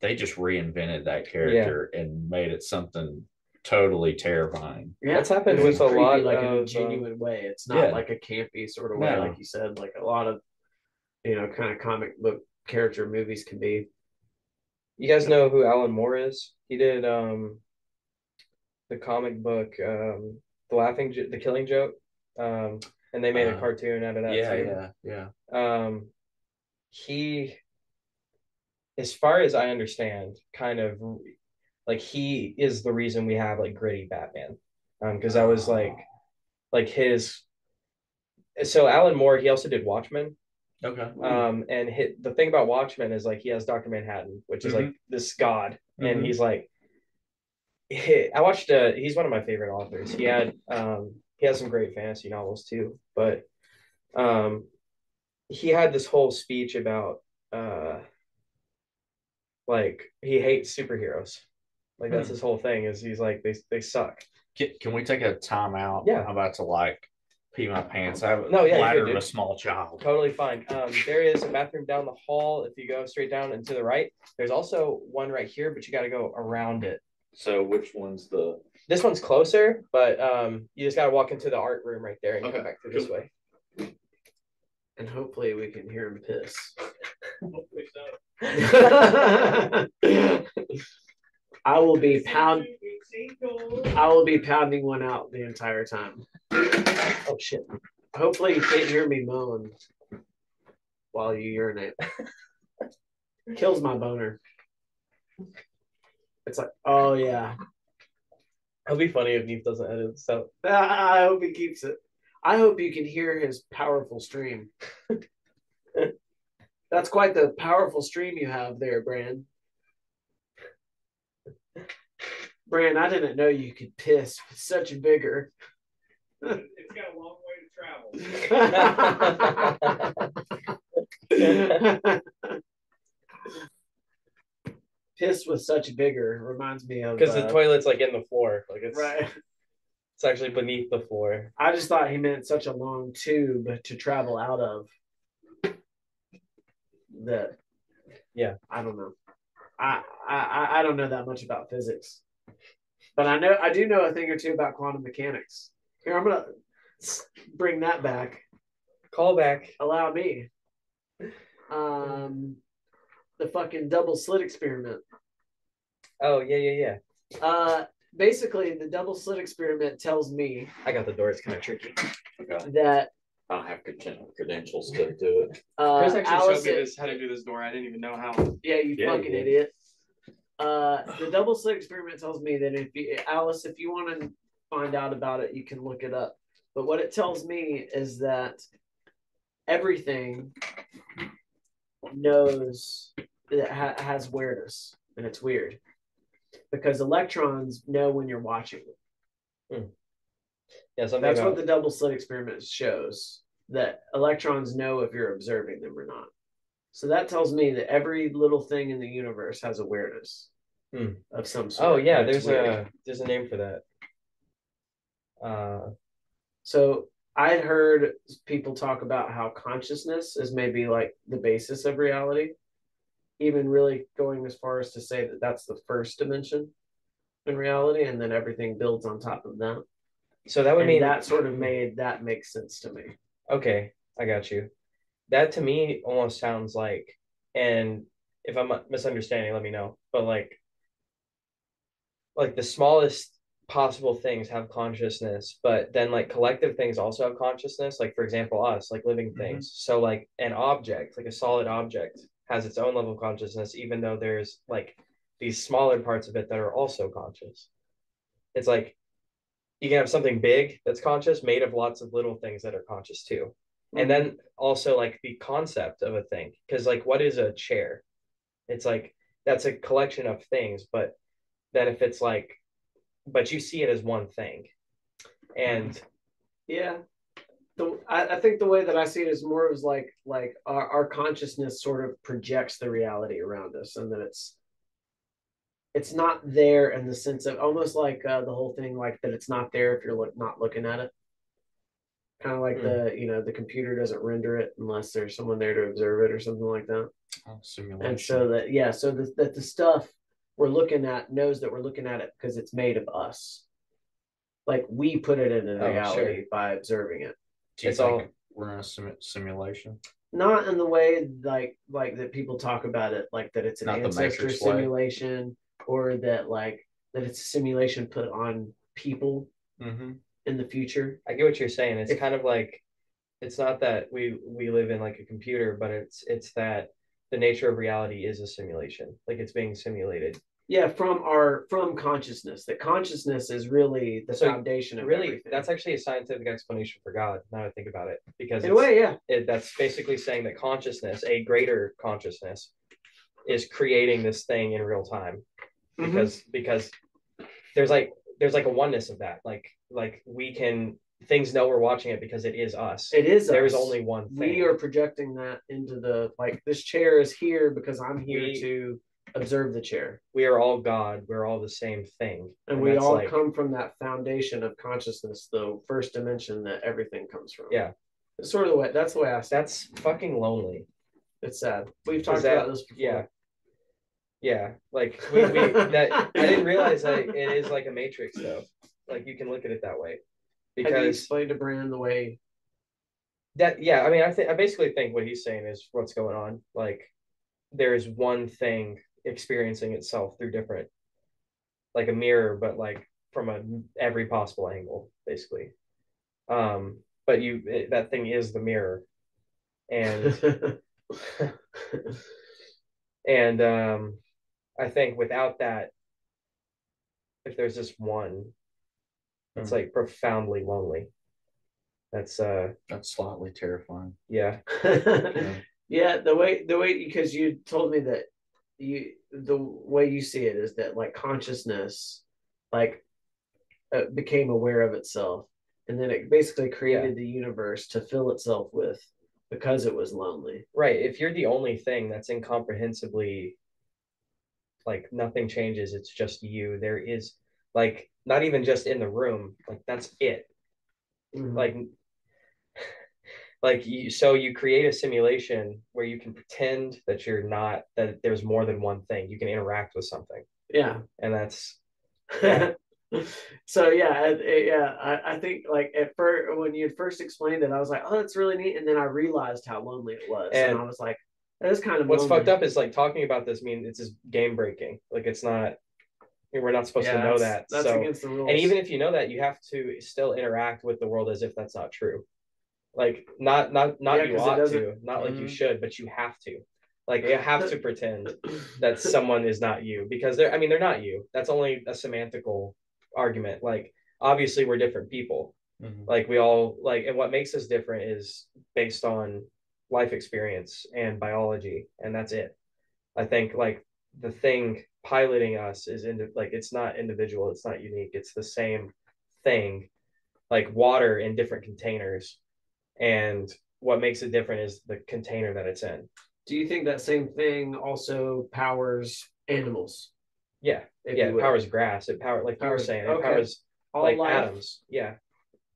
they just reinvented that character and made it something totally terrifying. Yeah, That's happened it's with a creepy, lot like in a um, genuine way. It's not Yeah. like a campy sort of way, No. like you said. Like a lot of, you know, kind of comic book character movies can be. You guys know who Alan Moore is? He did um the comic book um The Laughing Jo- The Killing Joke. Um and they made a Uh, cartoon out of that yeah, too. yeah, yeah. Um he as far as I understand, kind of like he is the reason we have like gritty Batman. Um because that was like like his so Alan Moore, he also did Watchmen. Okay. Um, and hit the thing about Watchmen is like he has Doctor Manhattan, which is like this god, and Mhm. he's like, [LAUGHS] I watched. Uh, he's one of my favorite authors. He had um, he has some great fantasy novels too, but um, he had this whole speech about uh, like he hates superheroes. Like that's Hmm. his whole thing. Is he's like they they suck. Can, can we take a time out? Yeah. I'm about to like pee my pants. I have a No, yeah, bladder of a small child. Totally fine. Um, there is a bathroom down the hall. If you go straight down and to the right, there's also one right here, but you got to go around it. So which one's the? This one's closer, but um, you just got to walk into the art room right there and Okay, come back through this way. And hopefully we can hear him piss. [LAUGHS] I will be pound. I will be pounding one out the entire time. Oh shit! Hopefully you can't hear me moan while you urinate. [LAUGHS] Kills my boner. It's like, oh yeah. It'll be funny if Neef doesn't edit. So I [LAUGHS] I hope he keeps it. I hope you can hear his powerful stream. [LAUGHS] That's quite the powerful stream you have there, Bran. Bran, I didn't know you could piss with such vigor. It's got a long way to travel. [LAUGHS] piss with such vigor reminds me of because uh, the toilet's like in the floor, like it's right. [LAUGHS] it's actually beneath the floor. I just thought he meant such a long tube to travel out of. That, Yeah. I don't know. I, I I- I don't know that much about physics, but I know I do know a thing or two about quantum mechanics. Here, I'm gonna bring that back. Call back. Allow me. Um, the fucking double slit experiment. Oh yeah, yeah, yeah. Uh, basically, the double slit experiment tells me I got the door. It's kind of tricky. that I don't have creden- credentials to do it. uh, Chris actually showed me this how to do this door. I didn't even know how. Yeah, you Yeah, fucking you did. idiot. Uh, the double slit experiment tells me that if you, Alice, if you want to find out about it, you can look it up. But what it tells me is that everything knows that ha- has awareness, and it's weird because electrons know when you're watching. Yeah, something That's what the double slit experiment shows that electrons know if you're observing them or not. So that tells me that every little thing in the universe has awareness Hmm. of some sort. Oh yeah, there's weird. a there's a name for that. Uh, So I'd heard people talk about how consciousness is maybe like the basis of reality, even really going as far as to say that that's the first dimension in reality, and then everything builds on top of that. so that would And mean that sort of made that makes sense to me. Okay, I got you. That to me almost sounds like, and if I'm misunderstanding, let me know. But like, like the smallest possible things have consciousness, but then like collective things also have consciousness. Like for example, us, like living Mhm. things. So like an object, like a solid object, has its own level of consciousness, even though there's like these smaller parts of it that are also conscious. It's like you can have something big that's conscious made of lots of little things that are conscious too. Hmm. And then also like the concept of a thing. Because like what is a chair? It's like that's a collection of things, but then if it's like but you see it as one thing. And Yeah. The, I, I think the way that I see it is more as like like our, our consciousness sort of projects the reality around us and that it's it's not there in the sense of almost like uh, the whole thing like that it's not there if you're look, not looking at it kind of like Hmm. the you know the computer doesn't render it unless there's someone there to observe it or something like that Oh, simulation. and so that yeah so the, that the stuff we're looking at knows that we're looking at it because it's made of us like we put it into Oh, reality sure. by observing it Do you it's think all- we're in a sim- simulation? not in the way like like that people talk about it like that it's an Not the ancestor Matrix way. simulation or that like that it's a simulation put on people Mm-hmm. in the future I get what you're saying. It's If- kind of like it's not that we we live in like a computer, but it's it's that the nature of reality is a simulation. Like it's being simulated. Yeah from our from consciousness that consciousness is really the So, foundation of Really, everything. that's actually a scientific explanation for God. Now I think about it, because in a way yeah it, that's basically saying that consciousness, a greater consciousness, is creating this thing in real time Mhm. because because there's like there's like a oneness of that. Like like we can things know we're watching it because it is us. it is there is us. only one thing. we are projecting that into the like this chair is here because i'm here We- to observe the chair we are all God. We're all the same thing. and, we all like- come from that foundation of consciousness the first dimension that everything comes from Yeah. it's sort of the way that's the way i see. That's fucking lonely. it's sad we've talked that- about this before Yeah. Yeah. Like we, we that I didn't realize that it is like a matrix though. Like you can look at it that way. have you Because explained to brandon the way that yeah, I mean I think I basically think what he's saying is what's going on. Like there is one thing experiencing itself through different like a mirror, but like from a every possible angle, basically. Um, but you it, that thing is the mirror. And [LAUGHS] and um i think without that if there's just one it's Hmm. like profoundly lonely that's uh That's slightly terrifying. yeah [LAUGHS] yeah the way the way because you told me that you the way you see it is that like consciousness like uh, became aware of itself and then it basically created the universe to fill itself with because it was lonely. Right. If you're the only thing that's incomprehensibly like nothing changes it's just you there is like not even just in the room like that's it. Mhm. like like you so you create a simulation where you can pretend that you're not that there's more than one thing. You can interact with something. Yeah. And that's Yeah. [LAUGHS] so yeah I, yeah I, I think like at first when you first explained it i was like oh that's really neat. And then i realized how lonely it was. And, And i was like that is kind of what's lonely. fucked up is like talking about this mean it's just game breaking. Like it's not we're not supposed Yeah, to know that's- that. that's so against the rules. and even if you know that you have to still interact with the world as if that's not true like not not not Yeah, you ought to not like you Mhm. should but you have to. Like you have to pretend [COUGHS] that someone is not you because they're i mean they're not you. That's only a semantical argument. Like obviously we're different people. Mhm. like we all like and what makes us different is based on life experience and biology and that's it. I think like the thing piloting us is in like it's not individual it's not unique it's the same thing. Like water in different containers and what makes it different is the container that it's in. Do you think that same thing also powers animals? Yeah yeah it powers grass it power like you were Powers- saying it okay. powers all like life? atoms. Yeah.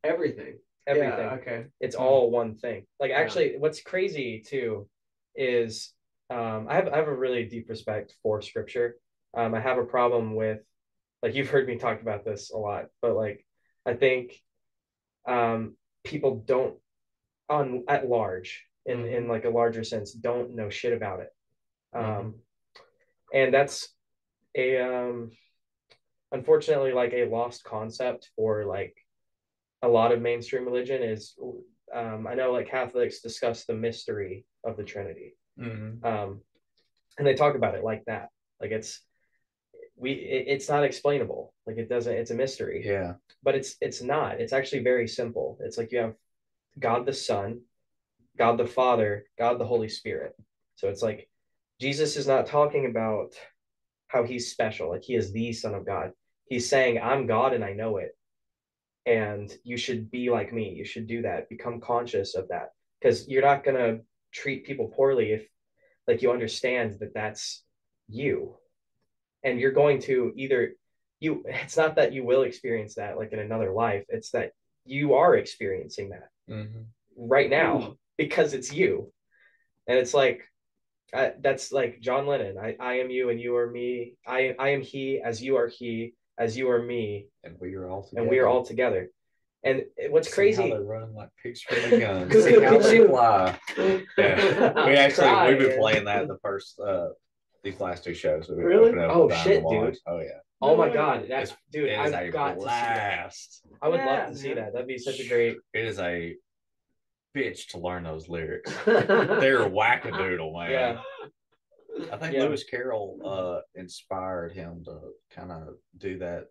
Everything. Everything. yeah, okay. It's Hmm. all one thing. Like Yeah. actually what's crazy too is um I have I have a really deep respect for scripture. Um I have a problem with like you've heard me talk about this a lot but like I think um people don't on at large in Mm-hmm. in like a larger sense don't know shit about it um Mm-hmm. and that's a um unfortunately like a lost concept for like a lot of mainstream religion is um, I know like Catholics discuss the mystery of the Trinity. Mhm. Um, and they talk about it like that. Like it's we it, it's not explainable. Like it doesn't it's a mystery. Yeah. But it's it's not. It's actually very simple. It's like you have God the Son, God the Father, God the Holy Spirit. So it's like Jesus is not talking about how he's special, like he is the Son of God. He's saying, I'm God and I know it. And you should be like me. You should do that. Become conscious of that. Because you're not going to treat people poorly if like you understand that that's you. And you're going to either you it's not that you will experience that like in another life, it's that you are experiencing that Mhm. right now because it's you. And it's like I, that's like John Lennon. I, I am you and you are me. I I am he as you are he as you are me And we are all together. and we are all together. And what's See crazy? How they run like pigs from a gun. See how they fly. Yeah. [LAUGHS] We actually we've been playing that the first uh these last two shows. We've been Really? Oh, shit, dude. Oh yeah. Oh my god, that's dude! It is I've a got to see that. I would Yeah, love to see man. that. That'd be such a great. It is a bitch to learn those lyrics. [LAUGHS] They're wackadoodle, man. Yeah. I think Yeah. Lewis Carroll uh inspired him to kind of do that.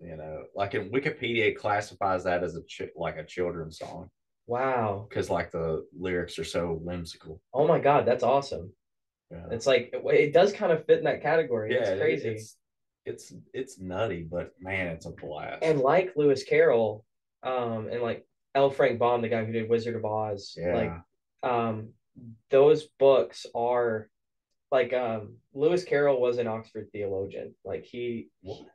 You know, like in Wikipedia it classifies that as a ch- like a children's song Wow. because like the lyrics are so whimsical. Oh my god, that's awesome. Yeah, It's like it, it does kind of fit in that category. yeah, it's it- crazy. It's, it's it's nutty, but man, it's a blast. and like Lewis Carroll, um, and like L. Frank Baum, the guy who did Wizard of Oz, yeah, like um those books are like um Lewis Carroll was an Oxford theologian. Like he What?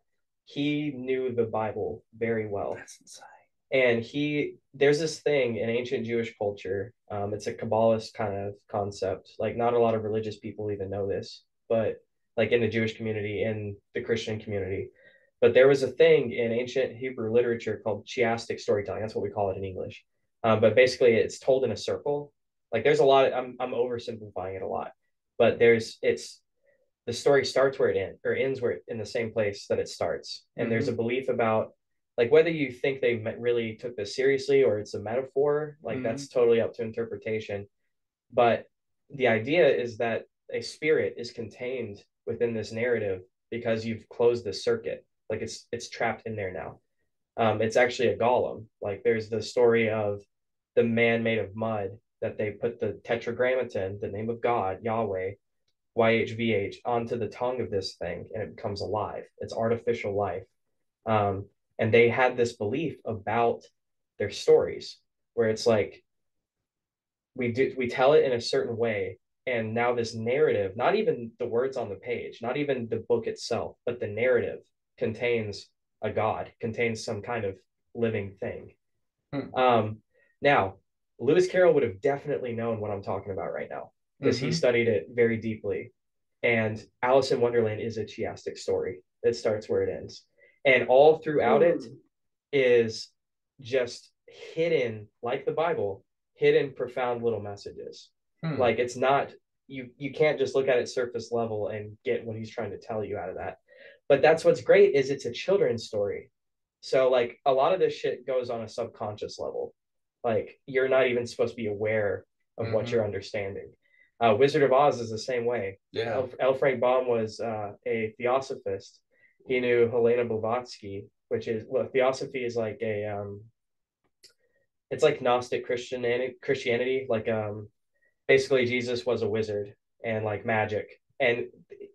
he knew the Bible very well. that's insane. And he there's this thing in ancient Jewish culture. Um, it's a Kabbalist kind of concept. Like not a lot of religious people even know this, but like in the Jewish community, in the Christian community. But there was a thing in ancient Hebrew literature called chiastic storytelling. That's what we call it in English. Um, but basically, it's told in a circle. Like there's a lot. Of, I'm I'm oversimplifying it a lot, but there's it's the story starts where it ends or ends where it, in the same place that it starts. And there's a belief about like whether you think they really took this seriously or it's a metaphor. Like Mhm. that's totally up to interpretation. But the idea is that a spirit is contained within this narrative because you've closed the circuit. Like it's it's trapped in there now. Um it's actually a golem. Like there's the story of the man made of mud that they put the tetragrammaton the name of god yahweh yhvh onto the tongue of this thing and it becomes alive. It's artificial life. Um and they had this belief about their stories where it's like we do we tell it in a certain way and now this narrative not even the words on the page not even the book itself but the narrative contains a god contains some kind of living thing. Hmm. um now lewis carroll would have definitely known what i'm talking about right now because he Mhm. studied it very deeply. And alice in wonderland is a chiastic story. It starts where it ends. And all throughout it is just hidden like the bible hidden profound little messages Hmm. like it's not you you can't just look at it surface level and get what he's trying to tell you out of that but that's what's great is it's a children's story so like a lot of this shit goes on a subconscious level like you're not even supposed to be aware of what Mhm. you're understanding uh, wizard of oz is the same way yeah, L. L. Frank Baum was uh, a theosophist. He knew Helena Blavatsky, which is well, theosophy is like a um, it's like Gnostic Christianity. Christianity, like um, basically Jesus was a wizard and like magic. And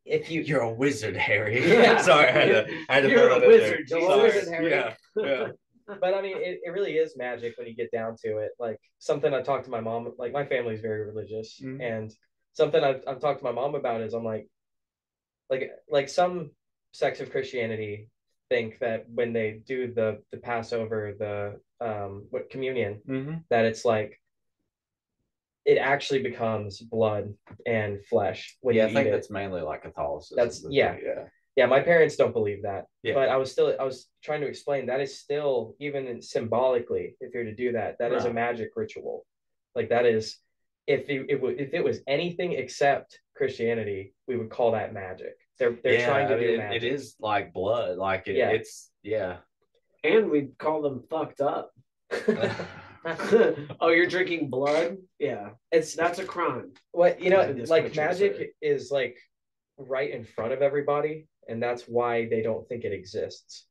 if you you're a wizard, Harry. [LAUGHS] [LAUGHS] Yeah. Sorry, I had to, I had to You're a wizard, there. you're a Sorry. wizard, Harry. Yeah, yeah. [LAUGHS] but I mean, it, it really is magic when you get down to it. Like something I talked to my mom, like my family's very religious, Mhm. and something I've, I've talked to my mom about is I'm like, like, like some sects of Christianity think that when they do the the Passover, the um, what communion, mm-hmm. that it's like it actually becomes blood and flesh when Yeah, you I think eat it. that's mainly like Catholicism. That's- but yeah. yeah. Yeah, my parents don't believe that. Yeah. But I was still I was trying to explain that is still even symbolically, if you're to do that, that is a magic ritual. Like that is if it, it wa- if it was anything except Christianity, we would call that magic. They're they're trying to I do mean, it- magic. it is like blood. Like it, Yeah. it's yeah. and we call them fucked up. [LAUGHS] [LAUGHS] [LAUGHS] oh, you're drinking blood? Yeah, it's that's a crime. what you know like magic sorry. is like right in front of everybody and that's why they don't think it exists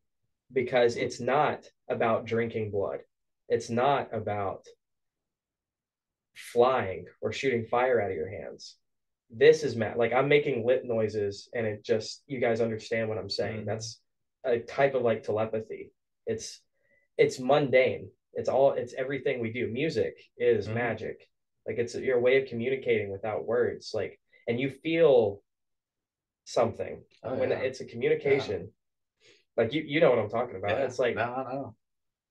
because it's not about drinking blood it's not about flying or shooting fire out of your hands this is mad like i'm making lip noises and it just you guys understand what i'm saying Mhm. that's a type of like telepathy it's it's mundane it's all it's everything we do music is Mhm. magic like it's your way of communicating without words like and you feel something Oh, when yeah. it's a communication like you you know what i'm talking about Yeah. it's like no, no.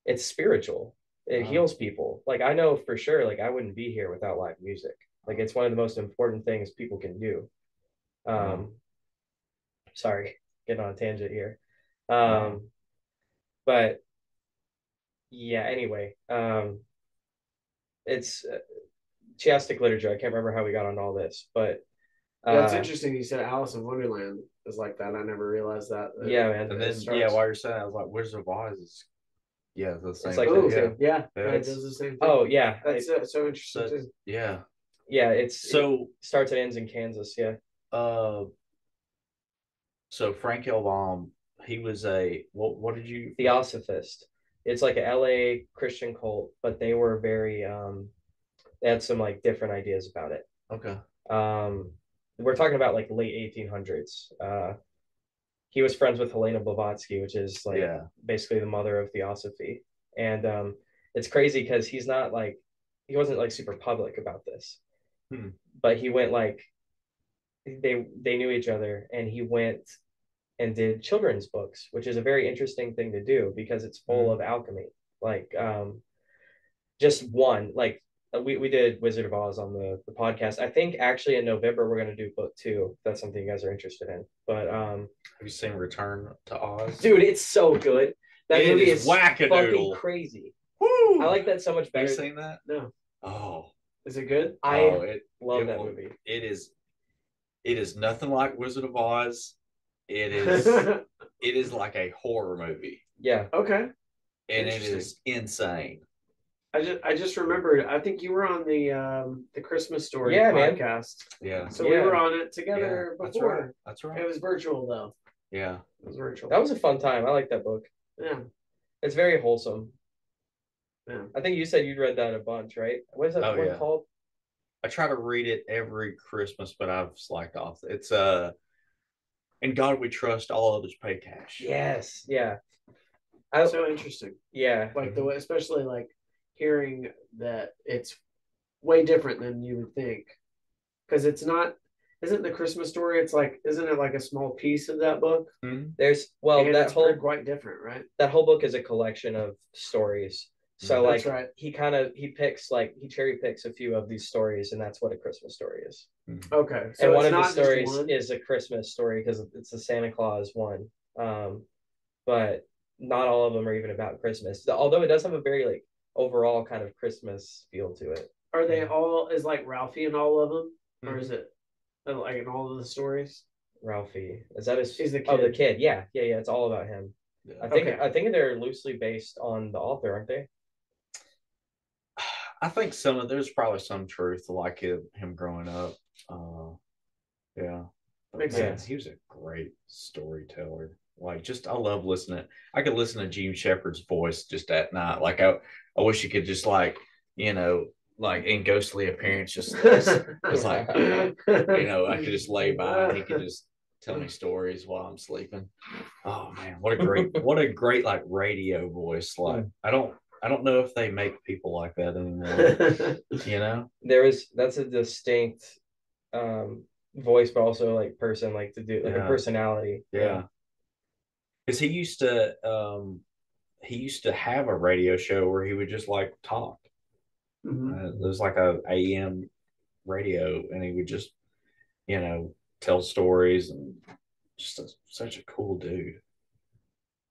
it's spiritual it Wow. heals people like i know for sure like i wouldn't be here without live music like it's one of the most important things people can do um Wow. sorry getting on a tangent here um but yeah anyway um it's uh, chiastic literature i can't remember how we got on all this but Yeah, it's uh, interesting. You said Alice in Wonderland is like that. I never realized that. that yeah man And then starts- yeah, while you're saying, that, I was like, Wizard of Oz is yeah, the same. like thing. that yeah. yeah, Yeah, yeah, it it's- does the same thing. oh yeah that's it- uh, so interesting. So- too. yeah. yeah it's it So starts and ends in kansas yeah uh so Frank L. Baum, he was a what what did you Theosophist. It's like a LA Christian cult, but they were very um they had some like different ideas about it. Okay. Um we're talking about like late 1800s. Uh he was friends with Helena Blavatsky, which is like yeah. basically the mother of theosophy. And um it's crazy because he's not like he wasn't like super public about this. Hmm. But he went like they they knew each other and he went and did children's books, which is a very interesting thing to do because it's full Mhm. of alchemy. Like um just one, like uh, we, we did Wizard of Oz on the, the podcast. I think actually in November we're gonna do book two. That's something you guys are interested in. But um Have you seen Return to Oz? dude, it's so good. That It movie is is fucking crazy. Woo! I like that so much Have better. you seen that? No, Oh, is it good? I oh, it love it that movie. it is it is nothing like Wizard of Oz. It [LAUGHS] is it is like a horror movie. Yeah. okay. And it is insane. I just I just remembered. I think you were on the um the Christmas story Yeah, man. podcast. Yeah. So we were on it yeah. together That's before. right. That's right. It was virtual though. Yeah. It was virtual. That was a fun time. I like that book. yeah. It's very wholesome. Yeah. I think you said you'd read that a bunch, right? What is that Oh, one yeah. called? I try to read it every Christmas, but I've slacked off. It's uh in God we trust, all others pay cash. Yes. Yeah. I, So interesting. yeah. Like the way, especially like hearing that it's way different than you would think, because it's not. Isn't the Christmas story? It's like, isn't it like a small piece of that book? Mhm. There's well and that whole quite different, right? that whole book is a collection of stories. So That's like right. he kind of he picks like he cherry picks a few of these stories, and that's what a Christmas story is. Okay, so and one of the stories one? is a Christmas story because it's the Santa Claus one. Um, but not all of them are even about Christmas. Although it does have a very like overall kind of Christmas feel to it. Are they all is like Ralphie in all of them, or Mm-hmm. is it uh, like in all of the stories? Ralphie is that his? He's the kid. Oh, the kid. kid. Yeah, yeah, yeah. It's all about him. Yeah. I think Okay. I think they're loosely based on the author, aren't they? [SIGHS] I think some of there's probably some truth to like him, him growing up. Uh, yeah, But Makes man, sense. He was a great storyteller. Like, just I love listening. I could listen to Jean Shepherd's voice just at night. Like, I, I wish you could just like, you know, like in ghostly appearance, just it's like, you know, I could just lay by and he could just tell me stories while I'm sleeping. Oh man, what a great, what a great like radio voice. Like, I don't, I don't know if they make people like that anymore. [LAUGHS] You know? there is that's a distinct um voice but also like person like to do like a personality Yeah. Because he used to um he used to have a radio show where he would just like talk. Mhm. Uh, it was like a AM radio and he would just, you know, tell stories and just a, such a cool dude.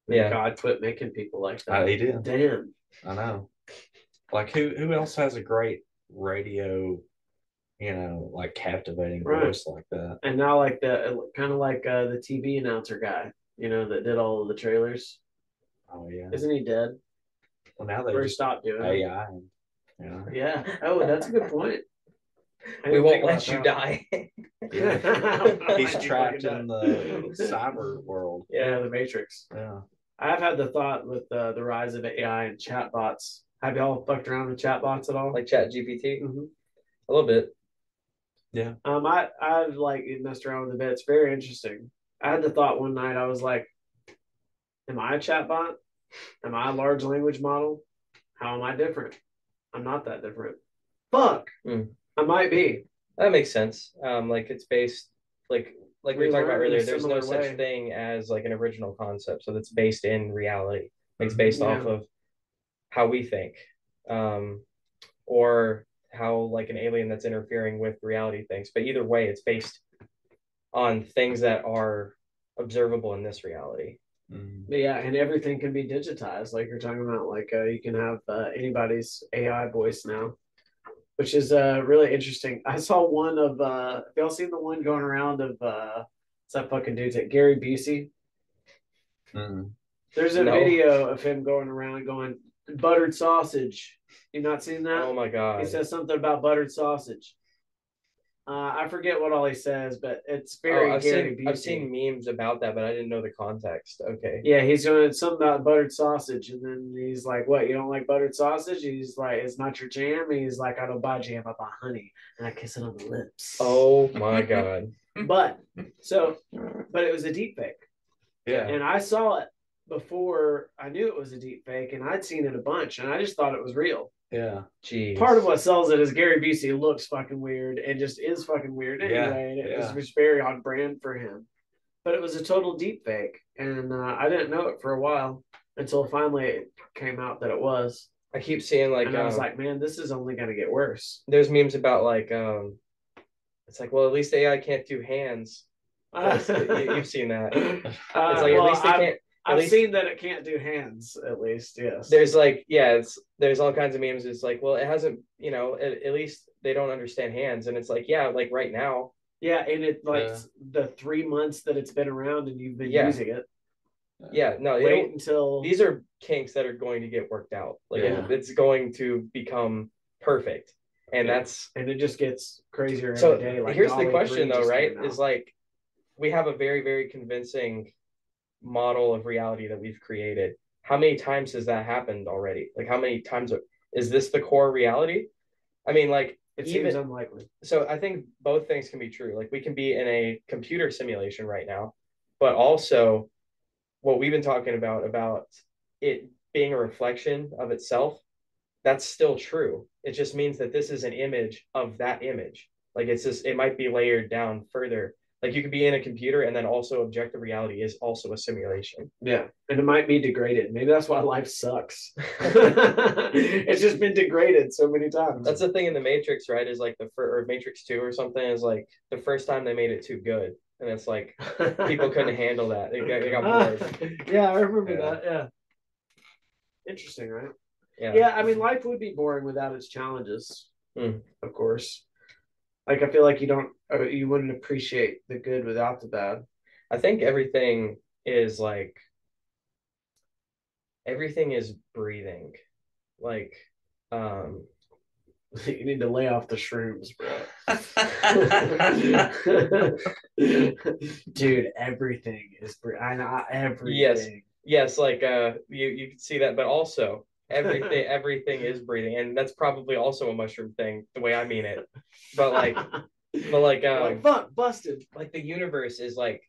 yeah God quit making people like Uh, that. he did. Damn. I know. Like who who else has a great radio you know, like captivating Right. voice like that. And now, like the kind of like uh, the TV announcer guy, you know, that did all of the trailers. Oh yeah. Isn't he dead? Well, now they Or just stopped doing it? AI. You know? Yeah. Oh, that's a good point. We won't let you about die. [LAUGHS] that. [LAUGHS] He's trapped in the cyber world. yeah, the Matrix. Yeah. I've had the thought with uh, the rise of AI and chatbots. Have y'all fucked around with chatbots at all? like Chat GPT, Mhm. a little bit. Um, I I've like messed around with it bit. It's very interesting. I had the thought one night. I was like, "Am I a chatbot? Am I a large language model? How am I different? I'm not that different. Fuck, Hmm. I might be. That makes sense. Um, like it's based like like we We were talking about learn in a earlier. There's no similar such thing as like an original concept. So that's based in reality. It's Mhm. based Yeah. off of how we think, um, or how like an alien that's interfering with reality thinks. But either way, it's based on things that are observable in this reality. Mhm. But yeah, and everything can be digitized. Like you're talking about, like uh, you can have uh, anybody's AI voice now, which is uh, really interesting. I saw one of uh, have y'all seen the one going around of uh, what's that fucking dude's at Gary Busey? Mhm. There's a No. video of him going around going buttered sausage. You not seen that? Oh my god! he says something about buttered sausage. Uh, I forget what all he says, but it's very Oh, I've Gary seen Busey. I've seen memes about that, but I didn't know the context. Okay. Yeah, he's doing something about buttered sausage, and then he's like, "What? You don't like buttered sausage?" He's like, "It's not your jam." And he's like, "I don't buy jam, I buy honey, and I kiss it on the lips." Oh my god! [LAUGHS] but so, but it was a deep fake, Yeah. and I saw it before I knew it was a deep fake, and I'd seen it a bunch, and I just thought it was real. Yeah. Jeez. Part of what sells it is Gary Busey looks fucking weird and just is fucking weird Yeah, anyway, and it was yeah. just very on brand for him. But it was a total deep fake, and uh, I didn't know it for a while until finally it came out that it was. I keep seeing like and I was um, like, man, this is only going to get worse. there's memes about like um it's like well at least AI can't do hands. [LAUGHS] That's- you, have seen that. [LAUGHS] It's Uh, like well, at least they I've, can't. At I've least seen that it can't do hands, at least, yes. there's like yeah, it's there's all kinds of memes. It's like well it hasn't you know at, at least they don't understand hands and it's like yeah like right now yeah, and it like Yeah. the three months that it's been around and you've been Yeah. using it. yeah no Wait until these are kinks that are going to get worked out. Like Yeah. it's going to become perfect, and Yeah. that's and it just gets crazier so. every day. Like here's Dolly the question though, right? Is like we have a very very convincing model of reality that we've created. How many times has that happened already? Like how many times are, is this the core reality? I mean, like it even- seems unlikely. so I think both things can be true. Like we can be in a computer simulation right now, but also what we've been talking about about it being a reflection of itself, that's still true. It just means that this is an image of that image. Like it's just it might be layered down further. Like you could be in a computer and then also objective reality is also a simulation. Yeah, and it might be degraded. Maybe that's why life sucks. [LAUGHS] [LAUGHS] it's just been degraded so many times. That's the thing in the Matrix, right? Is like the fir- or Matrix Two or something is like the first time they made it too good, and it's like people couldn't [LAUGHS] handle that. They got, they got bored. yeah, I remember Yeah. that. Yeah. Interesting, right? Yeah. Yeah, I mean, life would be boring without its challenges, Hmm. of course. Like, I feel like you don't, you wouldn't appreciate the good without the bad. I think everything is like everything is breathing. Like um [LAUGHS] you need to lay off the shrooms, bro. [LAUGHS] Dude, everything is I know everything. Yes, yes, like uh you you can see that, but also everything everything is breathing. And that's probably also a mushroom thing, the way I mean it. But like [LAUGHS] but like um like fuck, busted. like the universe is like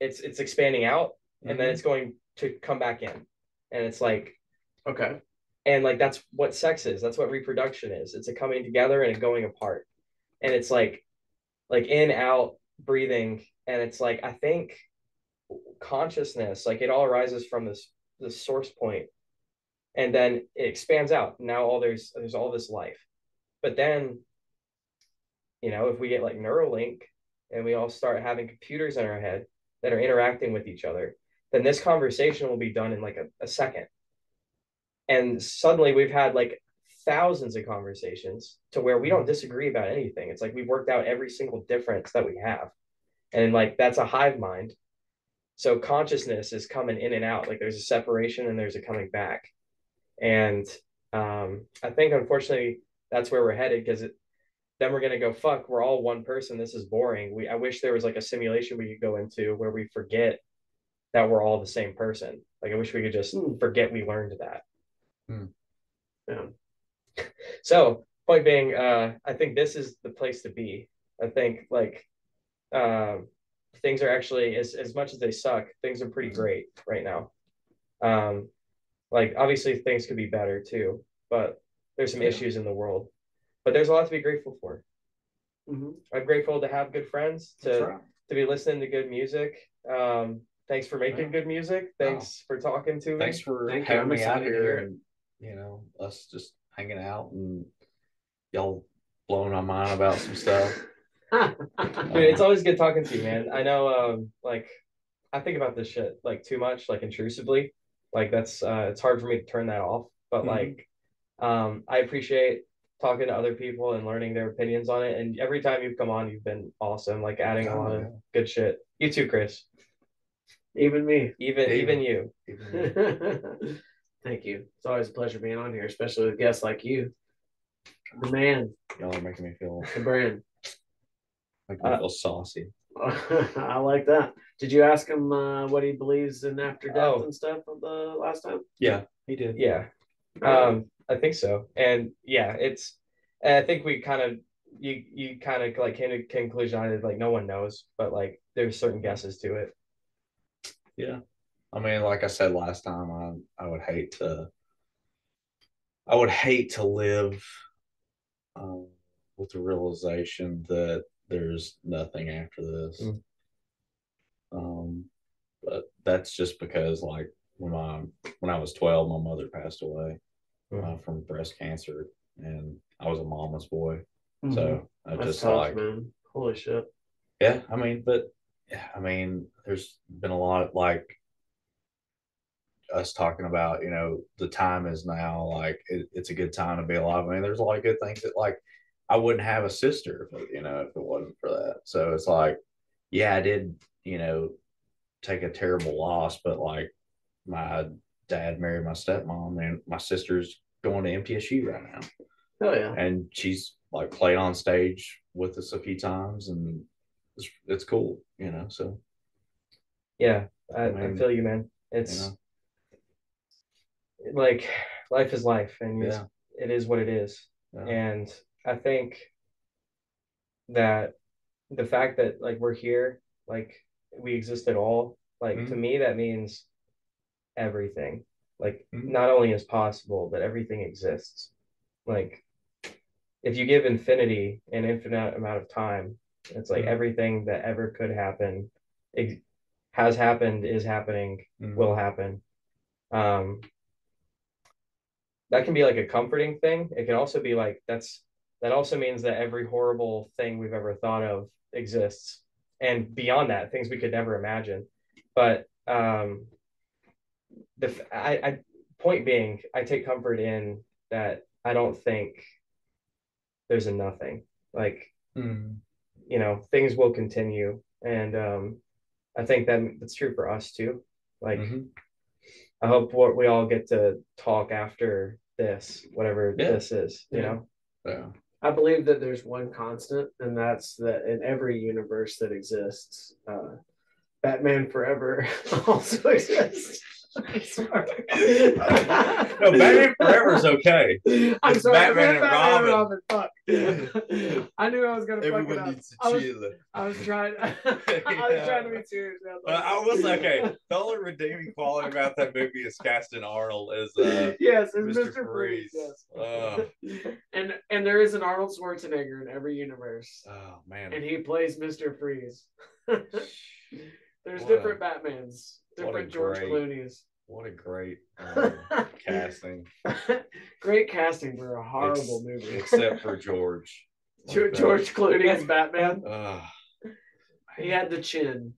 it's it's expanding out and then Mhm. it's going to come back in. And it's like Okay. and like that's what sex is that's what reproduction is it's a coming together and a going apart and it's like like in out breathing and it's like i think consciousness like it all arises from this this source point and then it expands out now all there's there's all this life but then you know if we get like neuralink and we all start having computers in our head that are interacting with each other then this conversation will be done in like a, a second and suddenly we've had like thousands of conversations to where we don't disagree about anything. It's like we've worked out every single difference that we have. And like that's a hive mind. So consciousness is coming in and out. Like there's a separation and there's a coming back. And um, I think unfortunately that's where we're headed because then we're gonna go fuck. We're all one person. This is boring. We I wish there was like a simulation we could go into where we forget that we're all the same person. Like I wish we could just forget we learned that. Hmm. Yeah. [LAUGHS] So point being, uh, I think this is the place to be. I think like um, things are actually as as much as they suck, things are pretty great right now. Um, like obviously things could be better too, but there's some Yeah. issues in the world. But there's a lot to be grateful for. Mhm. I'm grateful to have good friends, to right. to be listening to good music. Um, thanks for making Yeah. good music. Thanks for talking to me. Thanks for Thank you. having I'm me out excited to here hear and you know us just hanging out and y'all blowing my mind about some stuff. [LAUGHS] Dude, it's always good talking to you, man. I know, um, like, I think about this shit like too much, like intrusively. Like that's uh, it's hard for me to turn that off. But Mhm. like, um, I appreciate talking to other people and learning their opinions on it. And every time you've come on, you've been awesome. Like adding a Oh, lot of good shit. You too, Chris. Even me. Even Even- even you. Even- [LAUGHS] Thank you. It's always a pleasure being on here, especially with guests like you. The man, y'all are making me feel the brand. making me Uh, feel saucy. [LAUGHS] I like that. Did you ask him uh, what he believes in after death Oh. and stuff the last time? Yeah, he did. Yeah. Um, I think so. And yeah, it's and I think we kind of you you kind of like came to conclusion on it like no one knows, but like there's certain guesses to it. Yeah. I mean, like I said last time, I I would hate to I would hate to live um, with the realization that there's nothing after this. Mm. Um, but that's just because like when my when I was 12, my mother passed away Mm. uh, from breast cancer and I was a mama's boy. Mhm. So I That's just tough, like man. Holy shit. yeah, I mean, but yeah, I mean, there's been a lot of like us talking about, you know, the time is now like it, it's a good time to be alive. I mean, there's a lot of good things that like I wouldn't have a sister, if you know, if it wasn't for that. So it's like, yeah, I did, you know, take a terrible loss, but like my dad married my stepmom, and my sister's going to MTSU right now Hell yeah. and she's like played on stage with us a few times and it's, it's cool you know so Yeah, I, I mean, feel you, man. you It's know like life is life, and yeah it is what it is. yeah. And I think that the fact that like we're here, like we exist at all, like to Mhm. me that means everything. Like Mhm. not only is possible, but everything exists. Like if you give infinity an infinite amount of time, it's like Mhm. everything that ever could happen ex- has happened, is happening, Mhm. will happen. Um, that can be like a comforting thing. It can also be like that's that also means that every horrible thing we've ever thought of exists, and beyond that, things we could never imagine. But um, the I, I point being, I take comfort in that I don't think there's a nothing. Like Mhm. you know, things will continue, and um, I think that that's true for us too. Like. Mhm. I hope what we all get to talk after this, whatever Yeah. this is, you Yeah. know. yeah I believe that there's one constant, and that's that in every universe that exists, uh, Batman Forever [LAUGHS] also exists. I'm [LAUGHS] sorry. no batman forever is okay I'm It's sorry. I Batman meant and Batman Robin. Fuck. I knew I was gonna fuck it up. I was, I was trying. [LAUGHS] I was trying to be serious. I was But like- I will say, okay, the only redeeming quality about that movie is casting Arnold as uh, yes, it's Mr. Mr. Freeze. Freeze. Yes. and and there is an Arnold Schwarzenegger in every universe, oh man, and he plays Mr. Freeze. [LAUGHS] There's What a- different Batmans, what a different George great- Clooney's. what a great [LAUGHS] um, casting, Great casting for a horrible Ex- movie. except for [LAUGHS] George. Ge- George Clooney as [LAUGHS] Batman. Ugh. He had the chin.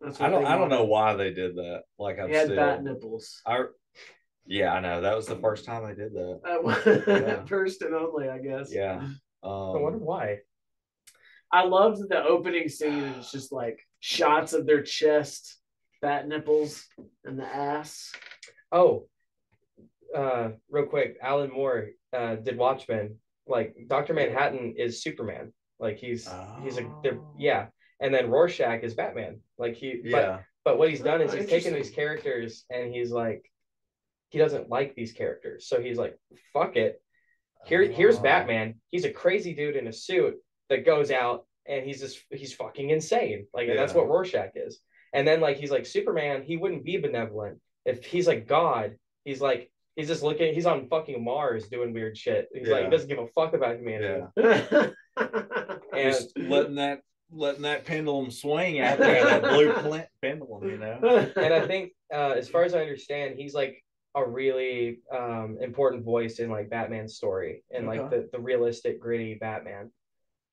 That's I don't. I don't know why they did that. Like I'm He had still. bat nipples. I Yeah, I know. That was the first time they did that. Uh, Yeah. First and only, I guess. Yeah. I wonder Um, why. I loved the opening scene. and It's just like shots of their chest, fat nipples, and the ass. Oh, uh, real quick, Alan Moore uh, did Watchmen. Like Doctor Manhattan is Superman. Like he's he's a Oh. yeah, and then Rorschach is Batman. Like he but yeah. but what he's done is Oh, he's taken these characters and he's like he doesn't like these characters, so he's like fuck it. Here here's Oh. Batman. He's a crazy dude in a suit that goes out and he's just he's fucking insane. Like and that's what Rorschach is. And then like he's like Superman, he wouldn't be benevolent if he's like God. He's like he's just looking. He's on fucking Mars doing weird shit. He's like he doesn't give a fuck about humanity. Yeah. [LAUGHS] And Just letting that letting that pendulum swing out there, that [LAUGHS] blue pl- pendulum, you know. and I think uh, as far as I understand, he's like a really um, important voice in like Batman's story and like the, the realistic gritty Batman.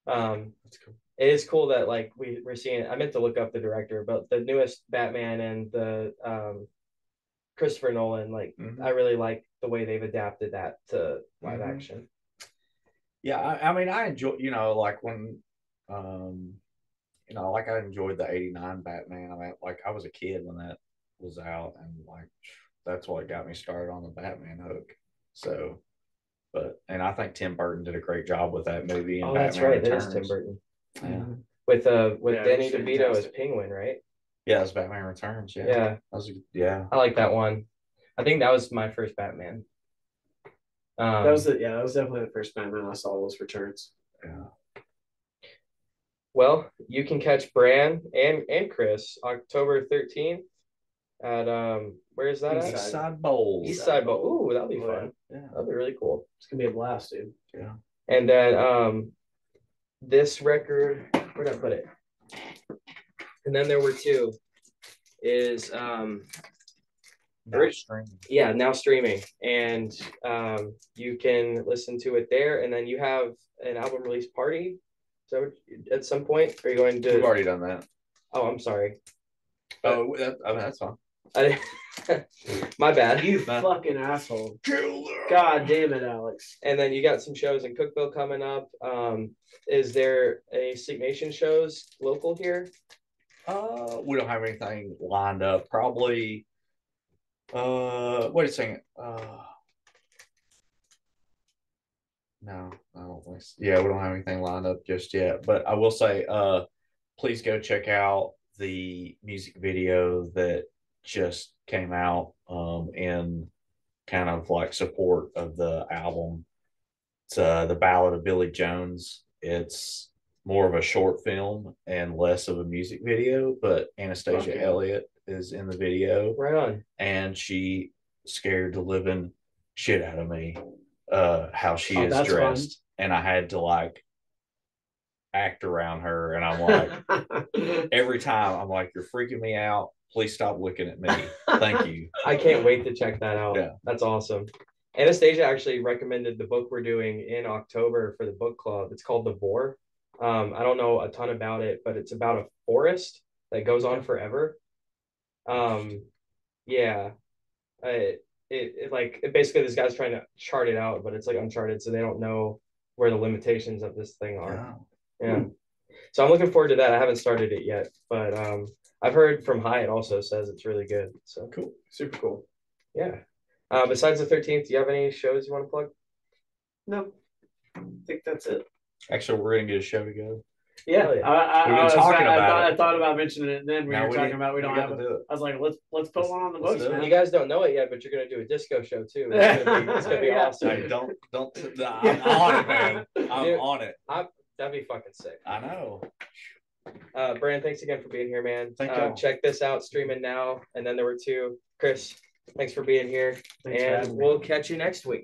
Um, That's cool. It is cool that like we we're seeing. I meant to look up the director, but the newest Batman and the um, Christopher Nolan, like Mhm. I really like the way they've adapted that to live Mhm. action. Yeah, I, I mean, I enjoy, you know, like when, um, you know, like I enjoyed the '89 Batman. I mean, like I was a kid when that was out, and like that's what got me started on the Batman hook. So, but and I think Tim Burton did a great job with that movie. Oh, that's Batman right. That is Tim Burton Yeah, with uh with Yeah, Danny it's DeVito as. Penguin, right? yeah, was Batman Returns. Yeah, yeah. that was a, yeah. I like that one. I think that was my first Batman. Um, that was the, yeah, that was definitely the first Batman I saw was Returns. Yeah. well, you can catch Bran and and Chris October thirteenth at um where is that East at? Side Bowls. East Side Bowl. Ooh, that'll be Oh, fun. Yeah. That'll be really cool. It's gonna be a blast, dude. Yeah. And then um this record, where did I put it? And then there were two. Is um Now Rich- yeah now streaming and um you can listen to it there and then you have an album release party so at some point are you going to? We've already done that. oh i'm sorry Oh, that, I mean, that's fine. I, [LAUGHS] my bad You Nah. fucking asshole. God damn it, Alex. and then you got some shows in Cookeville coming up um is there any sleep nation shows local here Uh, we don't have anything lined up. Probably. Uh, wait a second. Uh, no, I don't think. So. Yeah, we don't have anything lined up just yet. But I will say, uh, please go check out the music video that just came out. Um, in kind of like support of the album. It's uh, the Ballad of Billy Jones. It's more of a short film and less of a music video, but Anastasia Okay. Elliott is in the video right on and she scared the living shit out of me uh how she Oh, is dressed and I had to like act around her and I'm like [LAUGHS] every time I'm like you're freaking me out please stop looking at me. [LAUGHS] Thank you. I can't wait to check that out. Yeah. that's awesome. Anastasia actually recommended the book we're doing in october for the book club. It's called the boar. Um, i don't know a ton about it but it's about a forest that goes on forever. Um, yeah. It, it, it like it basically this guy's trying to chart it out but it's like uncharted so they don't know where the limitations of this thing are. Yeah. yeah. So I'm looking forward to that. I haven't started it yet, but um, I've heard from Hyatt also says it's really good. So cool. Super cool. yeah. Uh, besides the 13th, do you have any shows you want to plug? No. I think that's it. actually we're gonna get a show to go Yeah, Hell yeah. I, I, We've been I was- talking I, about thought, it. I thought about mentioning it, and then we Now were talking need- about we don't got have. to it. do it I was like, let's let's put one on the Let's books, do it. man. You guys don't know it yet, but you're gonna do a disco show too. It's gonna be, it's gonna be [LAUGHS] Yeah. awesome. Hey, don't don't [LAUGHS] I'm on it man I'm Dude. on it That'd be fucking sick. I know Uh, Brandon, thanks again for being here, man. Thank uh, y'all. check this out, streaming now. And then there were two. Chris, thanks for being here, Thanks and we'll catch you next week.